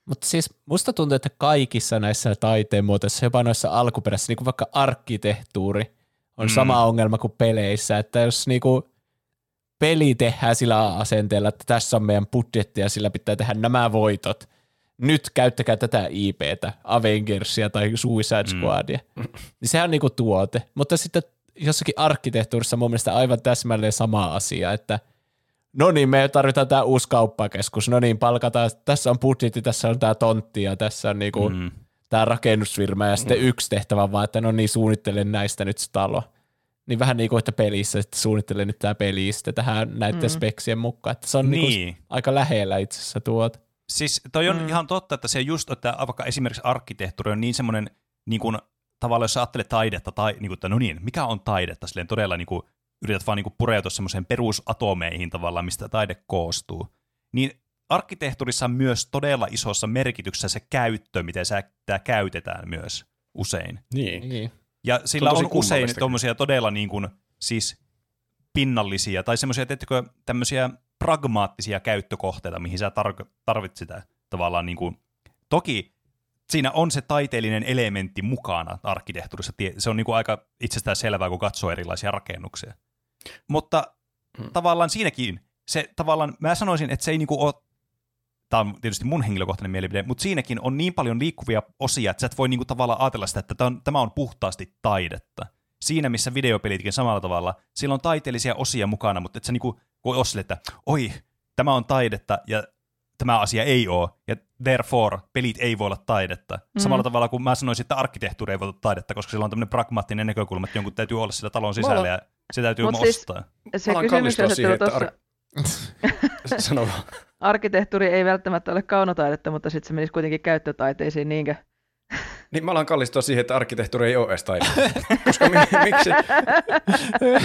Mutta siis musta tuntuu, että kaikissa näissä taiteen muotoissa, jopa noissa alkuperäisissä, niin kuin vaikka arkkitehtuuri, on Mm. mm. sama ongelma kuin peleissä, että jos niinku peli tehdään sillä asenteella, että tässä on meidän budjetti ja sillä pitää tehdä nämä voitot, nyt käyttäkää tätä IPtä, Avengersia tai Suicide Mm. Squadia, niin sehän on niinku tuote. Mutta sitten jossakin arkkitehtuurissa mun mielestä aivan täsmälleen sama asia, että no niin, me tarvitaan tämä uusi kauppakeskus, no niin, palkataan, tässä on budjetti, tässä on tämä tontti ja tässä on niinku Mm. tämä rakennusfirma ja sitten Mm. yksi tehtävä vaan, että no niin, suunnittelen näistä nyt se talo. Niin vähän niin kuin, että pelissä, että suunnittelen nyt tämä peli ja sitten tähän näiden Mm. speksien mukaan. Että se on niin. Niin. Niin aika lähellä itse asiassa tuota. Siis toi on Mm. ihan totta, että se just, että vaikka esimerkiksi arkkitehtuuri on niin semmoinen, niin kuin, tavallaan jos sä ajattelet taidetta, tai niin kuin, että no niin, mikä on taidetta, silleen todella niin kuin, yrität vaan niin kuin pureutua semmoiseen perusatomeihin tavallaan, mistä taide koostuu, niin arkkitehtuurissa on myös todella isossa merkityksessä se käyttö, miten sä, tämä käytetään myös usein. Niin. Niin. Ja sillä on usein tuommoisia todella niin kuin, siis pinnallisia tai semmoisia, teettekö, tämmöisiä pragmaattisia käyttökohteita, mihin sä tar- tarvit sitä tavallaan niin kuin, toki siinä on se taiteellinen elementti mukana arkkitehtuurissa, se on niin kuin aika itsestään selvää, kun katsoo erilaisia rakennuksia. Mutta Hmm. tavallaan siinäkin, se tavallaan, mä sanoisin, että se ei niin kuin ole tämä on tietysti mun henkilökohtainen mielipide, mutta siinäkin on niin paljon liikkuvia osia, että sä et voi niinku tavallaan ajatella sitä, että tämä on, tämä on puhtaasti taidetta. Siinä, missä videopelitkin samalla tavalla, sillä on taiteellisia osia mukana, mutta et sä niinku voi olla sille, että oi, tämä on taidetta ja tämä asia ei ole, ja therefore pelit ei voi olla taidetta. Mm. Samalla tavalla kuin mä sanoisin, että arkkitehtuuri ei voi olla taidetta, koska sillä on tämmöinen pragmaattinen näkökulma, että jonkun täytyy olla sillä talon sisällä ollaan- ja se täytyy Mut siis- ostaa. Se Alan kysymys kallistua siihen, että ar- (laughs) Sano vaan. arkkitehtuuri ei välttämättä ole kaunotaidetta, mutta sitten se menisi kuitenkin käyttötaiteisiin, niinkö? (laughs) Niin mä alan kallistua siihen, että arkkitehtuuri ei ole edes taide. (laughs) Koska mi- miksi,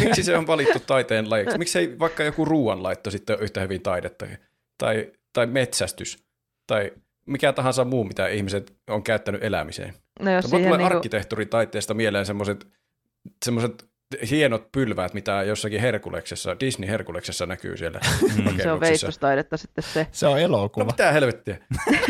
miksi se on valittu taiteen lajiksi? Miksi ei vaikka joku ruoanlaitto sitten ole yhtä hyvin taidetta? Tai, tai metsästys? Tai mikä tahansa muu, mitä ihmiset on käyttänyt elämiseen? No jos siihen tulee niinku, arkkitehtuuritaiteesta mieleen semmoiset semmoiset hienot pylväät, mitä jossakin Herkuleksessa, Disney Herkuleksessa näkyy siellä (laughs) Mm. se on rakennuksissa. veistostaidetta sitten se. Se on No elokuva. mitä helvettiä?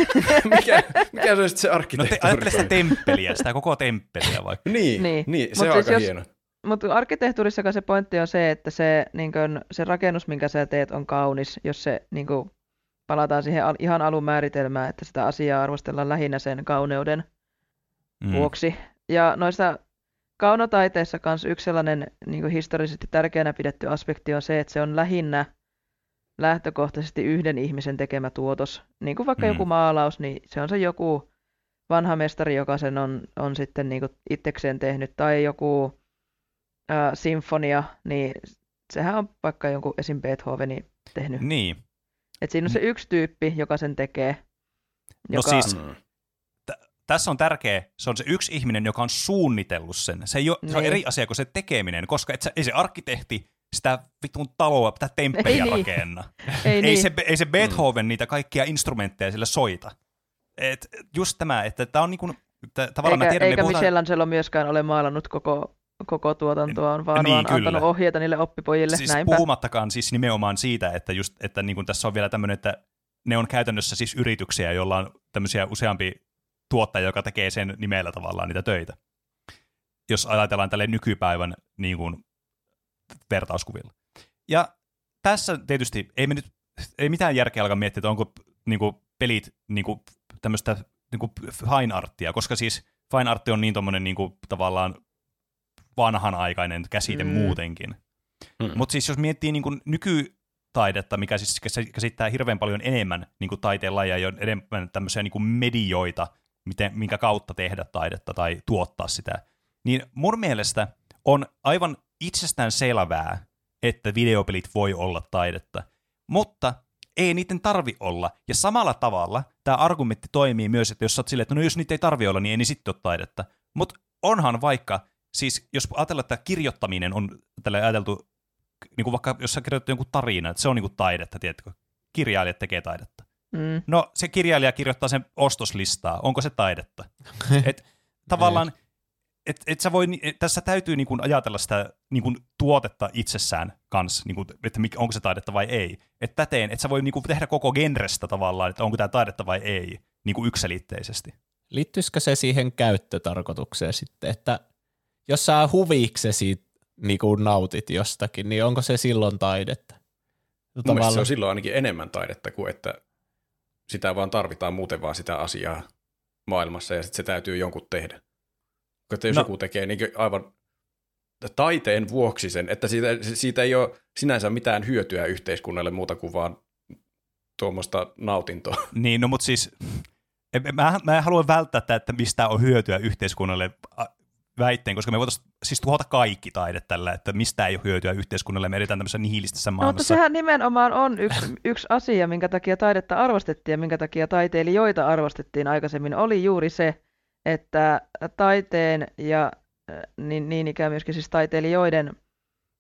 (laughs) mikä, mikä se on sitten se No te, arkkitehtuuri? ajattele sitä temppeliä, sitä koko temppeliä vaikka. Niin, Niin. niin. niin se Mut on siis aika jos- hieno. Mutta arkkitehtuurissakaan se pointti on se, että se, niin kun, se rakennus, minkä sä teet, on kaunis, jos se niin kun, palataan siihen al- ihan alun määritelmään, että sitä asiaa arvostellaan lähinnä sen kauneuden Mm. vuoksi. Ja noissa kaunotaiteissa kanssa yksi sellainen niin historiallisesti tärkeänä pidetty aspekti on se, että se on lähinnä lähtökohtaisesti yhden ihmisen tekemä tuotos. Niin kuin vaikka Mm. joku maalaus, niin se on se joku vanha mestari, joka sen on, on sitten niin itsekseen tehnyt, tai joku ää, sinfonia, niin sehän on vaikka jonkun esim. Beethovenin tehnyt. Niin. Et siinä on se yksi tyyppi, joka sen tekee. No Joka, siis- Mm. tässä on tärkeä, se on se yksi ihminen, joka on suunnitellut sen. Se, ei ole, se on Niin. eri asia kuin se tekeminen, koska et sä, ei se arkkitehti sitä vitun taloa, tätä temppeliä Ei niin. rakenna. (laughs) ei, Ei, niin. se, ei se Beethoven niitä kaikkia instrumentteja sille soita. Et just tämä, että tämä on niin kuin, tavallaan mä eikä, tiedän, me eikä puhutaan, Michelangelo myöskään ole maalannut koko, koko tuotantoa, on vaan, Niin, vaan kyllä. antanut ohjeita niille oppipojille. siis Näinpä. puhumattakaan siis nimenomaan siitä, että, just, että niin kuin tässä on vielä tämmöinen, että ne on käytännössä siis yrityksiä, joilla on tämmöisiä useampi tuottaja, joka tekee sen nimellä tavallaan niitä töitä. Jos ajatellaan tälle nykypäivän niin kuin, vertauskuvilla. Ja tässä tietysti ei, me nyt, ei mitään järkeä alkaa miettiä, että onko niin kuin, pelit niin kuin, tämmöistä niin kuin fine arttia, koska siis fine artti on niin tommonen niin kuin, tavallaan vanhanaikainen käsite Mm. muutenkin. Mm. Mutta siis jos miettii niin kuin nykytaidetta, mikä siis käs- käsittää hirveän paljon enemmän niin kuin taiteen lajeja ja enemmän tämmöisiä niin kuin medioita, miten, minkä kautta tehdä taidetta tai tuottaa sitä, niin mun mielestä on aivan itsestään selvää, että videopelit voi olla taidetta, mutta ei niiden tarvi olla. Ja samalla tavalla tämä argumentti toimii myös, että jos sä oot silleen, että no jos niitä ei tarvi olla, niin ei niin sitten ole taidetta. Mutta onhan vaikka, siis jos ajatellaan, että kirjoittaminen on tällä ajateltu, niin kuin vaikka jos sä kirjoitat jonkun tarina, että se on niin kuin taidetta, tiedätkö? Kirjailijat tekee taidetta. Mm. No se kirjailija kirjoittaa sen ostoslistaa, onko se taidetta? (laughs) Et tavallaan, et, et sä voi, et tässä täytyy niin kuin ajatella sitä niin kuin tuotetta itsessään kanssa, niin kuin, että mikä, onko se taidetta vai ei. Että täteen, että sä voi niin kuin tehdä koko genrestä tavallaan, että onko tämä taidetta vai ei, niin kuin yksilitteisesti. Liittyisikö se siihen käyttötarkoitukseen sitten, että jos sä huviksesi niin kuin nautit jostakin, niin onko se silloin taidetta? Mun mielestä se on silloin ainakin enemmän taidetta kuin että sitä vaan tarvitaan muuten vaan sitä asiaa maailmassa ja sitten se täytyy jonkun tehdä. Että jos No. no. joku tekee niin aivan taiteen vuoksi sen, että siitä, siitä ei ole sinänsä mitään hyötyä yhteiskunnalle muuta kuin vaan tuommoista nautintoa. (laughs) Niin, no mutta siis Mä, mä haluan välttää tätä, että mistä on hyötyä yhteiskunnalle väitteen, koska me voitaisiin siis tuhota kaikki taide tällä, että mistä ei ole hyötyä yhteiskunnalle, me edetään tämmöisessä nihilistisessä maailmassa. No, mutta sehän nimenomaan on yksi, yksi asia, minkä takia taidetta arvostettiin ja minkä takia taiteilijoita arvostettiin aikaisemmin, oli juuri se, että taiteen ja niin, niin ikään myöskin siis taiteilijoiden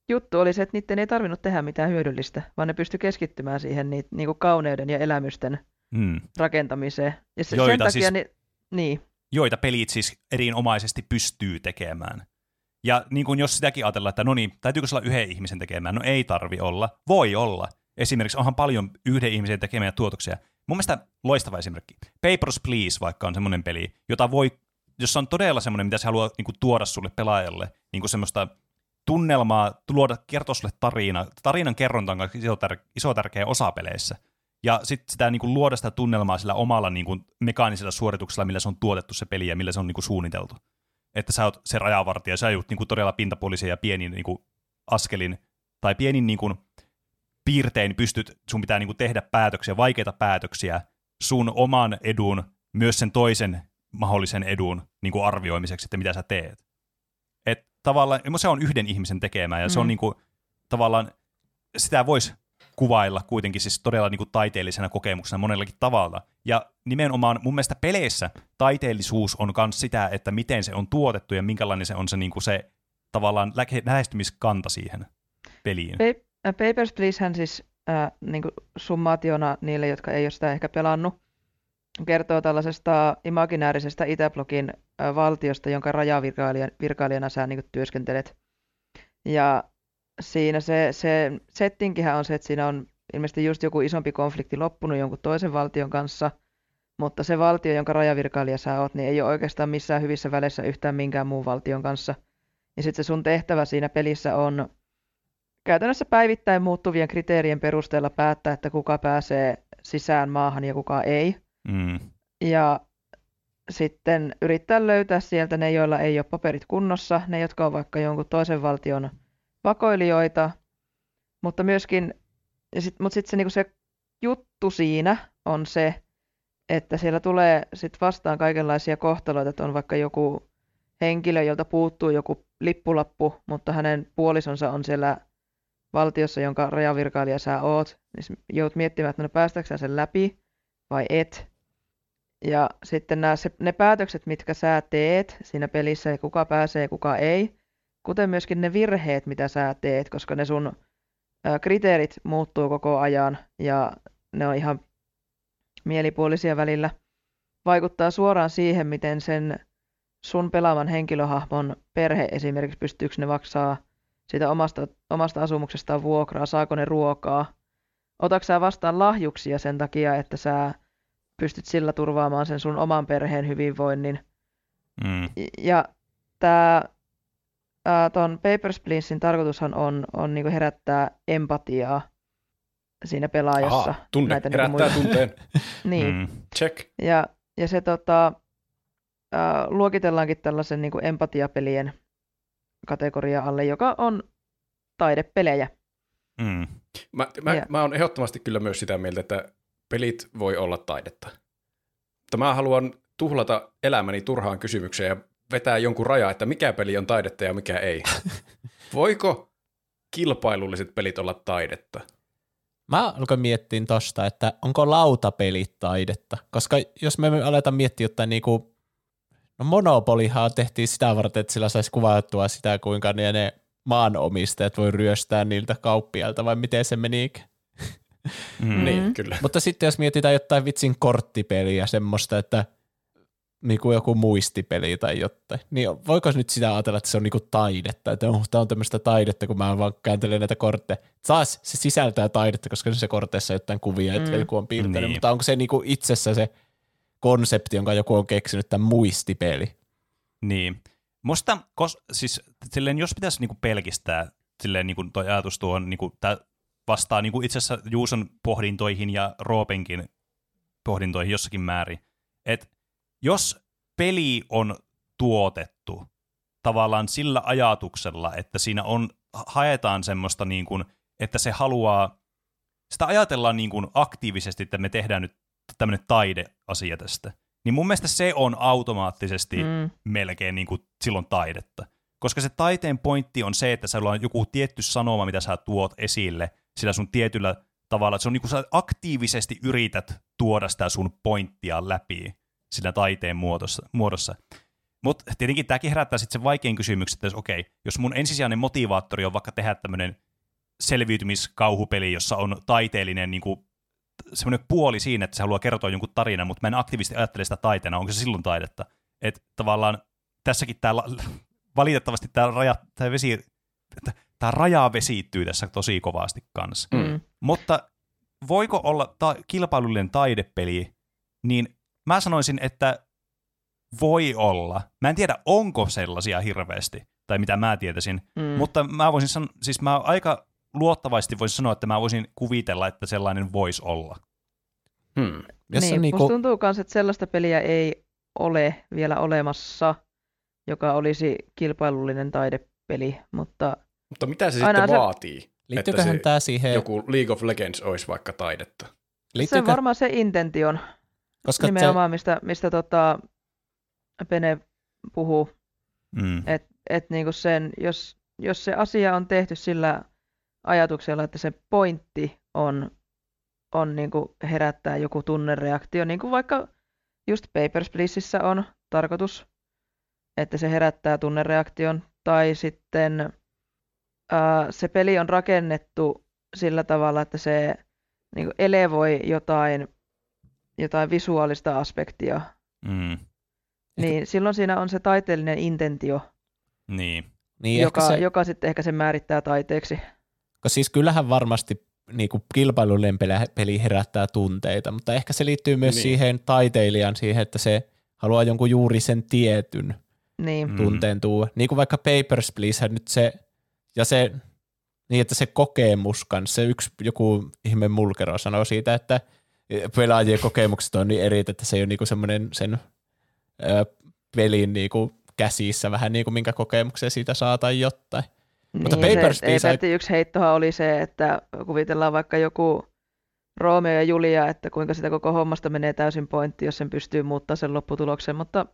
juttu oli se, että niiden ei tarvinnut tehdä mitään hyödyllistä, vaan ne pystyi keskittymään siihen niin, niin kuin kauneuden ja elämysten hmm. rakentamiseen. Ja se, Joita sen takia, siis... niin joita pelit siis erinomaisesti pystyy tekemään. Ja niin kuin jos sitäkin ajatellaan, että no niin, täytyykö olla yhden ihmisen tekemään? No ei tarvi olla. Voi olla. Esimerkiksi onhan paljon yhden ihmisen tekemiä tuotoksia. Mun mielestä loistava esimerkki. Papers, Please vaikka on semmoinen peli, jota voi, jossa on todella semmoinen, mitä se haluaa niin kuin, tuoda sulle pelaajalle, niin kuin semmoista tunnelmaa, luoda, kertoa sulle tarina. Tarinan kerronta on iso, tär- iso tärkeä osa peleissä ja sitten sitä niin kuin luoda sitä tunnelmaa sillä omalla niin kuin mekaanisella suorituksella, millä se on tuotettu se peli ja millä se on niin kuin suunniteltu. Että sä oot se rajavartija, sä oot niin kuin todella pintapuolisen ja pienin niin kuin askelin tai pienin niin kuin piirtein pystyt, sun pitää niin kuin tehdä päätöksiä, vaikeita päätöksiä sun oman edun, myös sen toisen mahdollisen edun niin kuin arvioimiseksi, että mitä sä teet. Et tavallaan, se on yhden ihmisen tekemää ja mm. se on mm. niin kuin, tavallaan, sitä voisi kuvailla kuitenkin siis todella niin kuin taiteellisena kokemuksena monellakin tavalla. Ja nimenomaan mun mielestä peleissä taiteellisuus on myös sitä, että miten se on tuotettu ja minkälainen se on se, niin kuin se tavallaan lähestymiskanta siihen peliin. Papers, Pleasehän siis äh, niin kuin summaationa niille, jotka ei ole sitä ehkä pelannut, kertoo tällaisesta imaginäärisestä Itäblogin äh, valtiosta, jonka rajavirkailijana sä niin työskentelet. Ja siinä se, se settinkihän on se, että siinä on ilmeisesti just joku isompi konflikti loppunut jonkun toisen valtion kanssa, mutta se valtio, jonka rajavirkailija sä oot, niin ei ole oikeastaan missään hyvissä väleissä yhtään minkään muun valtion kanssa. Ja sitten se sun tehtävä siinä pelissä on käytännössä päivittäin muuttuvien kriteerien perusteella päättää, että kuka pääsee sisään maahan ja kuka ei. Mm. Ja sitten yrittää löytää sieltä ne, joilla ei ole paperit kunnossa, ne, jotka on vaikka jonkun toisen valtion vakoilijoita, mutta myöskin, ja sit, mutta sitten se, niinku se juttu siinä on se, että siellä tulee sit vastaan kaikenlaisia kohtaloita, että on vaikka joku henkilö, jolta puuttuu joku lippulappu, mutta hänen puolisonsa on siellä valtiossa, jonka rajavirkailija sä oot, niin joudut miettimään, että no päästäksä sen läpi vai et. Ja sitten nämä, se, ne päätökset, mitkä sä teet siinä pelissä, ja kuka pääsee ja kuka ei, kuten myöskin ne virheet, mitä sä teet, koska ne sun kriteerit muuttuu koko ajan ja ne on ihan mielipuolisia välillä. Vaikuttaa suoraan siihen, miten sen sun pelaavan henkilöhahmon perhe esimerkiksi pystyykö ne maksaa siitä omasta, omasta asumuksestaan vuokraa, saako ne ruokaa. Otatko sä vastaan lahjuksia sen takia, että sä pystyt sillä turvaamaan sen sun oman perheen hyvinvoinnin. Mm. Ja tämä tuon Papers, Pleasein tarkoitushan on, on niinku herättää empatiaa siinä pelaajassa. Aha, tunne, näitä niinku herättää niinku tunteen. (laughs) niin. Mm. Check. Ja, ja se tota, ää, luokitellaankin tällaisen niinku empatiapelien kategoria alle, joka on taidepelejä. Mm. Mä, mä, ja. mä oon ehdottomasti kyllä myös sitä mieltä, että pelit voi olla taidetta. Mutta mä haluan tuhlata elämäni turhaan kysymykseen ja vetää jonkun raja, että mikä peli on taidetta ja mikä ei. (laughs) Voiko kilpailulliset pelit olla taidetta? Mä alkoin miettiä tosta, että onko lautapelit taidetta, koska jos me aletaan miettiä jotain niinku, no Monopolihan tehtiin sitä varten, että sillä saisi kuvattua sitä, kuinka ne, ne maanomistajat voi ryöstää niiltä kauppialta, vai miten se meni? Mm. niin, kyllä. Mutta sitten jos mietitään jotain vitsin korttipeliä, semmoista, että – niin kuin joku muistipeli tai jotain, niin voiko nyt sitä ajatella, että se on niin kuin taidetta, että oh, tämä on tämmöistä taidetta, kun mä vaan kääntelen näitä kortteja. Taas se sisältää taidetta, koska se korteissa on jotain kuvia, että mm. joku on piirtänyt, niin. mutta onko se niin kuin itsessä se konsepti, jonka joku on keksinyt, tämä muistipeli? Niin. Musta, kos, siis silleen, jos pitäisi niinku pelkistää, silleen niinku toi ajatus tuon, niinku, tää vastaa niinku itse asiassa Juuson pohdintoihin ja Roopenkin pohdintoihin jossakin määrin, että jos peli on tuotettu tavallaan sillä ajatuksella, että siinä on, haetaan semmoista niin kuin, että se haluaa, sitä ajatellaan niin kuin aktiivisesti, että me tehdään nyt tämmöinen taideasia tästä, niin mun mielestä se on automaattisesti Mm. melkein niin kuin silloin taidetta. Koska se taiteen pointti on se, että sulla on joku tietty sanoma, mitä sä tuot esille sillä sun tietyllä tavalla. Että se on niin kuin sä aktiivisesti yrität tuoda sitä sun pointtia läpi sillä taiteen muodossa. muodossa. Mutta tietenkin tämäkin herättää sitten sen vaikein kysymyksen, että jos, okei, jos mun ensisijainen motivaattori on vaikka tehdä tämmöinen selviytymiskauhupeli, jossa on taiteellinen niin kuin, semmoinen puoli siinä, että se haluaa kertoa jonkun tarinan, mutta mä en aktiivisesti ajattele sitä taiteena, onko se silloin taidetta? Että tavallaan tässäkin la- valitettavasti tämä raja, tää vesi, tämä raja vesittyy tässä tosi kovasti kanssa. Mm. Mutta voiko olla ta- kilpailullinen taidepeli, niin mä sanoisin, että voi olla. Mä en tiedä, onko sellaisia hirveästi, tai mitä mä tietäisin, Mm. mutta mä voisin sanoa, siis mä aika luottavaisesti voisin sanoa, että mä voisin kuvitella, että sellainen voisi olla. Hmm. Niin, musta niinku, tuntuu myös, että sellaista peliä ei ole vielä olemassa, joka olisi kilpailullinen taidepeli, mutta Mutta mitä se sitten se- vaatii? liittyyköhän se tämä siihen, Joku League of Legends olisi vaikka taidetta. se on liittyykö, varmaan se intention koska se, nimenomaan, mistä, mistä tota Pene puhuu, Mm. että et niinku sen, jos, jos se asia on tehty sillä ajatuksella, että se pointti on, on niinku herättää joku tunnereaktio, niin kuin vaikka just Papers, Pleaseissä on tarkoitus, että se herättää tunnereaktion, tai sitten ää, se peli on rakennettu sillä tavalla, että se niinku elevoi jotain, jotain visuaalista aspektia, Mm. niin silloin siinä on se taiteellinen intentio, Niin. niin joka, ehkä se, joka sitten ehkä se määrittää taiteeksi. koska siis kyllähän varmasti niin kuin kilpailullinen peli, herättää tunteita, mutta ehkä se liittyy myös Niin. siihen taiteilijan siihen, että se haluaa jonkun juuri sen tietyn Niin, Mm. tunteen tuua. Niin kuin vaikka Papers, Please, nyt se, ja se, niin että se kokemus kanssa, se yksi joku ihme mulkero sanoo siitä, että pelaajien kokemukset on niin eri, että se ei ole niinku semmoinen sen ö, pelin niinku käsissä vähän niin kuin minkä kokemuksen siitä saa tai jotain. Mutta niin Papers, se, Petti, yksi heittohan oli se, että kuvitellaan vaikka joku Romeo ja Julia, että kuinka sitä koko hommasta menee täysin pointti, jos sen pystyy muuttaa sen lopputuloksen, mutta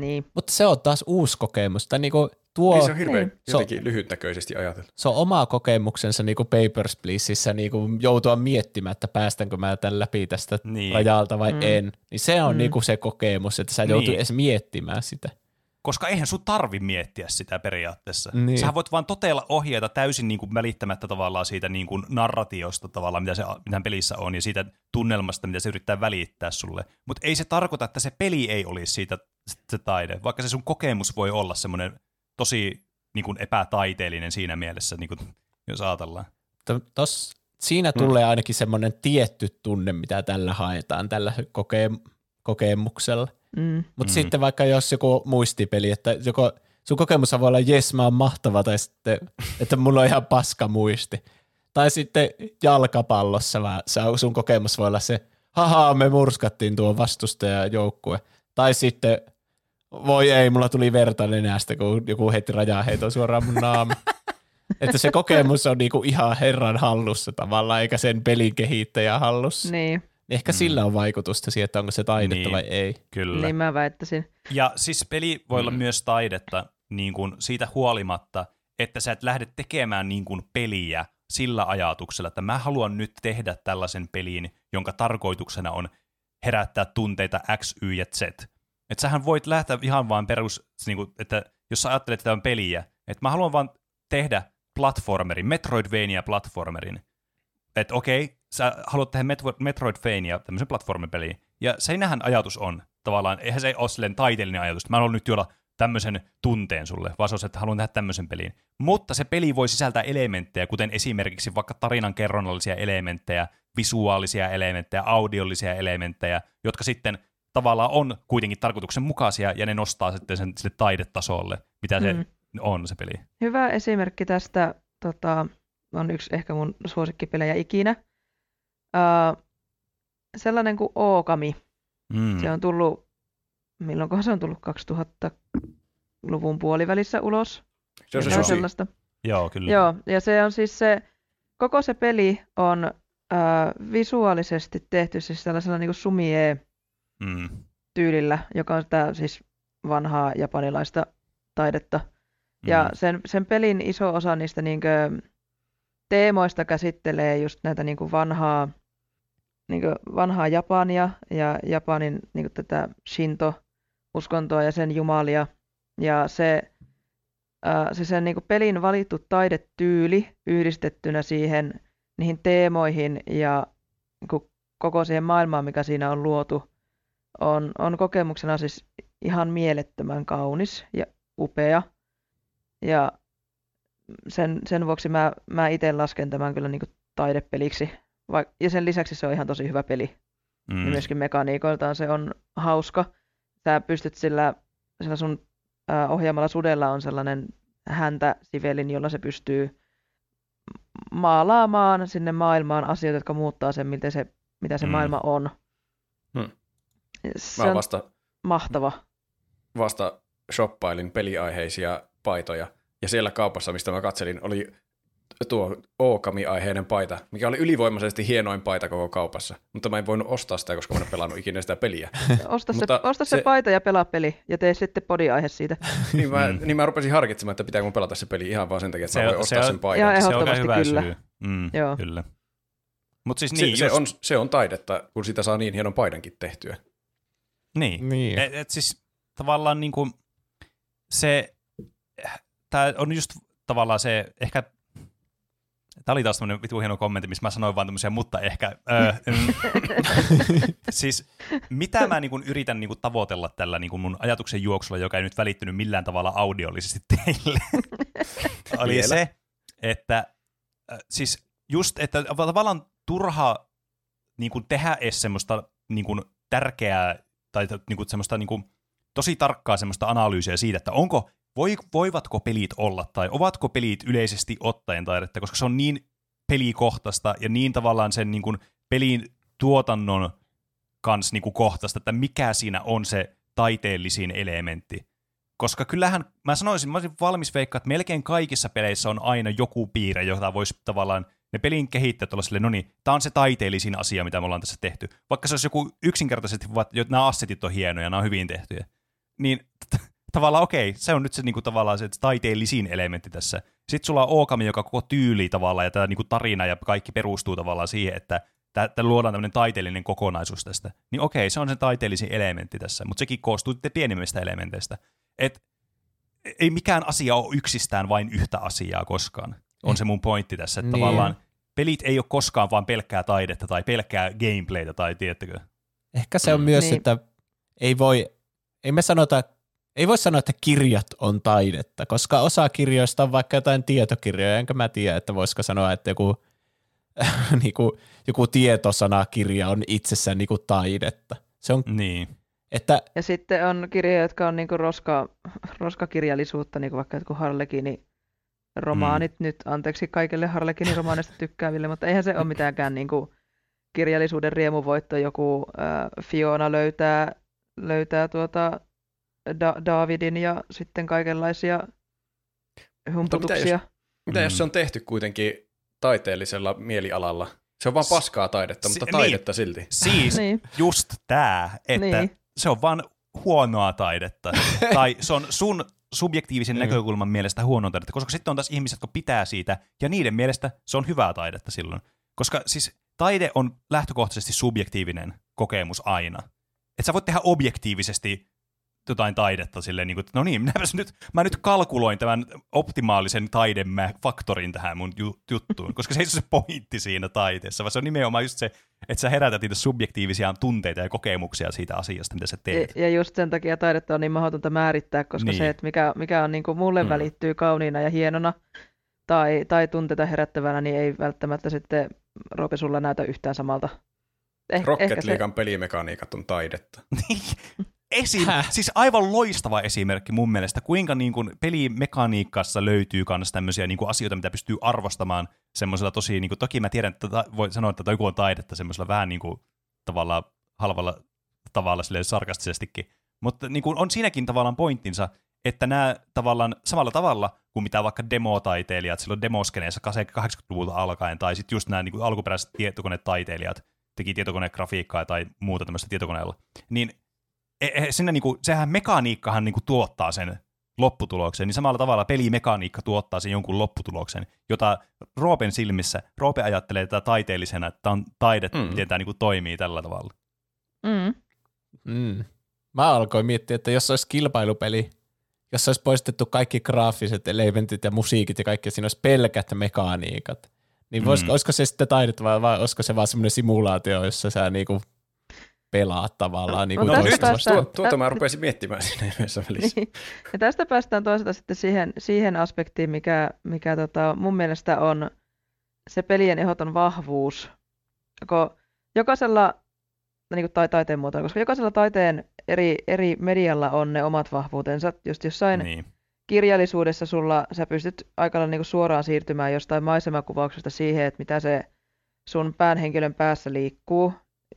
niin. Mutta se on taas uusi kokemus. Tai niinku tuo, Niin se on hirveän Niin. jotenkin lyhytnäköisesti ajatella. se on oma kokemuksensa niinku Papers, Pleaseissä niinku joutua miettimään, että päästänkö mä tämän läpi tästä Niin. rajalta vai Mm. en. Niin se on Mm. niinku se kokemus, että sä joutuu Niin. edes miettimään sitä. Koska eihän sun tarvi miettiä sitä periaatteessa. Niin. Sähän voit vaan toteilla ohjeita täysin niin kuin välittämättä tavallaan siitä niin kuin narratiosta tavallaan, mitä, se, mitä pelissä on, ja siitä tunnelmasta, mitä se yrittää välittää sulle. Mutta ei se tarkoita, että se peli ei olisi siitä se taide, vaikka se sun kokemus voi olla semmoinen tosi niin kuin epätaiteellinen siinä mielessä, niin kuin, jos ajatellaan. To- Tos, siinä tulee ainakin semmoinen tietty tunne, mitä tällä haetaan, tällä koke- kokemuksella. Mm. Mutta Mm. mm. sitten vaikka jos joku muistipeli, että joko sun kokemus voi olla, jes mä oon mahtava, tai sitten, että mulla on ihan paska muisti. Tai sitten jalkapallossa vaan, on- sun kokemus voi olla se, haha, me murskattiin tuo vastustajajoukkue. Tai sitten, voi ei, mulla tuli verta nenästä, kun joku heitti rajaheiton suoraan mun naama. (laughs) että se kokemus on niinku ihan herran hallussa tavallaan, eikä sen pelin kehittäjän hallussa. Niin, Ehkä Mm. sillä on vaikutusta siihen, että onko se taidetta Niin. vai ei. Kyllä. niin mä väittäisin. Ja siis peli voi olla Mm. myös taidetta niin kuin siitä huolimatta, että sä et lähde tekemään niin kuin peliä sillä ajatuksella, että mä haluan nyt tehdä tällaisen pelin, jonka tarkoituksena on herättää tunteita X, Y ja Z. Että sähän voit lähteä ihan vaan perus, niin kuin, että jos sä ajattelet, että tämä on peliä, että mä haluan vaan tehdä platformerin, Metroidvania-platformerin. Että okei, sä haluat tehdä Metro- Metroidvania, tämmöisen platformipeliin, ja siinähän ajatus on tavallaan, eihän se ole silleen taiteellinen ajatus, että mä haluan nyt tuoda tämmöisen tunteen sulle, vaan se on se, että haluan tehdä tämmöisen pelin. Mutta se peli voi sisältää elementtejä, kuten esimerkiksi vaikka tarinan kerronnallisia elementtejä, visuaalisia elementtejä, audiollisia elementtejä, jotka sitten tavallaan on kuitenkin tarkoituksenmukaisia, ja ne nostaa sitten sen sille taidetasolle, mitä se Mm. on se peli. Hyvä esimerkki tästä tota, on yksi ehkä mun suosikkipelejä ikinä. Uh, sellainen kuin Ookami. Mm. Se on tullut, milloinkohan se on tullut 2000-luvun puolivälissä ulos. Se on se sellaista. Joo, kyllä. Joo, ja se on siis se, koko se peli on uh, visuaalisesti tehty siis tällaisella niin kuin sumie Mm. taidetyylillä, joka on sitä siis vanhaa japanilaista taidetta. Ja Mm. sen, sen pelin iso osa niistä niinkö teemoista käsittelee just näitä niinkö vanhaa, niinkö vanhaa Japania ja Japanin niinkö tätä Shinto-uskontoa ja sen jumalia. Ja se, se sen niinkö pelin valittu taidetyyli yhdistettynä siihen niihin teemoihin ja niinku koko siihen maailmaan, mikä siinä on luotu, on, on kokemuksena siis ihan mielettömän kaunis ja upea. Ja sen, sen vuoksi mä, mä itse lasken tämän kyllä niin taidepeliksi. Vaik- ja sen lisäksi se on ihan tosi hyvä peli. Mm. Ja Mm. myöskin mekaniikoiltaan se on hauska. Sä pystyt sillä, sillä sun ää, ohjaamalla sudella on sellainen häntä sivelin, jolla se pystyy maalaamaan sinne maailmaan asioita, jotka muuttaa sen, miltä se, mitä se Mm. maailma on. Hmm. Se Mä on vasta, mahtava. vasta shoppailin peliaiheisia paitoja, ja siellä kaupassa, mistä mä katselin, oli tuo Ookami-aiheinen paita, mikä oli ylivoimaisesti hienoin paita koko kaupassa. Mutta mä en voinut ostaa sitä, koska mä en pelannut ikinä sitä peliä. (laughs) Osta, se, Mutta osta se, se- paita ja pelaa peli ja tee sitten podiaihe siitä. (laughs) niin, mä, Mm. niin mä rupesin harkitsemaan, että pitääkö mun pelata se peli ihan vaan sen takia, että Se mä voin on- ostaa se sen. Joo, Se on hyvä kyllä. syy. Mm, Joo. Kyllä. Mutta siis se, niin, se, just, on, se on taidetta, kun sitä saa niin hienon paidankin tehtyä. Niin. Niin. Et, et siis tavallaan niinku se, tää on just tavallaan se, ehkä, tää oli taas tämmönen vitu hieno kommentti, missä mä sanoin vaan tämmöisiä, mutta ehkä, öö, mm, (laughs) siis mitä mä niinku yritän niinku tavoitella tällä niinku mun ajatuksen juoksulla, joka ei nyt välittynyt millään tavalla audiollisesti teille, (laughs) oli Vielä. se, että äh, siis just, että tavallaan turha niin kuin tehdä edes semmoista niin kuin tärkeää tai niin kuin semmoista niin kuin, tosi tarkkaa semmoista analyysiä siitä, että onko, voi, voivatko pelit olla tai ovatko pelit yleisesti ottaen taidetta, koska se on niin pelikohtaista ja niin tavallaan sen niin kuin pelin tuotannon kanssa niin kuin kohtaista, että mikä siinä on se taiteellisin elementti. Koska kyllähän, mä sanoisin, mä olisin valmis veikkaa, että melkein kaikissa peleissä on aina joku piirre, jota voisi tavallaan ne pelin kehittäjät olla silleen, no niin, tää on se taiteellisin asia, mitä me ollaan tässä tehty. Vaikka se olisi joku yksinkertaisesti, että nämä assetit on hienoja, nämä on hyvin tehtyjä. Niin tavallaan okei, se on nyt se niinku, tavallaan se taiteellisin elementti tässä. Sitten sulla on Ookami, joka koko tyyli tavallaan ja tämä niinku, tarina ja kaikki perustuu tavallaan siihen, että tä- tä luodaan tämmöinen taiteellinen kokonaisuus tästä. Niin okei, se on se taiteellisin elementti tässä, mutta sekin koostuu sitten pienimmistä elementeistä. Et ei mikään asia ole yksistään vain yhtä asiaa koskaan. On se mun pointti tässä, että Niin. tavallaan pelit ei ole koskaan vain pelkkää taidetta tai pelkkää gameplaytä tai tiedättekö. Ehkä se on Mm. myös, Niin. että ei voi, ei me sanota, ei voi sanoa, että kirjat on taidetta, koska osa kirjoista on vaikka jotain tietokirjoja, enkä mä tiedä, että voisiko sanoa, että joku, (laughs) niinku, joku tietosanakirja on itsessään niinku taidetta. Se on, Niin. että Ja sitten on kirjoja, jotka on niinku roska, roskakirjallisuutta, niinku vaikka jotkut Harlekini romaanit mm. nyt, anteeksi kaikille Harlekini romaaneista tykkääville, mutta eihän se ole mitäänkään niinku kirjallisuuden riemuvoitto, joku äh, Fiona löytää, löytää tuota da- Davidin ja sitten kaikenlaisia humputuksia. Mitä Mm. jos se on tehty kuitenkin taiteellisella mielialalla? Se on vaan paskaa taidetta, si- mutta taidetta silti. Siis (laughs) Niin, just tää, että Niin. se on vaan huonoa taidetta. (laughs) tai se on sun subjektiivisen Mm. näkökulman mielestä huonoa taidetta, koska sitten on taas ihmiset, jotka pitää siitä, ja niiden mielestä se on hyvää taidetta silloin. Koska siis taide on lähtökohtaisesti subjektiivinen kokemus aina. Et sä voit tehdä objektiivisesti jotain taidetta silleen, niin kuin, että no niin, minäpäs nyt, mä nyt kalkuloin tämän optimaalisen taidemä-faktorin tähän mun ju- juttuun, koska se ei ole se pointti siinä taiteessa, vaan se on nimenomaan just se, että sä herätät niitä subjektiivisia tunteita ja kokemuksia siitä asiasta, mitä sä ja, teet. ja just sen takia taidetta on niin mahdotonta määrittää, koska Niin. se, että mikä, mikä on niinku mulle Mm. välittyy kauniina ja hienona tai, tai tunteita herättävänä, niin ei välttämättä sitten Roope sulla näytä yhtään samalta. Eh, Rocket Leaguean pelimekaniikat on taidetta. (laughs) (laughs) Esim, Häh? siis aivan loistava esimerkki mun mielestä, kuinka niin kuin pelimekaniikassa löytyy myös tämmöisiä niin kuin asioita, mitä pystyy arvostamaan semmoisella tosi, niin kuin, toki mä tiedän, että ta, voi sanoa, että joku on taidetta semmoisella vähän niin kuin tavallaan halvalla tavalla silleen sarkastisestikin, mutta niin kuin on siinäkin tavallaan pointtinsa, että nämä tavallaan samalla tavalla kuin mitä vaikka demotaiteilijat silloin demoskeneessa 80-luvulta alkaen, tai sitten just nämä niin kuin alkuperäiset tietokonetaiteilijat teki tietokonegrafiikkaa tai muuta tämmöistä tietokoneella, niin sinne niinku, sehän mekaniikkahan niinku tuottaa sen lopputuloksen, niin samalla tavalla pelimekaniikka tuottaa sen jonkun lopputuloksen, jota Roopen silmissä, Roope ajattelee tätä taiteellisena, että tämä on taidetta, mm. miten tämä niinku toimii tällä tavalla. Mm. Mm. Mä alkoin miettiä, että jos olisi kilpailupeli, jos olisi poistettu kaikki graafiset elementit ja musiikit ja kaikki, siinä olisi pelkät mekaniikat, niin vois, mm. olisiko se sitten taidetta vai, vai olisiko se vaan semmoinen simulaatio, jossa sä niinku pelaat tavallaan. Niin no, no nyt tuo, tuota mä rupesin miettimään siinä yhdessä välissä. Niin. Ja tästä päästään toisaalta sitten siihen, siihen aspektiin, mikä, mikä tota, mun mielestä on se pelien ehdoton vahvuus. Kun jokaisella, niin kuin tai taiteen muotoa, koska jokaisella taiteen eri, eri medialla on ne omat vahvuutensa. Just jossain niin. kirjallisuudessa sulla, sä pystyt aika niin kuin suoraan siirtymään jostain maisemakuvauksesta siihen, että mitä se sun päänhenkilön päässä liikkuu,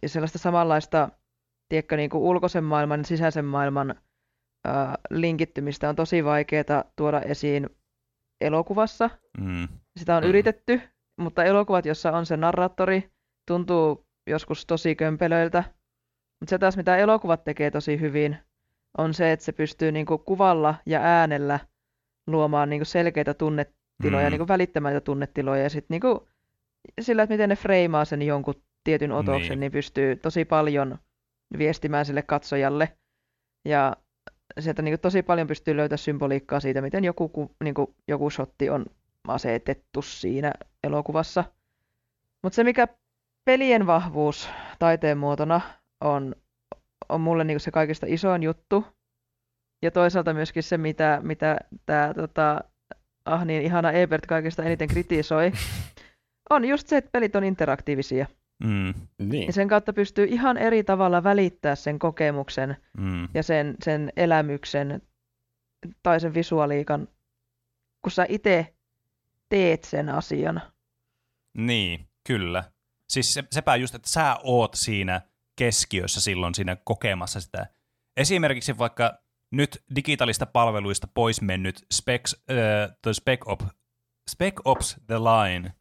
sellaista samanlaista, tiedätkö, niin kuin ulkoisen maailman ja sisäisen maailman ää, linkittymistä on tosi vaikeaa tuoda esiin elokuvassa. Mm. Sitä on mm. yritetty, mutta elokuvat, jossa on se narraattori, tuntuu joskus tosi kömpelöiltä. Mutta se taas, mitä elokuvat tekee tosi hyvin, on se, että se pystyy niinku kuvalla ja äänellä luomaan niinku selkeitä tunnetiloja, mm. niinku välittämättä tunnetiloja, ja sitten niinku sillä, että miten ne freimaa sen jonkun tietyn otoksen, niin. niin pystyy tosi paljon viestimään sille katsojalle. Ja sieltä niin kuin tosi paljon pystyy löytämään symboliikkaa siitä, miten joku, niin kuin, joku shotti on asetettu siinä elokuvassa. Mutta se, mikä pelien vahvuus taiteen muotona on, on mulle niin kuin se kaikista isoin juttu. Ja toisaalta myöskin se, mitä, mitä tämä tota, ah niin, ihana Ebert kaikista eniten kritisoi, (laughs) on just se, että pelit on interaktiivisia. Mm. Niin. Ja sen kautta pystyy ihan eri tavalla välittää sen kokemuksen mm. ja sen, sen elämyksen tai sen visuaaliikan, kun sä itse teet sen asian. Niin, kyllä. Siis se, sepä just, että sä oot siinä keskiössä silloin siinä kokemassa sitä. Esimerkiksi vaikka nyt digitaalista palveluista pois mennyt Specs, äh, Spec, Op, Spec Ops The Line,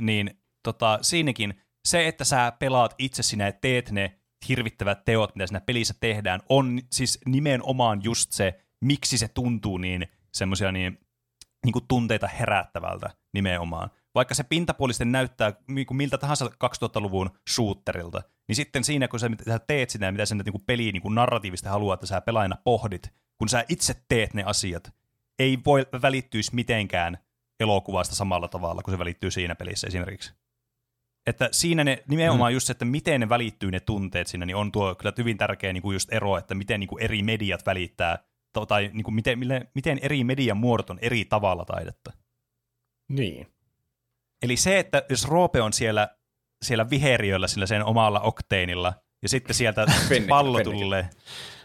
niin tota, siinäkin se, että sä pelaat itse sinä ja teet ne hirvittävät teot, mitä siinä pelissä tehdään, on siis nimenomaan just se, miksi se tuntuu niin semmoisia niin, niin kuin tunteita herättävältä nimenomaan. Vaikka se pintapuolisten näyttää niin kuin miltä tahansa 2000-luvun shooterilta, niin sitten siinä, kun sä, sä teet sitä, mitä sen niin peliin niin narratiivista haluaa, että sä pelaajana pohdit, kun sä itse teet ne asiat, ei voi välittyisi mitenkään elokuvasta samalla tavalla, kun se välittyy siinä pelissä esimerkiksi. Että siinä ne nimenomaan mm. just se, että miten ne välittyy ne tunteet siinä, niin on tuo kyllä hyvin tärkeä niin kuin just ero, että miten niin kuin eri mediat välittää, tai niin kuin miten, miten eri median muodot on eri tavalla taidetta. Niin. Eli se, että jos Roope on siellä, siellä viheriöllä sillä sen omalla okteenilla, ja sitten sieltä (laughs) Pennik, pallo tulee,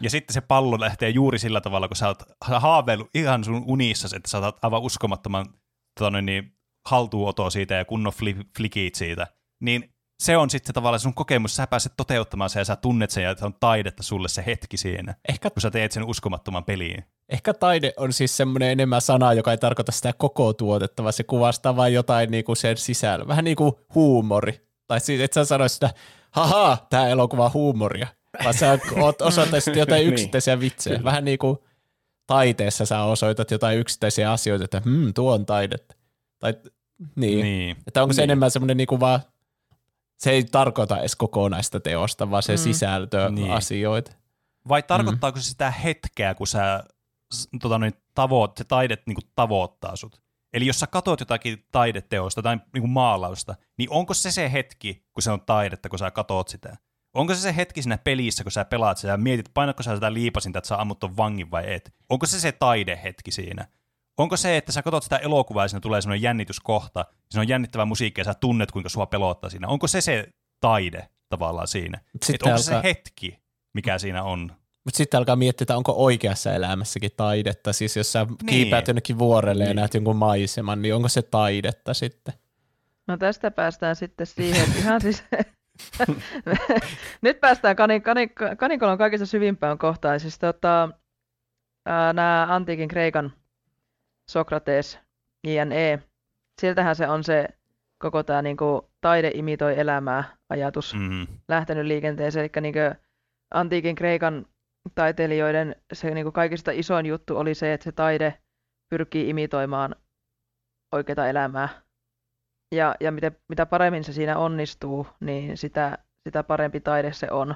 ja sitten se pallo lähtee juuri sillä tavalla, kun sä oot haaveillut ihan sun unissa, että sä oot aivan uskomattoman tota niin, haltuunoto siitä ja kunnon flikit siitä, niin se on sitten tavallaan sun kokemus, sä pääset toteuttamaan sen ja sä tunnet sen ja se on taidetta sulle se hetki siinä, Ehkä... kun sä teet sen uskomattoman peliin. Ehkä taide on siis semmoinen enemmän sana, joka ei tarkoita sitä koko tuotetta, vaan se kuvastaa vain jotain niinku sen sisällä. Vähän niin kuin huumori. Tai siis et sä sanoisi sitä, haha, tämä elokuva on huumoria. Vaan sä osoittaisit jotain (laughs) niin. yksittäisiä vitsejä. Vähän niin kuin taiteessa sä osoitat jotain yksittäisiä asioita, että hmm, tuo on taidetta. Tai niin. niin. Että onko se niin. enemmän semmoinen niinku vaan, se ei tarkoita edes kokonaista teosta, vaan se mm. sisältö niin. asioita. Vai tarkoittaako mm. se sitä hetkeä, kun sä, tota, niin, tavoit, se taide niin kuin, tavoittaa sut? Eli jos sä katot jotakin taideteosta tai niin kuin maalausta, niin onko se se hetki, kun se on taidetta, kun sä katot sitä? Onko se se hetki siinä pelissä, kun sä pelaat sitä ja mietit, painatko sä sitä liipasinta, että sä ammut ton vangin vai et? Onko se se taidehetki siinä? Onko se, että sä katsot sitä elokuvaa ja siinä tulee sellainen jännityskohta, siinä on jännittävä musiikki ja sä tunnet, kuinka sua pelottaa siinä. Onko se se taide tavallaan siinä? Että onko alkaa... se se hetki, mikä siinä on? Mutta sitten alkaa miettiä, että onko oikeassa elämässäkin taidetta. Siis jos sä niin. kiipäät jonnekin vuorelle niin. ja näet jonkun maiseman, niin onko se taidetta sitten? No tästä päästään sitten siihen, että ihan siis... (laughs) Nyt päästään kanik- kanik- kanikolon kaikista syvimpään kohtaan. Siis tota, nämä antiikin Kreikan Sokrates, JNE. Siltähän se on se koko tämä niinku, taide imitoi elämää ajatus mm-hmm. lähtenyt liikenteeseen. Eli niinku, antiikin Kreikan taiteilijoiden se niin kuin kaikista isoin juttu oli se, että se taide pyrkii imitoimaan oikeaa elämää. Ja, ja mitä, mitä paremmin se siinä onnistuu, niin sitä, sitä parempi taide se on.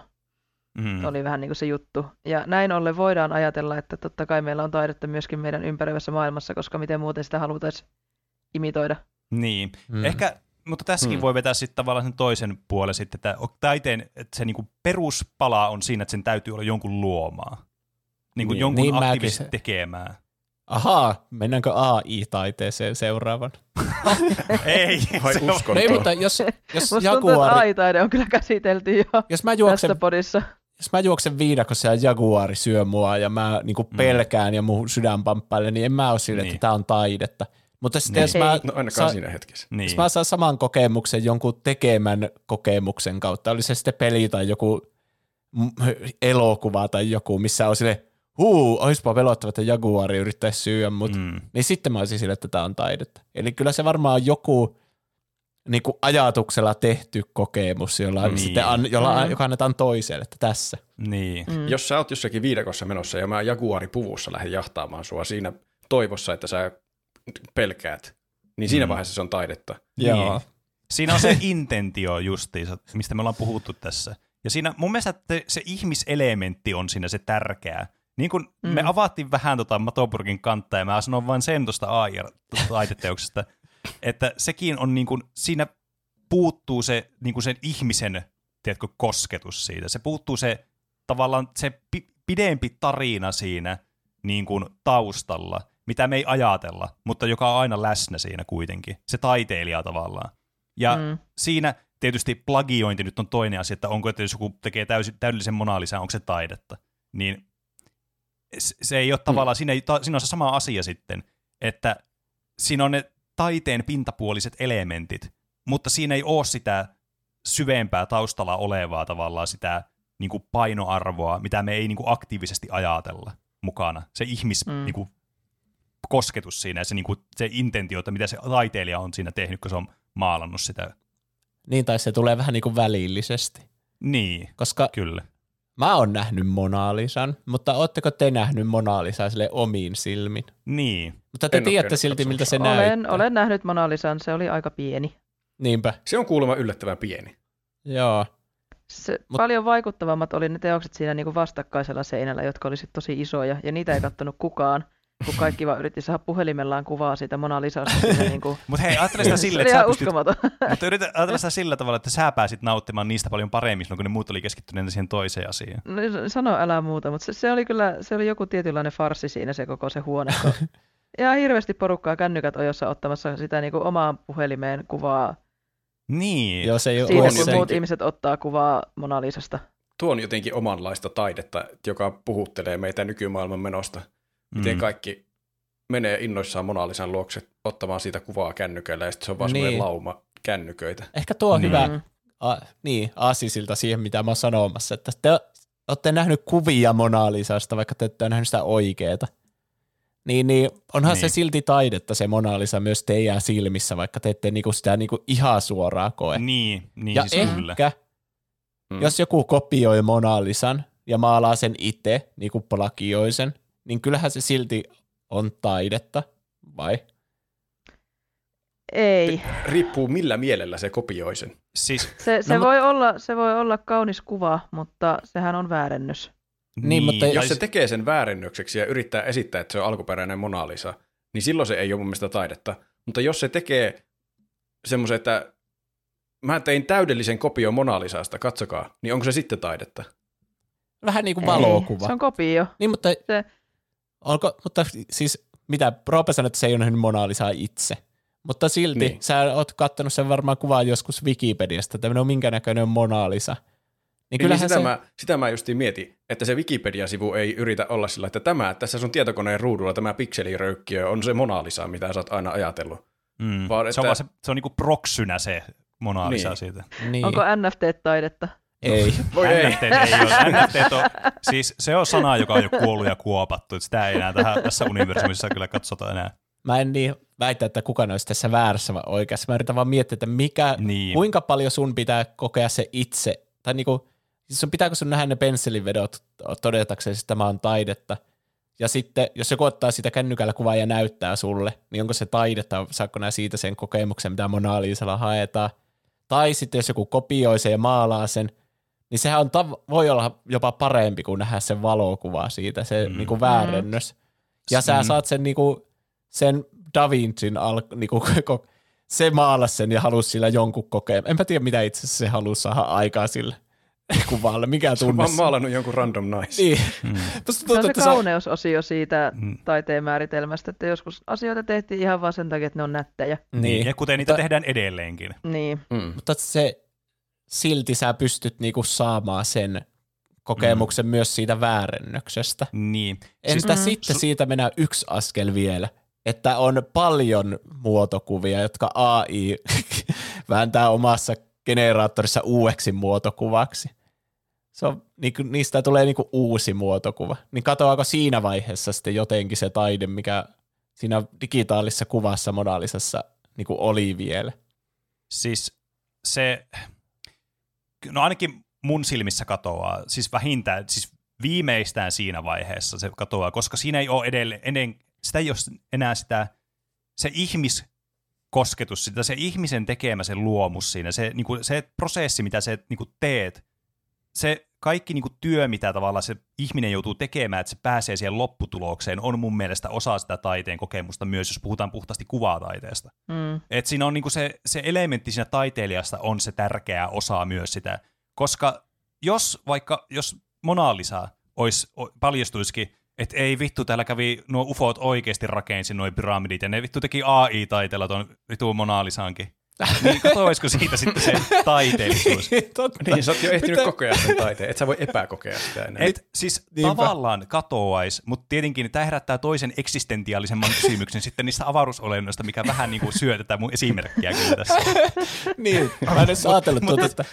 Mm. Oli vähän niin kuin se juttu. Ja näin ollen voidaan ajatella, että totta kai meillä on taidetta myöskin meidän ympäröivässä maailmassa, koska miten muuten sitä haluttaisiin imitoida. Niin. Mm. Ehkä, mutta tässäkin Mm. voi vetää sitten tavallaan sen toisen puolen sitten, että taiteen, että se niinku peruspala on siinä, että sen täytyy olla jonkun luomaa. Niin kuin Niin. jonkun Niin mäkin aktiivisesti se- tekemään. Ahaa, mennäänkö AI-taiteeseen seuraavan? (laughs) Ei, Vai se uskon ei, mutta jos, (laughs) jos Musta tuntuu, Jaguari, AI-taide on kyllä käsitelty jo jos mä juoksen tässä podissa. Jos mä juoksen viidakossa ja jaguari syö mua ja mä niinku pelkään ja mun sydän pamppailee, niin en mä ole sille, Niin. että tää on taidetta. Mutta sitten Niin. jos mä. No ainakaan saan, siinä hetkessä. niin. jos mä saan saman kokemuksen jonkun tekemän kokemuksen kautta, oli se sitten peli tai joku elokuva tai joku, missä on sille, huu, oispa pelottava, että jaguari yrittäisi syödä mut, mm. Mm. niin sitten mä olisin sille, että tämä on taidetta. Eli kyllä se varmaan on joku niin kuin ajatuksella tehty kokemus, jolla, Niin. niin. sitten an, jolla, Mm. joka annetaan toiselle, että tässä. Niin. Mm. Jos sä oot jossakin viidakossa menossa ja mä jaguaripuvussa lähden jahtaamaan sua siinä toivossa, että sä pelkäät, niin siinä Mm. vaiheessa se on taidetta. Niin. Siinä on se intentio justiinsa, mistä me ollaan puhuttu tässä. Ja siinä mun mielestä että se ihmiselementti on siinä se tärkeä. Niin kun mm. me Mm. avattiin vähän tota Matopurgin kantta ja mä sanon vain sen tuosta AI-taiteteoksesta, että sekin on niin kun, siinä puuttuu se, niin kun sen ihmisen tiedätkö, kosketus siitä. Se puuttuu se tavallaan se pi- pidempi tarina siinä niin kuin taustalla, mitä me ei ajatella, mutta joka on aina läsnä siinä kuitenkin. Se taiteilija tavallaan. Ja mm. Mm. siinä tietysti plagiointi nyt on toinen asia, että onko, että jos joku tekee täysin, täydellisen monalisan, onko se taidetta. Niin se, ei ole tavallaan, siinä, ei, ta, siinä on se sama asia sitten, että siinä on ne taiteen pintapuoliset elementit, mutta siinä ei ole sitä syvempää taustalla olevaa tavallaan sitä niin kuin painoarvoa, mitä me ei niin kuin aktiivisesti ajatella mukana. Se ihmis Mm. niin kuin, kosketus siinä ja se, niin kuin, se intentio, että mitä se taiteilija on siinä tehnyt, kun se on maalannut sitä. Niin, tai se tulee vähän niin kuin välillisesti. Niin, Koska kyllä. Mä oon nähnyt Mona Lisan, mutta ootteko te nähnyt Mona Lisaa sille omiin silmin? Niin. Mutta te En tiedätte silti, miltä se katsomassa. näyttää. Olen, olen nähnyt Mona Lisan, se oli aika pieni. Niinpä, Se on kuulemma yllättävän pieni. joo. Se, Mut- Mut... Paljon vaikuttavammat oli ne teokset siinä niin kuin vastakkaisella seinällä, jotka oli sit tosi isoja, ja niitä ei kattonut kukaan, kun kaikki vaan yritti saada puhelimellaan kuvaa siitä Mona Lisasta. (laughs) Niin kuin... Mutta hei, ajattele sitä sille, että sä pystyt, mutta yritä ajatella sitä sillä tavalla, että sä pääsit nauttimaan niistä paljon paremmin silloin, kun ne muut oli keskittyneet siihen toiseen asiaan. No, sano älä muuta, mutta se, se, oli kyllä se oli joku tietynlainen farsi siinä se koko se huone. kun (laughs) Ihan hirveästi porukkaa kännykät ojossa ottamassa sitä niin kuin omaan puhelimeen kuvaa Niin. Joo, se ei ole siitä, on kun jotenkin- muut ihmiset ottaa kuvaa Mona Lisasta. Tuo on jotenkin omanlaista taidetta, joka puhuttelee meitä nykymaailman menosta. Miten Mm. kaikki menee innoissaan Monalisan luokse ottamaan siitä kuvaa kännyköllä ja sitten se on vaan Niin. lauma kännyköitä. Ehkä tuo on Niin. hyvä Mm. a, niin, aasisilta siihen, mitä mä oon sanomassa, että te olette nähnyt kuvia Mona Lisasta, vaikka te ette ole nähnyt sitä oikeeta. Niin, niin onhan niin. se Niin. silti taidetta se Mona Lisa myös teidän silmissä, vaikka te ette niinku sitä niinku ihan suoraan koe. Niin, niin ja siis kyllä. ehkä, Mm. mm. jos joku kopioi Mona Lisan ja maalaa sen itse, niinku plagioi sen, niin kyllähän se silti on taidetta, vai? Ei. Riippuu millä mielellä se kopioi sen. Siis, Se, se, No, voi olla, se voi olla kaunis kuva, mutta sehän on väärennös. Niin, mutta tai Jos se tekee sen väärennökseksi ja yrittää esittää, että se on alkuperäinen Mona Lisa, niin silloin se ei ole mun mielestä taidetta. Mutta jos se tekee semmoisen, että mä tein täydellisen kopion Mona Lisasta, katsokaa, niin onko se sitten taidetta? Vähän niin kuin Ei, valokuva. Se on kopio. Niin, mutta, Se- onko, mutta siis mitä, Roope sanoi, että se ei ole nähnyt Mona Lisaa itse. Mutta silti, Niin. niin. sä oot kattonut sen varmaan kuvaa joskus Wikipediasta, että no minkä näköinen on Mona Lisa. Niin Niin sitä, se, mä, sitä mä justiin mietin, että se Wikipedia-sivu ei yritä olla sillä, että tämä, tässä sun tietokoneen ruudulla tämä pikseliröykkiö on se Mona Lisa, mitä sä oot aina ajatellut. Mm. Vaan se on että- vaan se, se on niinku proksynä se Mona Lisa Niin. siitä. niin, Onko NFT-taidetta? Ei. (laughs) Voi ei. NFT ei ole. NFT on, siis se on sana, joka on jo kuollut ja kuopattu. että Sitä ei enää tähän, tässä universumissa kyllä katsota enää. Mä en niin väitä, että kukaan olisi tässä väärässä vai oikeassa. Mä yritän vaan miettiä, että mikä, Niin. kuinka paljon sun pitää kokea se itse, tai niinku, Siis sun pitääkö sun nähdä ne pensselinvedot todetakseen, että tämä on taidetta. Ja sitten, jos joku ottaa sitä kännykällä kuvaa ja näyttää sulle, niin onko se taidetta, saako nää siitä sen kokemuksen, mitä Mona Lisalla haetaan. Tai sitten jos joku kopioi sen ja maalaa sen, niin sehän on tav- voi olla jopa parempi kuin nähdä sen valokuva siitä, se mm. niinku väärennös. Ja sä Mm. saat sen, niinku, sen Da Vincin al- niinku, (laughs) ko- se maalas sen ja halusi sillä jonkun kokea. Enpä tiedä, mitä itse asiassa se halusi saada aikaa sille (laughs) kuvalle. Mikä Se on tunne? vaan maalannut jonkun random naisen. Niin. Mm. Se on se kauneusosio siitä Mm. taiteen määritelmästä, että joskus asioita tehtiin ihan vaan sen takia, että ne on nättejä. Niin. Ja kuten niitä Mutta- tehdään edelleenkin. Niin. Mm. mutta se silti sä pystyt niinku saamaan sen kokemuksen mm. myös siitä väärennöksestä. Niin. Entä Mm. sitten su- siitä mennään yksi askel vielä, että on paljon muotokuvia, jotka AI (laughs) vääntää omassa generaattorissa uueksi muotokuvaksi. Se on, niinku, niistä tulee niinku uusi muotokuva. Niin katoako siinä vaiheessa sitten jotenkin se taide, mikä siinä digitaalisessa kuvassa modaalisessa niinku oli vielä? Siis se, no ainakin mun silmissä katoaa, siis vähintään, siis viimeistään siinä vaiheessa se katoaa, koska siinä ei ole edelleen, ennen, sitä ei ole enää sitä, se ihmiskosketus, sitä se ihmisen tekemä se luomus siinä, se, niin kuin, se prosessi, mitä se niin kuin teet, se kaikki niin kuin työ, mitä tavallaan se ihminen joutuu tekemään, että se pääsee siihen lopputulokseen, on mun mielestä osa sitä taiteen kokemusta myös, jos puhutaan puhtaasti kuvataiteesta. Mm. Et siinä on niinku se, se elementti siinä taiteilijasta on se tärkeä osa myös sitä, koska jos vaikka, jos Mona Lisa ois, o- paljastuisikin, että ei vittu, täällä kävi nuo ufot oikeasti rakensi nuo pyramidit, ja ne vittu teki AI-taiteella tuon vittu Mona Lisaankin. Niin katoisiko siitä sitten se taiteellisuus? (laughs) Totta. Niin, sä oot jo ehtinyt Mitä? kokea sen taiteen, et sä voi epäkokea sitä enää. Et siis Niinpä. tavallaan katoais, mutta tietenkin tämä herättää toisen eksistentiaalisemman kysymyksen sitten niistä avaruusolennoista, mikä vähän niin kuin syö tätä mun esimerkkiä kyllä tässä. (laughs) niin, mä en edes ajatellut Mut- tuota, että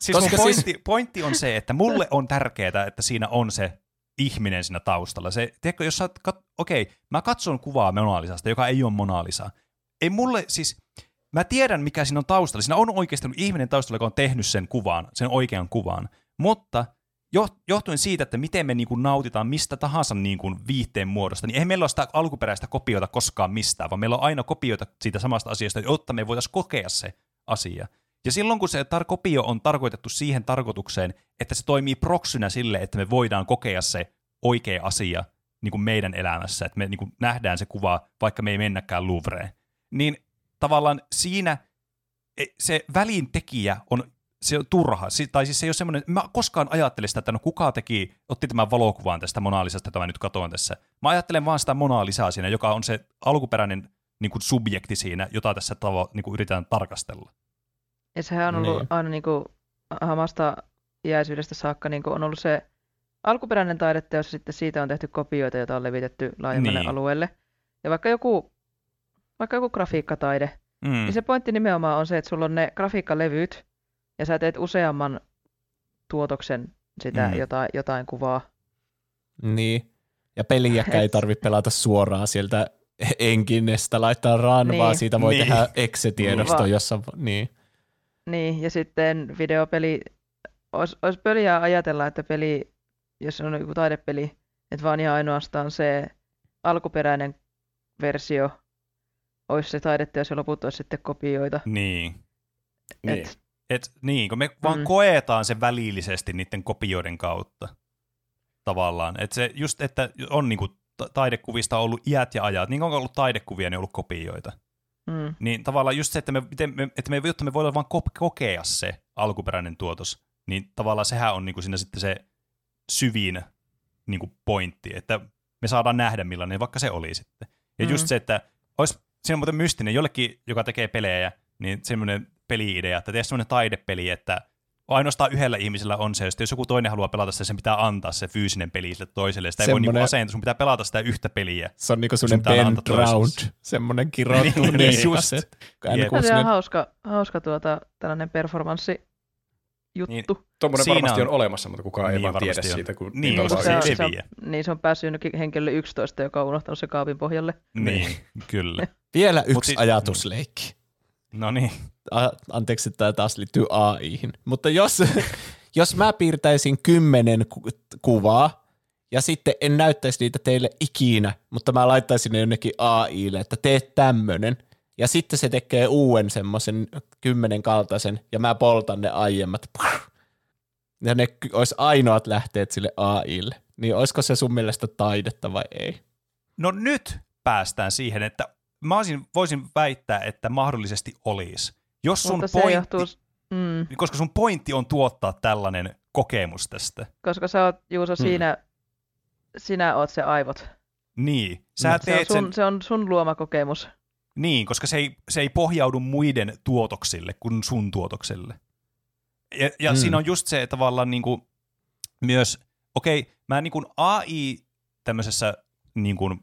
Siis Koska mun siis- pointti, pointti on se, että mulle on tärkeää, että siinä on se ihminen siinä taustalla. Se, tiedätkö, jos sä oot kat- okei, mä katson kuvaa Mona Lisasta, joka ei ole Mona Lisa. Ei mulle siis, mä tiedän mikä siinä on taustalla. Siinä on oikeasti ihminen taustalla, joka on tehnyt sen kuvan, sen oikean kuvan. Mutta jo, johtuen siitä, että miten me niin kuin nautitaan mistä tahansa niin kuin viihteen muodosta, niin eihän meillä ole sitä alkuperäistä kopiota koskaan mistään, vaan meillä on aina kopioita siitä samasta asiasta, jotta me voitaisiin kokea se asia. Ja silloin kun se tar- kopio on tarkoitettu siihen tarkoitukseen, että se toimii proksynä sille, että me voidaan kokea se oikea asia niin kuin meidän elämässä, että me niin kuin nähdään se kuva, vaikka me ei mennäkään Louvreen, niin tavallaan siinä e- se välintekijä on se on turha. Si- tai siis se ei ole semmoinen, mä koskaan ajattelin sitä, että no kuka teki, otti tämän valokuvan tästä Mona Lisasta, jota mä nyt katoin tässä. Mä ajattelen vaan sitä Mona Lisaa siinä, joka on se alkuperäinen niin kuin subjekti siinä, jota tässä tavo, niin kuin yritetään tarkastella. Ja sehän on ollut Niin. aina niin kuin hamasta iäisyydestä saakka niin kuin on ollut se alkuperäinen taideteos, ja sitten siitä on tehty kopioita, joita on levitetty laajemmalle Niin. alueelle. Ja vaikka joku, vaikka joku grafiikkataide, Mm. niin se pointti nimenomaan on se, että sulla on ne grafiikkalevyt, ja sä teet useamman tuotoksen sitä Mm. jotain, jotain kuvaa. Niin. Ja peliäkään ei (laughs) tarvitse pelata suoraan sieltä enkinestä, laittaa raan, Niin. vaan siitä voi Niin. tehdä exe-tiedosto, Va- jossa... Niin. Niin, ja sitten videopeli, olisi, olisi pöliä ajatella, että peli, jos on joku taidepeli, että vaan ja ainoastaan se alkuperäinen versio olisi se taideteos ja loput olisi sitten kopioita. Niin. Niin. Et, Et, niin, kun me vaan Mm. koetaan se välillisesti niiden kopioiden kautta tavallaan. Et se just, että on niinku ta- taidekuvista ollut iät ja ajat, niin kuin on ollut taidekuvia, niin on ollut kopioita. mm, Niin tavallaan just se, että me, miten me, että me, jotta me voidaan vaan ko- kokea se alkuperäinen tuotos, niin tavallaan sehän on niinku siinä sitten se syvin niinku pointti, että me saadaan nähdä millainen vaikka se oli sitten. Ja Mm. just se, että olisi, siinä on muuten mystinen, jollekin, joka tekee pelejä, niin semmoinen peli-idea, että tee semmoinen taidepeli, että ainoastaan yhdellä ihmisellä on se, ja jos joku toinen haluaa pelata sitä, sen pitää antaa se fyysinen peli sille toiselle. Sitä ei voi niinku Semmoinen- asentaa, sun pitää pelata sitä yhtä peliä. Se on niinku Sun semmoinen bend round, semmoinen kirottu (laughs) Niin, niin, just. just. Se on hauska, hauska tuota, tällainen performanssi juttu. Tuommoinen Siinä varmasti on. on- olemassa, mutta kukaan ei Niin, vaan tiedä on. siitä, kun Niin, niin, se on- se on, niin se on päässyt jonnekin henkilölle 11, joka on unohtanut se kaapin pohjalle. Niin, kyllä. (laughs) Vielä yksi Mut ajatusleikki. No niin. A- anteeksi, että tämä taas liittyy AIhin. Mutta jos, (laughs) jos mä piirtäisin kymmenen ku- kuvaa ja sitten en näyttäisi niitä teille ikinä, mutta mä laittaisin ne jonnekin AIlle, että tee tämmönen. Ja sitten se tekee uuden semmoisen kymmenen kaltaisen ja mä poltan ne aiemmat. Ja ne olisi ainoat lähteet sille AIlle. Niin olisiko se sun mielestä taidetta vai ei? No nyt päästään siihen, että mä olisin, voisin väittää, että mahdollisesti olisi. Jos sun Mutta se pointti, johtuu, mm, koska sun pointti on tuottaa tällainen kokemus tästä. koska sä oot, Juuso, Hmm. siinä, sinä oot se aivot. Niin, sä No, Se on, teet sun, sen, se on sun luoma kokemus. niin, koska se ei, se ei pohjaudu muiden tuotoksille kuin sun tuotoksille. Ja, ja Mm. siinä on just se että tavallaan niin kuin, myös, okei, mä niin kuin AI tämmöisessä niin kuin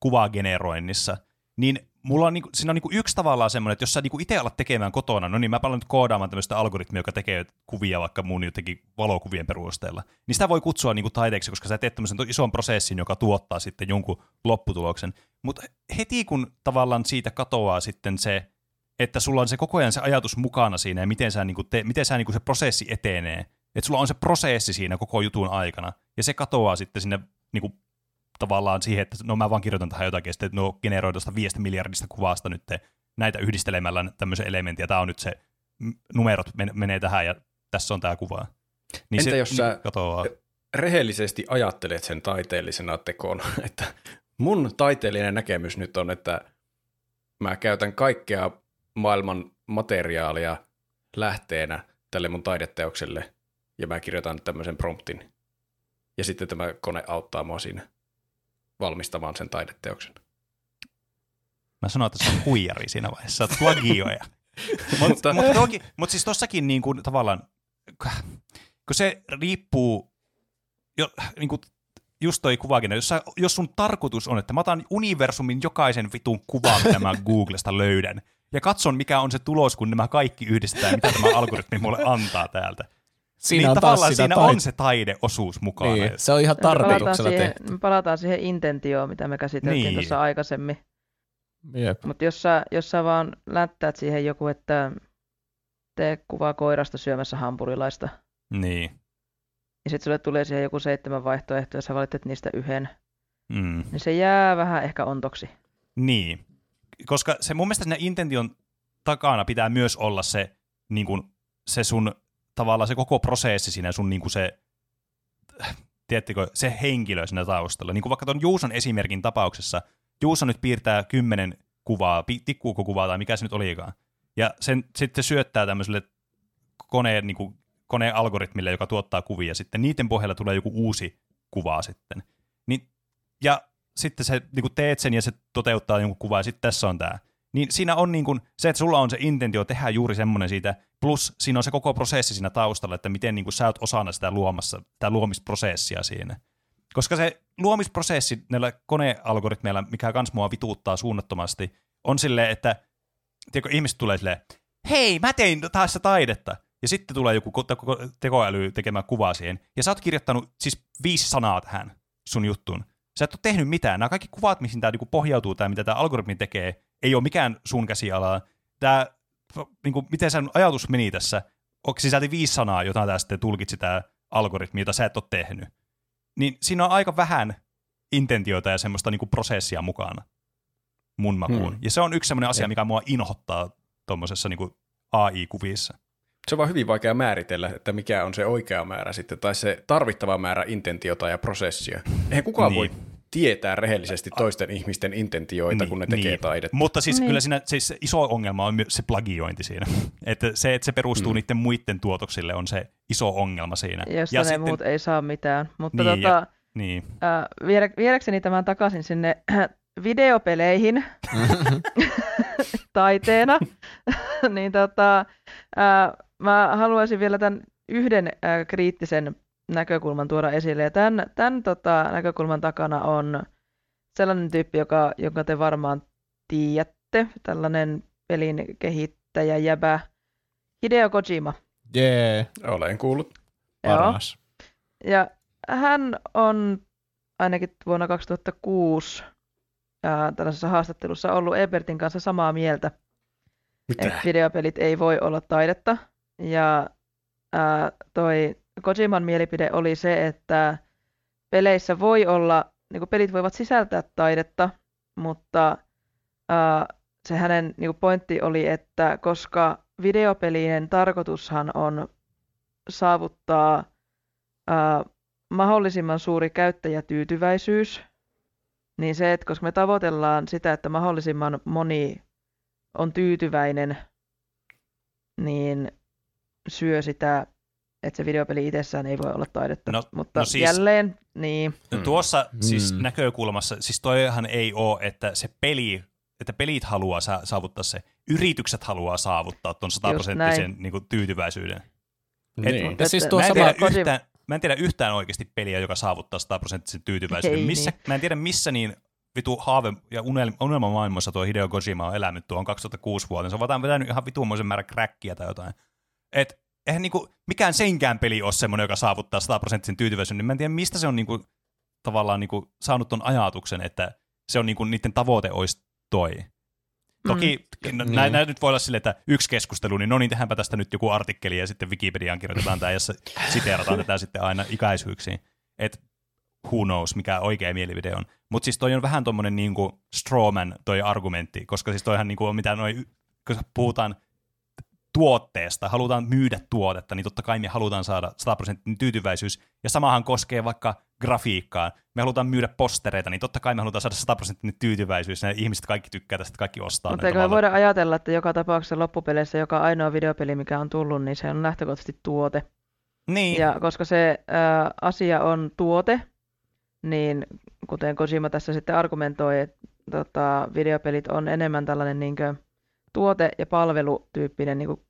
kuvageneroinnissa, niin mulla on, niinku, siinä on niinku yksi tavallaan semmoinen, että jos sä niinku itse alat tekemään kotona, no niin mä palaan nyt koodaamaan tämmöistä algoritmia, joka tekee kuvia vaikka mun jotenkin valokuvien perusteella, niin sitä voi kutsua niinku taiteeksi, koska sä teet tämmöisen ison prosessin, joka tuottaa sitten jonkun lopputuloksen. Mutta heti kun tavallaan siitä katoaa sitten se, että sulla on se koko ajan se ajatus mukana siinä ja miten, sä, niinku te, miten sä, niinku se prosessi etenee, että sulla on se prosessi siinä koko jutun aikana, ja se katoaa sitten sinne niinku tavallaan siihen, että no mä vaan kirjoitan tähän jotakin, ja sitten että no generoi tuosta viiestä miljardista kuvasta nyt näitä yhdistelemällä tämmöisen elementin, ja tämä on nyt se, numerot men- menee tähän, ja tässä on tämä kuva. Niin Entä se, jos sä- niin katoaa. rehellisesti ajattelet sen taiteellisena tekona, (laughs) että mun taiteellinen näkemys nyt on, että mä käytän kaikkea maailman materiaalia lähteenä tälle mun taideteokselle, ja mä kirjoitan tämmöisen promptin, ja sitten tämä kone auttaa mua siinä valmistamaan sen taideteoksen. Mä sanoin, että se on huijari siinä vaiheessa, sä oot plagioja. (laughs) Mutta Mutta- mut, toki, mut siis tossakin niin kuin, tavallaan, kun se riippuu, jo, niin kuin, just toi kuvakin, jos, sä, jos sun tarkoitus on, että mä otan universumin jokaisen vitun kuvan, mitä mä Googlesta löydän, ja katson, mikä on se tulos, kun nämä kaikki yhdistetään, mitä tämä algoritmi mulle antaa täältä. Siinä niin on taas tavallaan sitä siinä tait- on se taideosuus mukana. Niin, se on ihan Me palataan tarkoituksella siihen, tehty. me palataan siihen intentioon, mitä me käsiteltiin Niin. tuossa aikaisemmin. Mutta jos sä, jos sä vaan lättäät siihen joku, että tee kuvaa koirasta syömässä hampurilaista, Niin. ja sitten sulle tulee siihen joku seitsemän vaihtoehtoa, ja sä valitset niistä yhden, Mm. niin se jää vähän ehkä ontoksi. Niin, koska se mun mielestä siinä intention takana pitää myös olla se, niin kuin, se sun tavallaan se koko prosessi siinä sun niin kuin se, tiedättekö, se henkilö siinä taustalla. Niin kuin vaikka tuon Juuson esimerkin tapauksessa, Juuso nyt piirtää kymmenen kuvaa, pi- tikkuukokuvaa tai mikä se nyt olikaan, ja sen sitten syöttää tämmöiselle koneen, niin kuin, koneen algoritmille, joka tuottaa kuvia sitten. Niiden pohjalla tulee joku uusi kuva sitten. Niin, ja sitten sä niin kuin teet sen ja se toteuttaa jonkun kuvan ja sitten tässä on tämä. Niin siinä on niin kuin, se, että sulla on se intentio tehdä juuri semmoinen siitä, plus siinä on se koko prosessi siinä taustalla, että miten niin kuin sä oot osana sitä luomassa, sitä luomisprosessia siinä. Koska se luomisprosessi näillä konealgoritmeilla, mikä kans mua vituuttaa suunnattomasti, on silleen, että tiedätkö, ihmiset tulee silleen, hei, mä tein taas taidetta. Ja sitten tulee joku ko- ko- tekoäly tekemään kuvaa siihen. Ja sä oot kirjoittanut siis viisi sanaa tähän sun juttuun. Sä et ole tehnyt mitään. Nämä kaikki kuvat, mihin tämä niinku pohjautuu, tämä mitä tämä algoritmi tekee, ei ole mikään sun käsialaa. Tämä, niinku, miten sen ajatus meni tässä, onko sisälti viisi sanaa, jota tämä sitten tulkitsi tämä algoritmi, jota sä et ole tehnyt. Niin siinä on aika vähän intentioita ja semmoista niinku prosessia mukana mun makuun. Hmm. Ja se on yksi semmoinen asia, mikä mua inhottaa tuommoisessa niinku AI-kuvissa. Se on vaan hyvin vaikea määritellä, että mikä on se oikea määrä sitten, tai se tarvittava määrä intentiota ja prosessia. Eihän kukaan Niin. voi tietää rehellisesti toisten ihmisten intentioita, Niin, kun ne tekee niin. taidetta. Mutta siis Niin. kyllä siinä siis iso ongelma on myös se plagiointi siinä. (laughs) että se, että se perustuu Mm. niiden muiden tuotoksille, on se iso ongelma siinä. Josta ne muut ei saa mitään. Mutta Niin, tota, Niin, äh, viedä, viedäkseni tämän takaisin sinne (clears throat) videopeleihin (laughs) (laughs) taiteena, niin tota, äh, mä haluaisin vielä tämän yhden äh, kriittisen näkökulman tuoda esille. Ja tämän, tämän tota, näkökulman takana on sellainen tyyppi, joka, jonka te varmaan tiedätte, tällainen pelin kehittäjä jäbä Hideo Kojima. Jee, Olen kuullut. Joo. paras. Ja hän on ainakin vuonna 2006 ää, tällaisessa haastattelussa ollut Ebertin kanssa samaa mieltä, Mitä? että videopelit ei voi olla taidetta. Ja ää, toi Kojiman mielipide oli se, että peleissä voi olla, niin kuin pelit voivat sisältää taidetta, mutta uh, se hänen niin kuin pointti oli, että koska videopelien tarkoitushan on saavuttaa uh, mahdollisimman suuri käyttäjätyytyväisyys, niin se, että koska me tavoitellaan sitä, että mahdollisimman moni on tyytyväinen, niin syö sitä, että se videopeli itsessään ei voi olla taidetta. No- Mutta no siis- jälleen, niin, No Mm. tuossa siis Mm. näkökulmassa, siis toihan ei ole, että se peli, että pelit haluaa sa- saavuttaa se, yritykset haluaa saavuttaa tuon sataprosenttisen niin tyytyväisyyden. Niin. Ja siis Että tuo Mä en, tiedä yhtään, mä en tiedä yhtään oikeasti peliä, joka saavuttaa sataprosenttisen tyytyväisyyden. Ei missä, niin. Mä en tiedä missä niin vitu haave- ja unel- unelmamaailmassa tuo Hideo Kojima on elänyt tuohon 2006 vuoteen. Se on vaan vetänyt ihan vitumoisen määrän kräkkiä tai jotain. Et eihän niinku, mikään senkään peli ole semmoinen, joka saavuttaa 100 prosenttisen tyytyväisyyden, niin mä en tiedä, mistä se on niinku, tavallaan niinku, saanut ton ajatuksen, että se on niinku, niiden tavoite olisi toi. Toki mm. Niin. näin, näin nyt voi olla silleen, että yksi keskustelu, niin no niin, tehdäänpä tästä nyt joku artikkeli ja sitten Wikipediaan kirjoitetaan tämä ja (laughs) siteerataan tätä sitten aina ikäisyyksiin. Et who knows, mikä oikea mielipide on. Mutta siis toi on vähän tommonen niinku strawman toi argumentti, koska siis toihan niinku on mitä noi, kun puhutaan tuotteesta, halutaan myydä tuotetta, niin totta kai me halutaan saada 100 prosentin tyytyväisyys. Ja samahan koskee vaikka grafiikkaan. Me halutaan myydä postereita, niin totta kai me halutaan saada 100 prosentin tyytyväisyys. Ja ihmiset kaikki tykkää tästä, kaikki ostaa. mutta eikö me voida ajatella, että joka tapauksessa loppupeleissä joka ainoa videopeli, mikä on tullut, niin se on lähtökohtaisesti tuote. Niin, Ja koska se ää, asia on tuote, niin kuten Kojima tässä sitten argumentoi, että tota, videopelit on enemmän tällainen niin tuote- ja palvelutyyppinen niin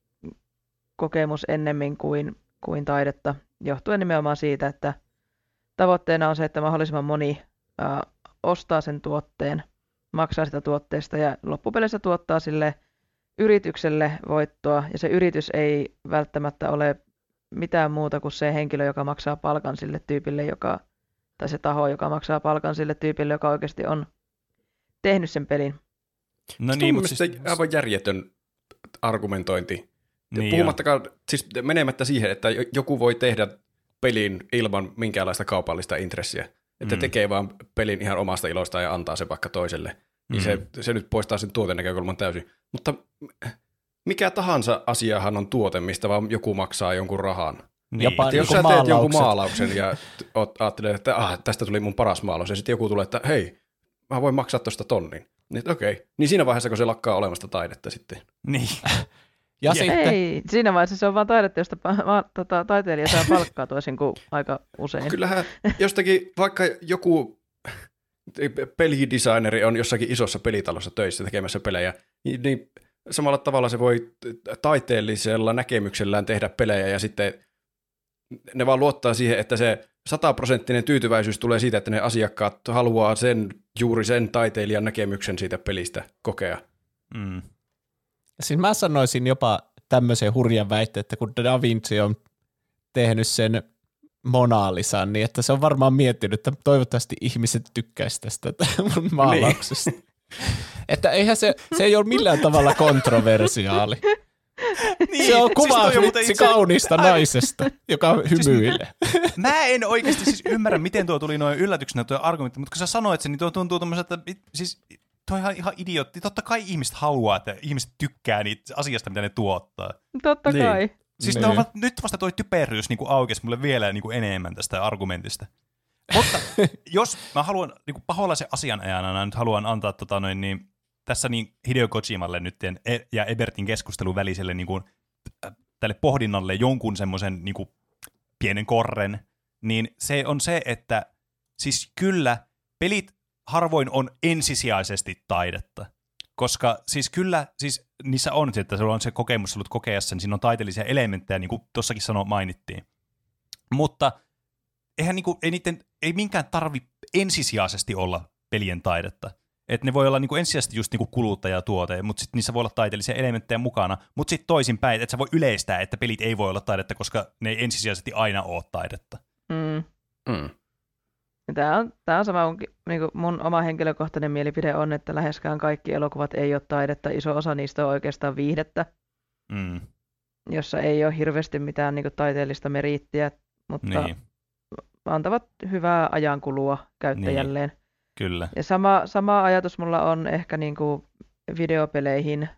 kokemus ennemmin kuin, kuin taidetta, johtuen nimenomaan siitä, että tavoitteena on se, että mahdollisimman moni ää, ostaa sen tuotteen, maksaa sitä tuotteesta ja loppupeleissä tuottaa sille yritykselle voittoa, ja se yritys ei välttämättä ole mitään muuta kuin se henkilö, joka maksaa palkan sille tyypille, joka, tai se taho, joka maksaa palkan sille tyypille, joka oikeasti on tehnyt sen pelin. no niin, mutta siis, aivan järjetön argumentointi. Niin. Puhumattakaan, siis menemättä siihen, että jo- joku voi tehdä pelin ilman minkäänlaista kaupallista intressiä. Että Mm. tekee vaan pelin ihan omasta ilosta ja antaa se vaikka toiselle. Niin Mm. se, se nyt poistaa sen tuotenäkökulman täysin. Mutta mikä tahansa asiahan on tuote, mistä vaan joku maksaa jonkun rahan. niin. Jopa- Että jos sä teet jonkun maalauksen ja ajattelet, että ah, tästä tuli mun paras maalaus, ja sitten joku tulee, että hei, mä voin maksaa tuosta tonnin. Niin okei. Okay. Niin siinä vaiheessa, kun se lakkaa olemasta taidetta sitten. niin. (laughs) ja Ja- sitten, Ei, siinä vaiheessa se on vaan taidetta, josta pa- va- tota, taiteilija saa palkkaa toisin kuin aika usein. Kyllähän jostakin, vaikka joku pelidesigneri on jossakin isossa pelitalossa töissä tekemässä pelejä, niin, niin samalla tavalla se voi taiteellisella näkemyksellään tehdä pelejä ja sitten ne vaan luottaa siihen, että se sataprosenttinen tyytyväisyys tulee siitä, että ne asiakkaat haluaa sen, juuri sen taiteilijan näkemyksen siitä pelistä kokea. Mm. Siis mä sanoisin jopa tämmöisen hurjan väitteen, että kun Da Vinci on tehnyt sen Mona Lisan, niin että se on varmaan miettinyt, että toivottavasti ihmiset tykkäisivät tästä (laughs) mun maalauksesta. että eihän se, se ei ole millään tavalla kontroversiaali. Niin, Se on siis kuva muuten vitsi itse- naisesta, joka hymyilee. Mä en oikeasti siis ymmärrä, miten tuo tuli noin yllätyksenä tuo argumentti, mutta kun sä sanoit sen, niin tuo tuntuu tommoselta, että siis toi on ihan, ihan idiootti. Totta kai ihmiset haluaa, että ihmiset tykkää niitä asiasta, mitä ne tuottaa. Totta Niin. kai. Siis Niin. va- nyt vasta toi typeryys niin aukesi mulle vielä niin kuin enemmän tästä argumentista. Mutta (laughs) jos mä haluan niin kuin paholaisen asianajana nyt haluan antaa tota noin, niin, tässä niin Hideo Kojimalle nyt e- ja Ebertin keskustelun väliselle niin kuin, äh, tälle pohdinnalle jonkun semmoisen niin kuin, pienen korren, niin se on se, että siis kyllä pelit harvoin on ensisijaisesti taidetta. Koska siis kyllä, siis niissä on, että sulla on se kokemus ollut kokea sen, siinä on taiteellisia elementtejä, niin kuin tuossakin sano mainittiin. Mutta eihän niinku, ei, niiden, ei minkään tarvi ensisijaisesti olla pelien taidetta. Et ne voi olla niinku ensisijaisesti just niinku kuluttajatuote, mutta sitten niissä voi olla taiteellisia elementtejä mukana. Mutta sitten toisinpäin, että sä voi yleistää, että pelit ei voi olla taidetta, koska ne ei ensisijaisesti aina ole taidetta. Mm. Mm. Tämä on, tää on sama, niin kuin mun oma henkilökohtainen mielipide on, että läheskään kaikki elokuvat ei ole taidetta. Iso osa niistä on oikeastaan viihdettä, Mm. jossa ei ole hirveästi mitään niin kuin, taiteellista meriittiä. mutta Niin, antavat hyvää ajankulua käyttäjälleen. kyllä. Ja sama, sama ajatus mulla on ehkä niinku videopeleihin,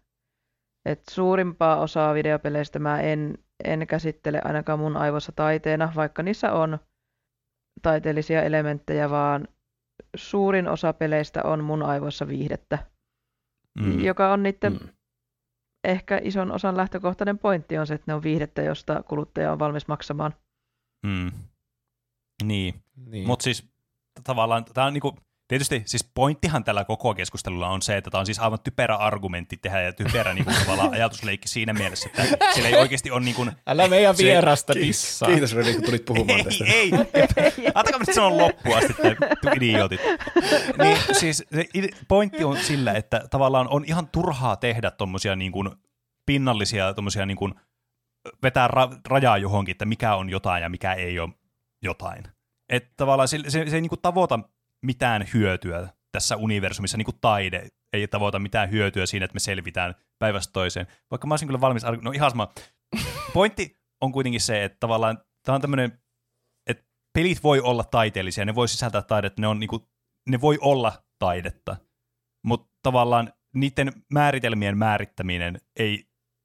että suurimpaa osaa videopeleistä mä en, en käsittele ainakaan mun aivoissa taiteena, vaikka niissä on taiteellisia elementtejä, vaan suurin osa peleistä on mun aivoissa viihdettä, Mm. joka on niiden Mm. ehkä ison osan lähtökohtainen pointti on se, että ne on viihdettä, josta kuluttaja on valmis maksamaan. Mm. Niin, Niin. mutta siis tavallaan tämä on niinku, tietysti siis pointtihan tällä koko keskustelulla on se, että tämä on siis aivan typerä argumentti tehdä ja typerä niinku, tavallaan ajatusleikki siinä mielessä, että sillä ei oikeasti ole niinku, Älä meidän vierasta dissaa. Kiitos Redi, kun tulit puhumaan tästä. ei, ei, Antakaa nyt sanon loppuun asti, te idiotit. Niin siis se pointti on sillä, että tavallaan on ihan turhaa tehdä tuommoisia niin kuin pinnallisia, tommosia niin kuin vetää ra- rajaa johonkin, että mikä on jotain ja mikä ei ole jotain. Että tavallaan se, se, se ei niin kuin tavoita mitään hyötyä tässä universumissa, niin kuin taide ei tavoita mitään hyötyä siinä, että me selvitään päivästä toiseen. Vaikka mä olisin kyllä valmis, no ihan sama. Pointti on kuitenkin se, että tavallaan tämä on tämmöinen pelit voi olla taiteellisia, ne voi sisältää taidetta, ne, on niinku, ne voi olla taidetta, mutta tavallaan niiden määritelmien määrittäminen ei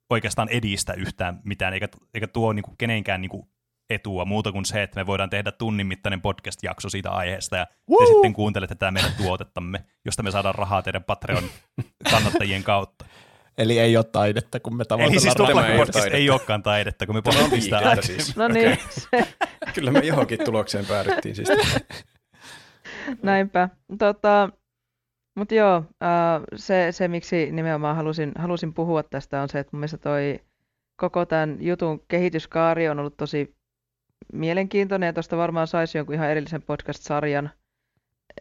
oikeastaan edistä yhtään mitään, eikä, eikä tuo niinku kenenkään niinku etua muuta kuin se, että me voidaan tehdä tunnin mittainen podcast-jakso siitä aiheesta, ja te sitten kuuntelette tätä meidän tuotettamme, josta me saadaan rahaa teidän Patreon-kannattajien kautta. Eli ei ole taidetta, kun me Eli tavoitellaan siis tuo Tämä ei ei taidetta. olekaan taidetta, kun me pohdittiin sitä viihdettä aikaisemmin. siis. No niin, se, Kyllä me johonkin tulokseen päädyttiin siis. näinpä. Tota, mutta joo, ää, se, se miksi nimenomaan halusin, halusin puhua tästä on se, että mun mielestä toi koko tämän jutun kehityskaari on ollut tosi mielenkiintoinen ja tuosta varmaan saisi jonkun ihan erillisen podcast-sarjan,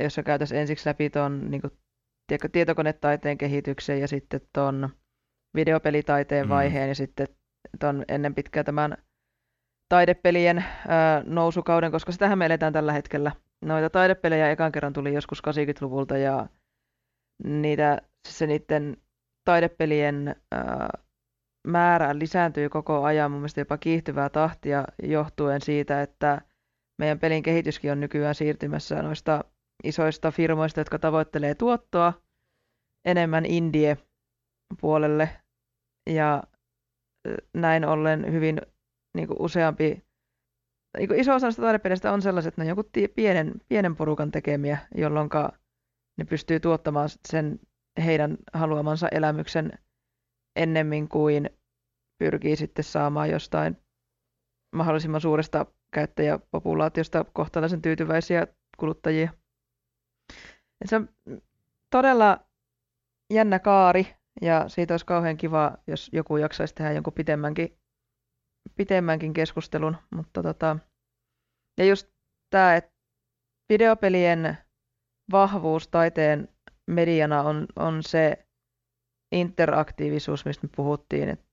jossa käytäisiin ensiksi läpi tuon niin tiedätkö, tietokonetaiteen kehityksen ja sitten tuon videopelitaiteen Mm. vaiheen ja sitten tuon ennen pitkää tämän taidepelien ää, nousukauden, koska sitähän me eletään tällä hetkellä. Noita taidepelejä ekan kerran tuli joskus 80-luvulta ja niitä, se niiden taidepelien ää, määrä lisääntyy koko ajan, mun mielestä jopa kiihtyvää tahtia johtuen siitä, että meidän pelin kehityskin on nykyään siirtymässä noista isoista firmoista, jotka tavoittelee tuottoa enemmän indie-puolelle ja ö, näin ollen hyvin niin kuin useampi, niin kuin iso osa näistä taidepeleistä on sellaiset, että ne on joku pienen, pienen porukan tekemiä, jolloin ne pystyy tuottamaan sen heidän haluamansa elämyksen ennemmin kuin pyrkii sitten saamaan jostain mahdollisimman suuresta käyttäjäpopulaatiosta kohtalaisen tyytyväisiä kuluttajia. Se on todella jännä kaari ja siitä olisi kauhean kiva, jos joku jaksaisi tehdä jonkun pitemmänkin, pitemmänkin keskustelun. Mutta tota, ja just tämä, että videopelien vahvuus taiteen mediana on, on se interaktiivisuus, mistä me puhuttiin, että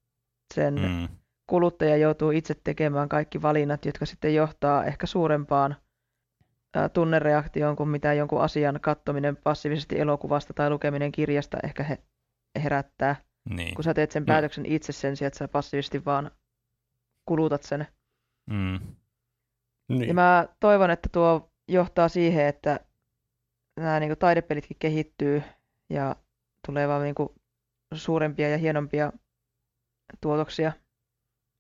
sen mm. Kuluttaja joutuu itse tekemään kaikki valinnat, jotka sitten johtaa ehkä suurempaan tunnereaktioon kuin mitä jonkun asian kattominen passiivisesti elokuvasta tai lukeminen kirjasta ehkä he, herättää, Niin. kun sä teet sen Mm. päätöksen itse sen sijaan, että sä passiivisesti vaan kulutat sen. Mm. Ja Niin. mä toivon, että tuo johtaa siihen, että nämä niin taidepelitkin kehittyy ja tulee vaan niin kuin suurempia ja hienompia tuotoksia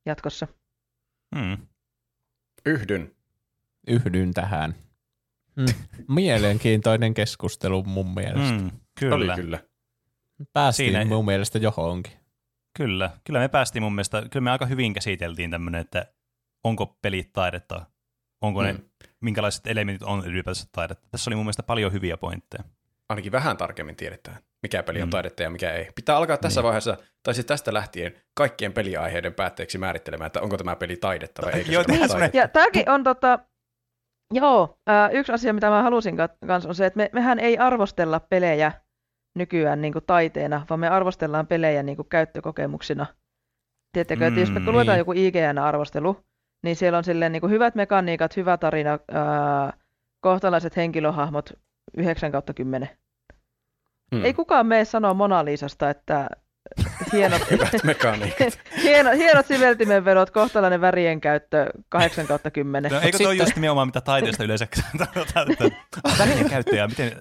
jatkossa. Mm. Yhdyn. Yhdyn tähän. Mm. (laughs) Mielenkiintoinen keskustelu mun mielestä. Mm. Mm. Kyllä. Oli kyllä. Päästiin Siinä- mun mielestä johonkin. Kyllä, kyllä me päästiin mun mielestä, kyllä me aika hyvin käsiteltiin tämmöinen, että onko pelit taidetta, onko ne, Mm. minkälaiset elementit on ylipäätänsä taidetta. Tässä oli mun mielestä paljon hyviä pointteja. Ainakin vähän tarkemmin tiedetään, mikä peli on Mm. taidetta ja mikä ei. Pitää alkaa tässä Niin. vaiheessa, tai siis tästä lähtien, kaikkien peliaiheiden päätteeksi määrittelemään, että onko tämä peli taidetta vai eikö Joo, se ole tehdään taidetta. Ja tämäkin on tota, joo, ää, yksi asia, mitä mä halusin kat- kanssa on se, että me, mehän ei arvostella pelejä nykyään niin kuin taiteena, vaan me arvostellaan pelejä niin kuin käyttökokemuksina. Tiedättekö, mm, että jos me Mm, luetaan niin. joku IGN-arvostelu, niin siellä on silleen niin kuin hyvät mekaniikat, hyvä tarina, ää, kohtalaiset henkilöhahmot 9 kautta 10. Mm. Ei kukaan mene sanoa Mona Lisasta, että hienot, (laughs) mekaniikat. (laughs) hienot, hienot siveltimen vedot, kohtalainen värien käyttö 8 kautta 10. No, eikö sitten- toi just nimenomaan mitä taiteesta yleensä tarkoittaa, että (laughs) värien käyttäjä, miten,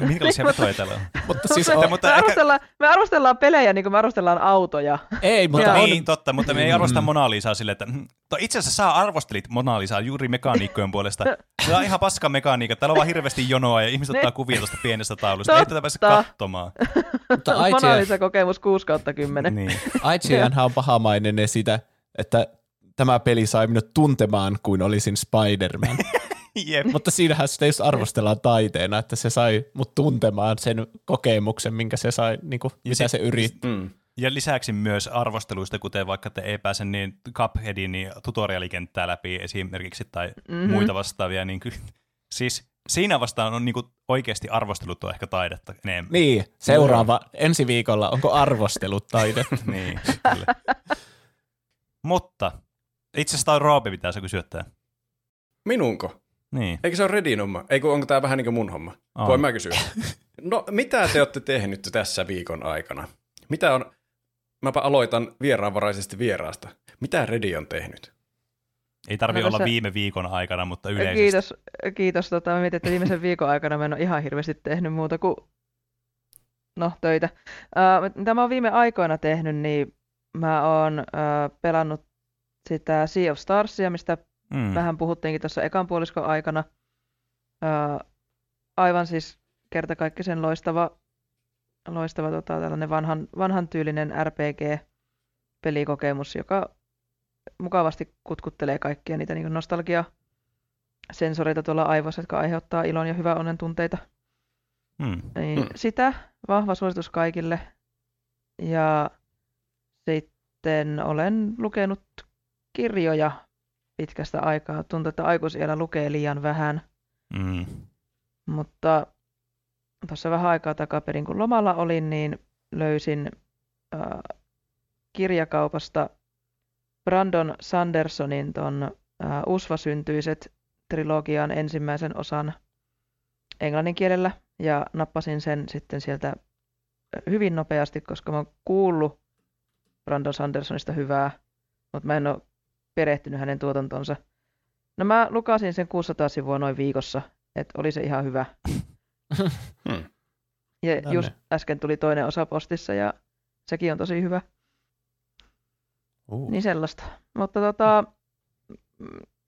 minkälaisia vetoja täällä on? Mutta siis me, on, mutta me, arvostellaan, me arvostellaan pelejä niin kuin me arvostellaan autoja. ei, mutta on, Niin, totta, mutta me ei arvosta Mona Lisaa silleen, että mm, to, itse asiassa sä arvostelit Mona Lisaa juuri mekaniikkojen puolesta. Tämä on ihan paska mekaniikka, täällä on vaan hirveästi jonoa ja ihmiset ottaa kuvia tuosta pienestä taulusta. Ei tätä pääse katsomaan. mutta Mona IGN, Lisa kokemus 6 kautta 10. Niin. (laughs) IGN on pahamainen sitä, että tämä peli sai minut tuntemaan kuin olisin Spider-Man. (laughs) Jep. Mutta siinähän sitä just arvostellaan taiteena, että se sai mut tuntemaan sen kokemuksen, minkä se sai, niin kuin, mitä sit- se yritti. Mm. Ja lisäksi myös arvosteluista, kuten vaikka te ei pääse niin Cupheadin niin tutorialikenttää läpi esimerkiksi tai Mhm. mm-hmm. muita vastaavia, niin ky- siis siinä vastaan on niinku oikeasti arvostelut on ehkä taidetta enemmän. Niin, seuraava, ensi viikolla, onko arvostelut taide? (laughs) niin kyllä. Mutta itse asiassa toi Roope pitää se kysyä tää. Minunko? Niin. Eikö se ole Redin homma? Eikö onko tämä vähän niin kuin mun homma? On. Voin mä kysyä. No, mitä te olette tehnyt tässä viikon aikana? Mitä on, mäpä aloitan vieraanvaraisesti vieraasta. Mitä Redi on tehnyt? Ei tarvi No olla se- viime viikon aikana, mutta yleisesti. Kiitos, kiitos. Tota, mä mietin, että viimeisen viikon aikana mä en ole ihan hirveästi tehnyt muuta kuin no, töitä. Uh, mitä mä oon viime aikoina tehnyt, niin mä oon uh, pelannut sitä Sea of Starsia, mistä Mm. vähän puhuttiinkin tuossa ekan puoliskon aikana. Uh, aivan siis kertakaikkisen loistava, loistava tota, tällainen vanhan, vanhan tyylinen RPG-pelikokemus, joka mukavasti kutkuttelee kaikkia niitä niin nostalgia sensoreita tuolla aivoissa, jotka aiheuttaa ilon ja hyvän onnen tunteita. Mm. Niin Mm. Sitä vahva suositus kaikille. Ja sitten olen lukenut kirjoja pitkästä aikaa. Tuntuu, että aikuisiellä lukee liian vähän, Mm. mutta tuossa vähän aikaa takaperin, kun lomalla olin, niin löysin äh, kirjakaupasta Brandon Sandersonin ton äh, Usva-syntyiset trilogian ensimmäisen osan englannin kielellä ja nappasin sen sitten sieltä hyvin nopeasti, koska mä oon kuullut Brandon Sandersonista hyvää, mutta mä en ole perehtynyt hänen tuotantonsa. No mä lukasin sen 600 sivua noin viikossa, että oli se ihan hyvä. (laughs) Hmm. Ja Tänne. just äsken tuli toinen osa postissa ja sekin on tosi hyvä. Uh. Niin sellaista. Mutta tota,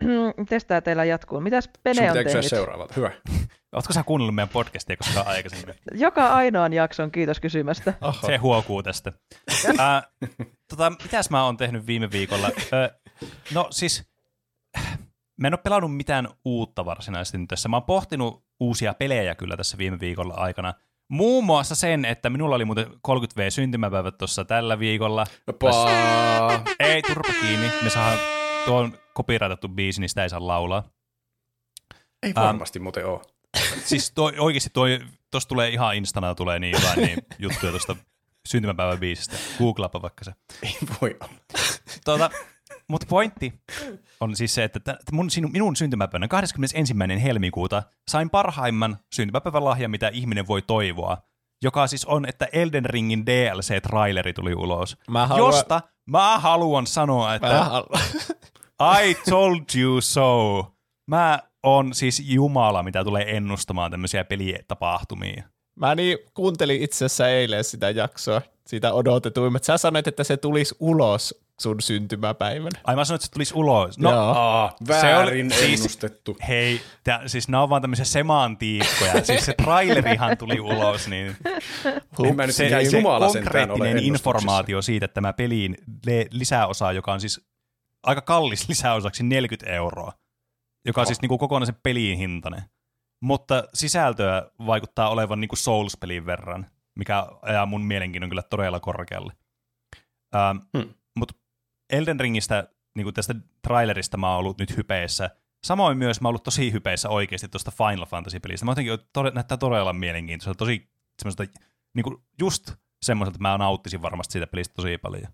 (clears throat) mites tää teillä jatkuu? Mitäs Sun Pene on tehnyt? seuraavalta. Hyvä. (laughs) Ootko sä kuunnellut meidän podcastia koskaan aikaisemmin? (laughs) Joka ainoan jakson, kiitos kysymästä. Oho. Se huokuu tästä. (laughs) Ää, tota, mitäs mä oon tehnyt viime viikolla? Ö, no siis, mä en ole pelannut mitään uutta varsinaisesti nyt tässä. Mä oon pohtinut uusia pelejä kyllä tässä viime viikolla aikana. Muun muassa sen, että minulla oli muuten 30V syntymäpäivät tuossa tällä viikolla. Paa. Ei, turpa kiinni. Me saadaan tuon copyrightattu biisi, niin sitä ei saa laulaa. Ei Ähm. varmasti muuten ole. Siis toi, oikeasti toi, tosta tulee ihan instana tulee niin jotain niin juttuja tuosta syntymäpäivän biisistä. Googlaapa vaikka se. Ei voi olla. Tuota, mutta pointti on siis se, että mun, sinu, minun syntymäpäivänä 21. helmikuuta sain parhaimman syntymäpäivän lahjan, mitä ihminen voi toivoa, joka siis on, että Elden Ringin DLC-traileri tuli ulos, Mä haluan, josta mä haluan sanoa, mä että haluan, (laughs) I told you so. Mä on siis jumala, mitä tulee ennustamaan tämmöisiä pelitapahtumia. mä niin kuuntelin itse asiassa eilen sitä jaksoa, sitä odotetuimmat. Sä sanoit, että se tulisi ulos sun syntymäpäivänä. Ai mä sanoin, että se tulisi ulos. No, Joo. Aa, Se oli- väärin siis- ennustettu. Hei, tää, siis nämä on vaan tämmöisiä semantiikkoja. (laughs) siis se trailerihan tuli ulos, niin En mä nyt se, se konkreettinen informaatio siitä, että tämä peliin lisäosa, joka on siis aika kallis lisäosaksi 40 euroa, joka on Oh. siis niinku kokonaisen pelin hintainen. Mutta sisältöä vaikuttaa olevan niinku Souls-pelin verran, mikä ajaa mun mielenkiinnon kyllä todella korkealle. Ähm, Hmm. Mutta Elden Ringistä, niinku tästä trailerista mä oon ollut nyt hypeissä. Samoin myös mä oon ollut tosi hypeissä oikeasti tuosta Final Fantasy-pelistä. Mä jotenkin tode, näyttää todella mielenkiintoiselta, tosi semmoista, niinku just semmoiselta, että mä nauttisin varmasti siitä pelistä tosi paljon.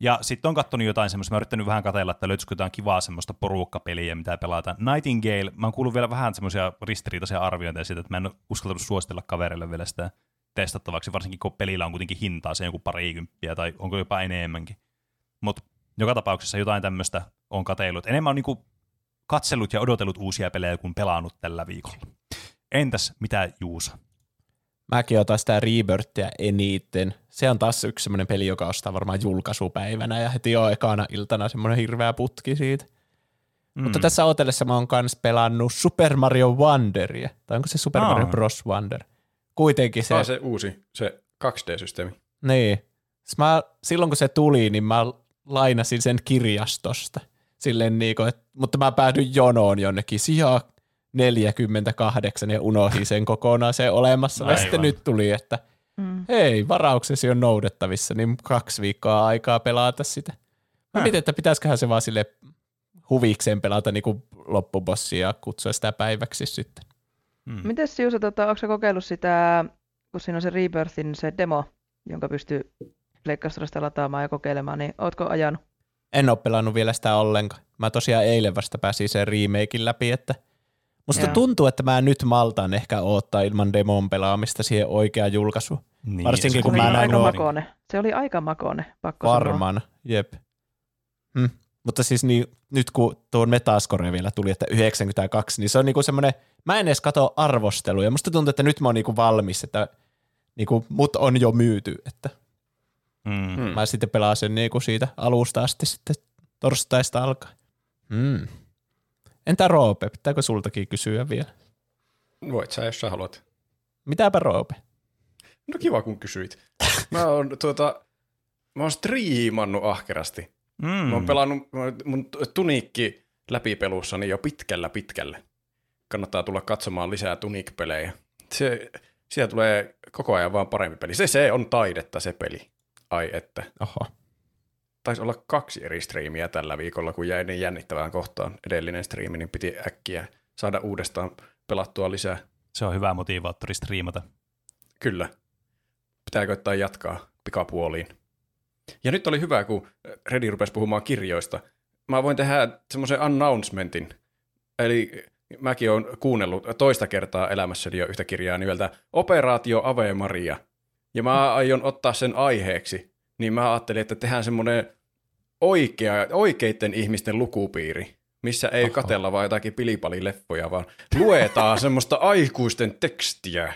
Ja sitten on katsonut jotain semmoista, mä yrittänyt vähän katsella, että löytyisikö jotain kivaa semmoista porukkapeliä, mitä pelataan. Nightingale, mä oon kuullut vielä vähän semmoisia ristiriitaisia arviointeja siitä, että mä en ole uskaltanut suositella kaverille vielä sitä. testattavaksi, varsinkin kun pelillä on kuitenkin hintaa se joku parikymppiä tai onko jopa enemmänkin. Mutta joka tapauksessa jotain tämmöistä on kateillut. Enemmän on niinku katsellut ja odotellut uusia pelejä kuin pelaannut tällä viikolla. Entäs mitä Juusa? Mäkin otan sitä Rebirthia eniten. Se on taas yksi semmoinen peli, joka ostaa varmaan julkaisupäivänä ja heti jo ekana iltana semmoinen hirveä putki siitä. Mm. Mutta tässä otellessa mä oon kans pelannut Super Mario Wonderia. Tai onko se Super Aa. Mario Bros. Wonder? Kuitenkin se. On se uusi, se 2D-systeemi. Niin. Mä, silloin kun se tuli, niin mä lainasin sen kirjastosta. Silleen niin kuin, et, mutta mä päädyin jonoon jonnekin sijaan 48 ja unohdin sen kokonaan se olemassa. Ja sitten nyt tuli, että Mm. hei, varauksesi on noudettavissa, niin kaksi viikkoa aikaa pelata sitä. Mä mietin, että pitäisiköhän se vaan sille huvikseen pelata niin kuin loppubossia ja kutsua sitä päiväksi sitten. Mm. Mites Juuso, tota, onko sä kokeillut sitä, kun siinä on se Rebirthin se demo, jonka pystyy Pleikkastorista lataamaan ja kokeilemaan, niin ootko ajanut? En ole pelannut vielä sitä ollenkaan. Mä tosiaan eilen vasta pääsin sen remakein läpi, että musta Joo. tuntuu, että mä nyt maltaan ehkä odottaa ilman demon pelaamista siihen oikeaan julkaisuun. Niin, Varsinkin se kun se mä oli näin aika makone. Se oli aika makone, pakko sanoa. Varmaan, jep. Hm. Mutta siis niin, nyt kun tuo Metascore vielä tuli, että 92, niin se on niinku semmoinen, mä en edes katso arvosteluja. Musta tuntuu, että nyt mä oon niinku valmis, että niinku, mut on jo myyty, että Mm. Mä sitten pelaan sen niinku siitä alusta asti sitten torstaista alkaa. Mm. Entä Roope, pitääkö sultakin kysyä vielä? Voit sä, jos sä haluat. Mitäpä Roope? No kiva, kun kysyit. (laughs) Mä oon, tuota, mä oon striimannut ahkerasti. Mm. Mä oon pelannut mun tunikki läpipelussani jo pitkällä pitkälle. Kannattaa tulla katsomaan lisää tunik-pelejä. Se, siellä tulee koko ajan vaan parempi peli. Se, se on taidetta se peli. Ai että. Oho. Taisi olla kaksi eri striimiä tällä viikolla, kun jäi niin jännittävään kohtaan edellinen striimi, niin piti äkkiä saada uudestaan pelattua lisää. Se on hyvä motivaattori striimata. Kyllä. Pitää koittaa jatkaa pikapuoliin. Ja nyt oli hyvä, kun Redi rupesi puhumaan kirjoista. Mä voin tehdä semmoisen announcementin. Eli mäkin olen kuunnellut toista kertaa elämässäni jo yhtä kirjaa nimeltä Operaatio Ave Maria. Ja mä aion ottaa sen aiheeksi. Niin mä ajattelin, että tehdään semmoinen oikea, oikeiden ihmisten lukupiiri, missä ei Oho. katella vaan jotakin pilipalileffoja, vaan luetaan (laughs) semmoista aikuisten tekstiä,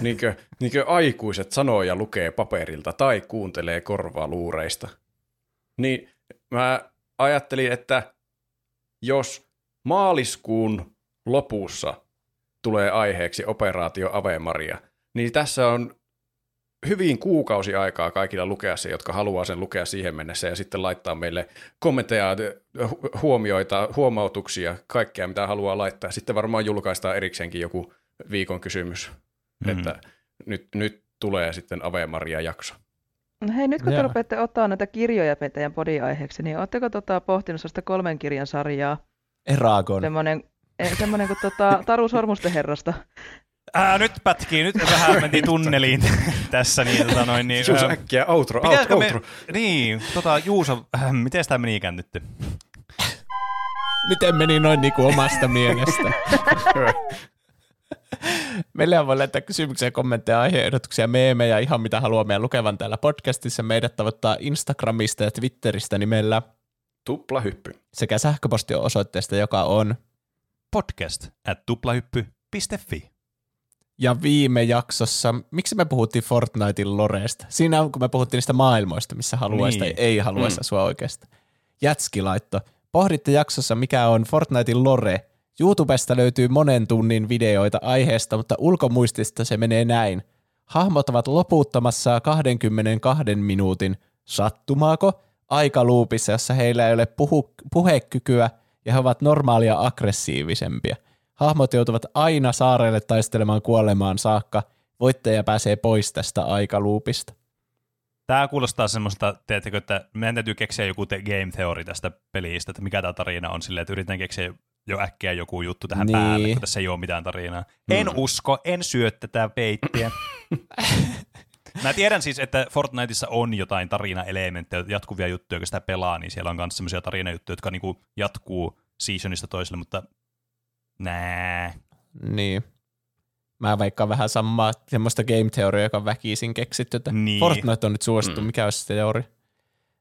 niinkö, niinkö aikuiset sanoja lukee paperilta tai kuuntelee korvaluureista. Niin mä ajattelin, että jos maaliskuun lopussa tulee aiheeksi operaatio Ave Maria, niin tässä on hyvin kuukausi aikaa kaikilla lukea se, jotka haluaa sen lukea siihen mennessä ja sitten laittaa meille kommentteja, hu- huomioita, huomautuksia, kaikkea mitä haluaa laittaa. Sitten varmaan julkaistaan erikseenkin joku viikon kysymys, Mhm. mm. että nyt, nyt tulee sitten Ave Maria-jakso. No hei, nyt kun te rupeatte ottaa näitä kirjoja teidän podiaiheeksi, niin ootteko tota pohtinut sellaista kolmen kirjan sarjaa? Eragon. Semmoinen, eh, semmoinen kuin tota, Taru Sormusten herrasta. Ää, nyt pätkii, nyt (laughs) vähän mentiin tunneliin (laughs) tässä. Niin, tota noin, niin, Suus ää, äkkiä, outro, pitäisikö outro, me, outro. niin, tota, Juuso, äh, miten tämä menikään nyt? Miten meni noin niinku omasta (laughs) mielestä? Meillä voi laittaa kysymyksiä, kommentteja, aiheehdotuksia, meemejä, ihan mitä haluaa meidän lukevan täällä podcastissa. Meidät tavoittaa Instagramista ja Twitteristä nimellä Tupla hyppy. sekä sähköpostiosoitteesta, joka on. Podcast at tuplahyppy.fi. Ja viime jaksossa, miksi me puhuttiin Fortnitein loreesta? Siinä on, kun me puhuttiin niistä maailmoista, missä haluaisi Niin. tai ei haluaisi Mm. asua oikeasta. Jätski laitto. Pohditte jaksossa, mikä on Fortnitein lore. YouTubesta löytyy monen tunnin videoita aiheesta, mutta ulkomuistista se menee näin. Hahmot ovat loputtamassa 22 minuutin sattumaako aikaluupissa, jossa heillä ei ole puhu- puhekykyä ja he ovat normaalia aggressiivisempia. Hahmot joutuvat aina saarelle taistelemaan kuolemaan saakka. Voittaja pääsee pois tästä aikaluupista. Tämä kuulostaa semmoista, teettekö, että meidän täytyy keksiä joku te- game theory tästä pelistä, että mikä tämä tarina on silleen, että yritän keksiä jo äkkiä joku juttu tähän Niin. päälle, kun tässä ei ole mitään tarinaa. En Mm. usko, en syö tätä peittiä. (coughs) Mä tiedän siis, että Fortniteissa on jotain tarinaelementtejä, jatkuvia juttuja, kun sitä pelaa, niin siellä on myös semmoisia tarinajuttuja, jotka niinku jatkuu seasonista toiselle, mutta nää. Niin. Mä veikkaan vähän samaa semmoista game teoriaa, joka on väkisin keksitty, että Niin. Fortnite on nyt suosittu, mm. mikä olisi se teoria.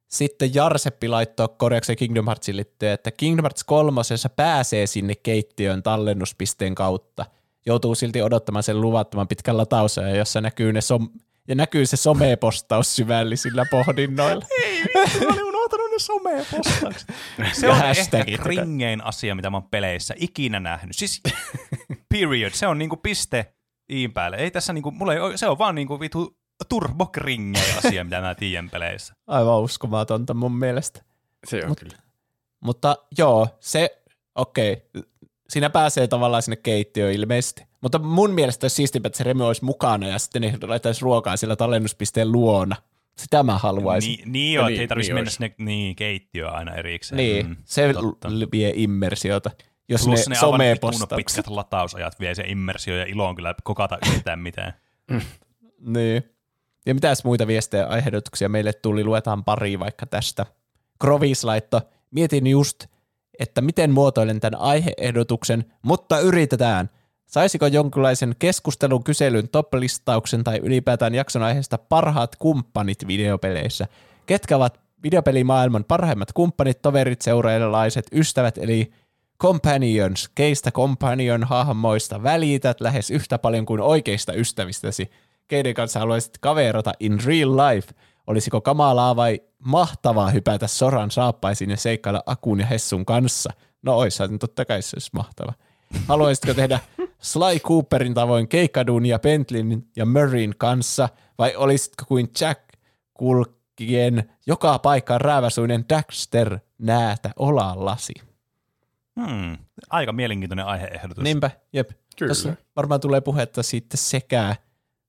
Sitten Jarseppi laittoi korjaukseen Kingdom Heartsin liittyen, että Kingdom Hearts kolmosessa pääsee sinne keittiön tallennuspisteen kautta. Joutuu silti odottamaan sen luvattoman pitkän latausajan, jossa näkyy, ne som- ja näkyy se somepostaus syvällisillä pohdinnoilla. Ei vittu, (laughs) unohtanut ne somepostaukset. (laughs) Se Ja on ehkä kringein asia, mitä mä oon peleissä ikinä nähnyt. Siis (laughs) period, se on niinku piste iin päälle. Ei tässä niinku, mulla ei, se on vaan niinku vitu turbokringein asia, mitä mä tiedän peleissä. (laughs) Aivan uskomatonta mun mielestä. Se on Mut- kyllä. Mutta joo, se, okei, okay. siinä pääsee tavallaan sinne keittiöön ilmeisesti. Mutta mun mielestä olisi siistimpää, että se Remi olisi mukana ja sitten ne laittaisi ruokaa sillä tallennuspisteen luona. Sitä mä haluaisin. Niin, niin joo, Niin, niin, ei tarvitsisi niin mennä sinne niin, keittiöön aina erikseen. Niin, Mm, se totta. vie immersiota. Jos Plus ne, ne somepostaukset. pitkät latausajat vie se immersio ja ilo on kyllä kokata yhtään mitään. (laughs) Niin. Ja mitäs muita viestejä ja aiheehdotuksia meille tuli, luetaan pari vaikka tästä. Krovis laitto, mietin just, että miten muotoilen tämän aiheehdotuksen, mutta yritetään. Saisiko jonkinlaisen keskustelun, kyselyn, top-listauksen tai ylipäätään jakson aiheesta parhaat kumppanit videopeleissä? Ketkä ovat videopelimaailman parhaimmat kumppanit, toverit, seuraajalaiset, ystävät, eli companions, keistä companion hahmoista välität lähes yhtä paljon kuin oikeista ystävistäsi. Keiden kanssa haluaisit kaverata in real life? Olisiko kamalaa vai mahtavaa hypätä soran saappaisiin ja seikkailla Akun ja Hessun kanssa? No oishan totta kai se olisi mahtava. Haluaisitko tehdä Sly Cooperin tavoin keikkadun ja Bentleyn ja Murrayn kanssa vai olisitko kuin Jack kulkien joka paikkaan rääväsuinen Daxter näätä olallasi? Hmm, aika mielenkiintoinen aiheehdotus. Niinpä, jep. Kyllä. Tuossa varmaan tulee puhetta sitten sekä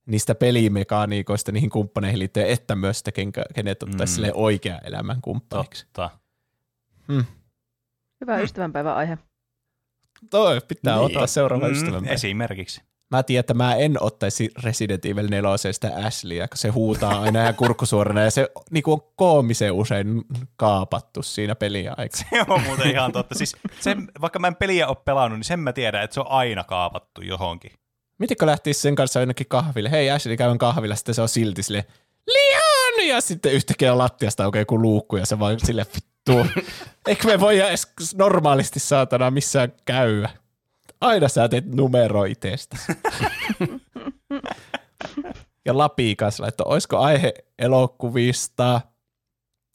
niistä pelimekaniikoista niihin kumppaneihin liittyen, että myös sitä, kenet ottaisi Mm. mm. oikea elämän kumppaniksi. Totta. Hmm. Hyvä ystävänpäivän aihe. Toi pitää Niin. ottaa seuraava Mm, ystävämme. Esimerkiksi. Mä tiedän, että mä en ottaisi Resident Evil 4 sitä Ashleyä, kun se huutaa aina ja kurkkusuorana ja se niinku on koomisen usein kaapattu siinä peliä aikana. (laughs) Se on muuten ihan totta. Siis sen, vaikka mä en peliä ole pelannut, niin sen mä tiedän, että se on aina kaapattu johonkin. Mitinkö lähtisi sen kanssa jonnekin kahville? Hei Ashley, käyn kahvilla, sitten se on silti sille Leon! Ja sitten yhtäkkiä lattiasta aukeaa joku luukku ja se vaan sille vittu. Eikö me voi edes normaalisti saatana missään käydä? Aina sä teet numero itsestäsi. ja Lapi kanssa laittoi, olisiko aihe elokuvista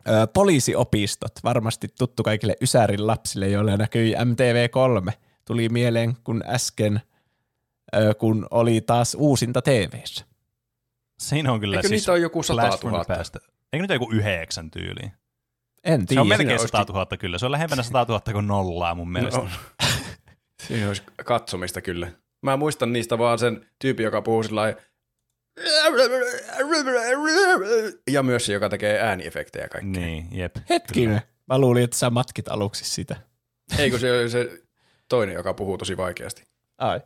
ö, poliisiopistot, varmasti tuttu kaikille Ysärin lapsille, joille näkyi MTV3. Tuli mieleen, kun äsken, ö, kun oli taas uusinta TVssä. Siinä on kyllä Eikö siis niitä ole joku 100 Blast from the 000? Past. Eikö niitä joku yhdeksän tyyliin? En Se tiedä. on melkein olisikin- 100 000 kyllä. Se on lähempänä 100 000 kuin nollaa mun mielestä. No, siinä olisi katsomista kyllä. Mä muistan niistä vaan sen tyypin, joka puhuu sillä lailla- ja myös se, joka tekee ääniefektejä kaikkea. Niin, jep. Hetkinen. Mä luulin, että sä matkit aluksi sitä. Ei kun se oli se toinen, joka puhuu tosi vaikeasti. Ai.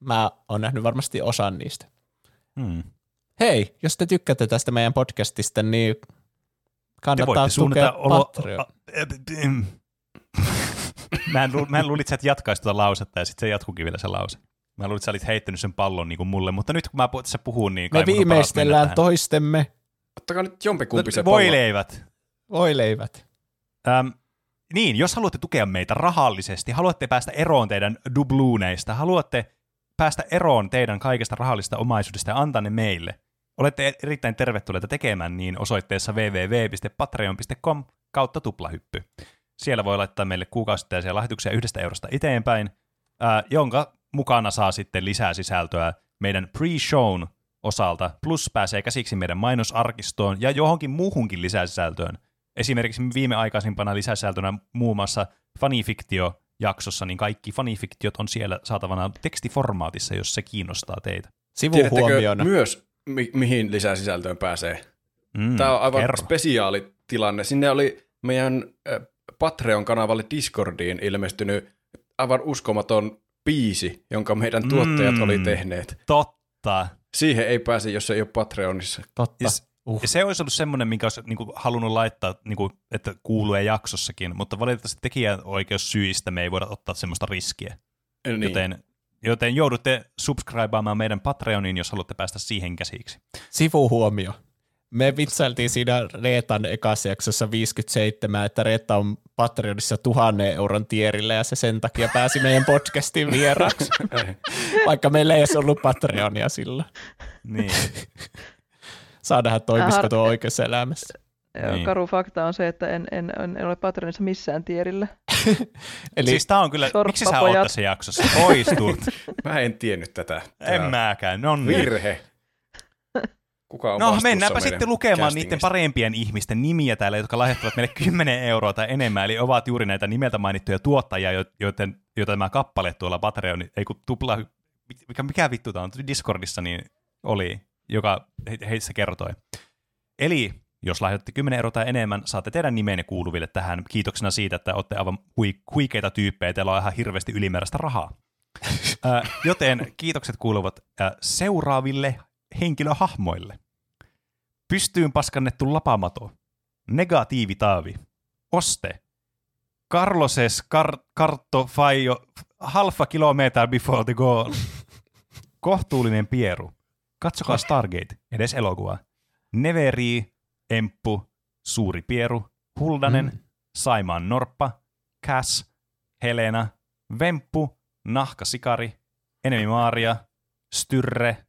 Mä oon nähnyt varmasti osan niistä. Hmm. Hei, jos te tykkäätte tästä meidän podcastista, niin kannattaa tukea olo... Patreon. (laughs) Mä en, lu- mä en luulin, että sä et jatkaisi tuota lausetta ja sitten se jatkukin vielä se lause. Mä luulin, että sä olit heittänyt sen pallon niin kuin mulle, mutta nyt kun mä tässä puhun, niin kai Me viimeistellään toistemme Ottakaa nyt jompikumpi se tähän. pallo. Voileivät. voileivät. Ähm, niin, jos haluatte tukea meitä rahallisesti, haluatte päästä eroon teidän dubluuneista, haluatte päästä eroon teidän kaikesta rahallisesta omaisuudesta ja antaa ne meille, olette erittäin tervetulleita tekemään niin osoitteessa www.patreon.com kautta tuplahyppy. Siellä voi laittaa meille kuukausittaisia lahjoituksia yhdestä eurosta eteenpäin, ää, jonka mukana saa sitten lisää sisältöä meidän pre-shown osalta, plus pääsee käsiksi meidän mainosarkistoon ja johonkin muuhunkin lisäsisältöön. Esimerkiksi viimeaikaisimpana lisäsisältönä muun muassa fanifiktio-jaksossa, niin kaikki fanifiktiot on siellä saatavana tekstiformaatissa, jos se kiinnostaa teitä. Tiedättekö Sivuhuomiona. myös, mi- mihin lisäsisältöön pääsee? Mm, Tämä on aivan kerro. spesiaalitilanne. Sinne oli meidän Patreon-kanavalle Discordiin ilmestynyt aivan uskomaton biisi, jonka meidän tuottajat Mm. oli tehneet. Totta. Siihen ei pääse, jos ei ole Patreonissa. Totta. Ja, s- Uh. ja se olisi ollut semmoinen, minkä olisi niin kuin, halunnut laittaa, niin kuin, että kuuluu jaksossakin, mutta valitettavasti tekijänoikeussyistä me ei voida ottaa semmoista riskiä. Niin. Joten joten joudutte subscribaamaan meidän Patreoniin, jos haluatte päästä siihen käsiksi. Sivuhuomio. Me vitsailtiin siinä Reetan ekassa jaksossa 57, että Reetta on Patreonissa tuhannen euron tierillä ja se sen takia pääsi meidän podcastin vieraaksi, (laughs) vaikka meillä ei edes ollut Patreonia silloin. Niin. Saa nähdä toimisiko tuo oikeassa elämässä. Niin. Karu fakta on se, että en, en, en, en ole Patreonissa missään tierillä. (laughs) Eli siis tää on kyllä, miksi sä oot tässä jaksossa? Poistut. (laughs) Mä en tiennyt tätä. Tää en mäkään. No niin. Virhe. (laughs) Kuka on No vastuussa mennäänpä sitten lukemaan niiden parempien ihmisten nimiä täällä, jotka lahjoittavat meille 10 euroa tai enemmän, eli ovat juuri näitä nimeltä mainittuja tuottajia, jo- joiden, joita tämä kappale tuolla Patreon, ei kun tupla, mikä, mikä vittu tämä on, Discordissa niin oli, joka he, heissä kertoi. Eli jos lahjoitte 10 euroa tai enemmän, saatte teidän nimenne kuuluville tähän kiitoksena siitä, että olette aivan hui, huikeita tyyppejä, teillä on ihan hirveästi ylimääräistä rahaa. (laughs) Ö, joten kiitokset kuuluvat ö, seuraaville henkilöhahmoille. Pystyyn paskannettu lapamato. Negatiivitaavi. Oste. Carloses kar- kartto faio half a kilometer before the goal. Kohtuullinen pieru. Katsokaa Stargate, edes elokuva. Neveri, Emppu, Suuri pieru, Huldanen, Mm. Saimaan norppa, Cass, Helena, Vemppu, Nahkasikari, Enemi Maaria, Styrre,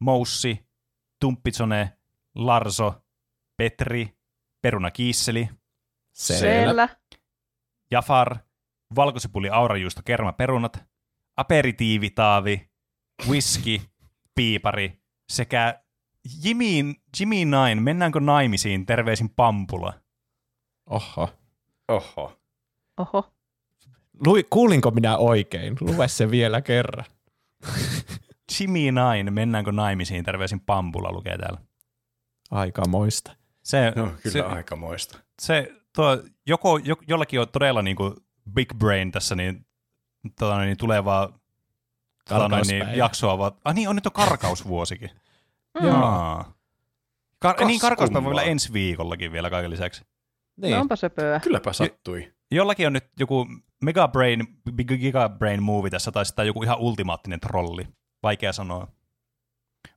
Moussi, Tumppitsone, Larso, Petri, Peruna Kiisseli. Selvä. Jafar, Valkosipuli Aurajuusto Kerma Perunat, Aperitiivitaavi, Whisky, Piipari sekä Jimmy, Jimmy Nine, mennäänkö naimisiin, terveisin Pampula. Oho. Oho. Oho. Lui, kuulinko minä oikein? Lue se vielä kerran. (laughs) Jimmy Nine, mennäänkö naimisiin, terveisin Pampula lukee täällä. Aika moista. Se, No kyllä se, aikamoista. se tuo, joko, jo, jollakin on todella niin kuin big brain tässä, niin, tota, niin tulevaa tota, niin, jaksoa. Vaan, ah niin, on nyt on karkausvuosikin. (laughs) Mm. Aa. Kar- niin, karkauspäivä kummaa. vielä ensi viikollakin vielä kaiken lisäksi. Niin. No onpa söpöä. Kylläpä sattui. Jollakin on nyt joku Mega Brain, Big Giga Brain movie tässä, tai sitten joku ihan ultimaattinen trolli. Vaikea sanoa.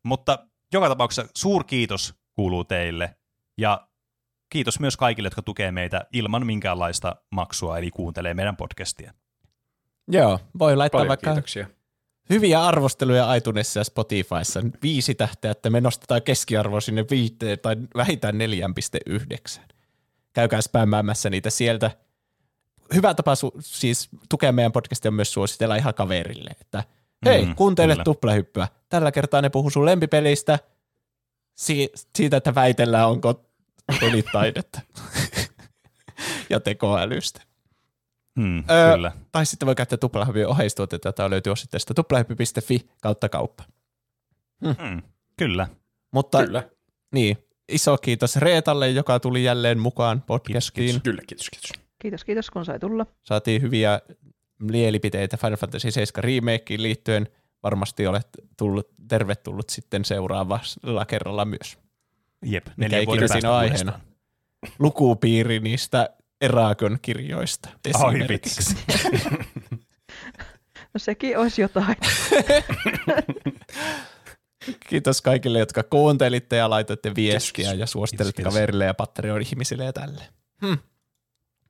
Mutta joka tapauksessa suurkiitos kuuluu teille, ja kiitos myös kaikille, jotka tukee meitä ilman minkäänlaista maksua, eli kuuntelee meidän podcastia. Joo, voi laittaa Paljon vaikka kiitoksia. Hyviä arvosteluja iTunesissa ja Spotifyssa. Viisi tähteä, että me nostetaan keskiarvo sinne viiteen tai vähintään 4,9. Käykää spämmäämässä niitä sieltä. Hyvä tapa su- siis tukea meidän podcastia on myös suositella ihan kaverille, että hei, Mm, kuuntele kyllä. tuplahyppyä. Tällä kertaa ne puhuu sun lempipelistä, si- siitä, että väitellään, onko pelitaidetta (laughs) ja tekoälystä. Hmm, Öö, kyllä. Tai sitten voi käyttää tuplahyppyn oheistuotetta, jota löytyy osoitteesta tuplahyppy.fi kautta kauppa. Hmm, kyllä. Mutta Kyllä. niin, iso kiitos Reetalle, joka tuli jälleen mukaan podcastiin. kiitos. Kyllä, kiitos, kiitos. Kiitos, kiitos kun sai tulla. Saatiin hyviä mielipiteitä Final Fantasy 7 remakeen liittyen. Varmasti olet tullut, tervetullut sitten seuraavalla kerralla myös. Jep, Mikä ikinä siinä on uudestaan. aiheena. Lukupiiri niistä Erakon kirjoista. Ai esimerkiksi. vitsi. (laughs) No sekin olisi jotain. (laughs) Kiitos kaikille, jotka kuuntelitte ja laitoitte viestiä Kiitos, ja suosittelitte kiitos. kaverille ja Patreon-ihmisille ja tälle. Hmm.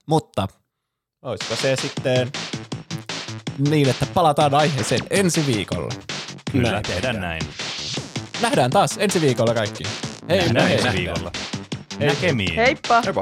Mutta olisiko se sitten niin, että palataan aiheeseen ensi viikolla. Kyllä, Näin tehdään tehdään. näin. Nähdään taas ensi viikolla kaikki. Hei, Nähdään hei. ensi viikolla. Hei. Näkemiin. Heippa! Heippa.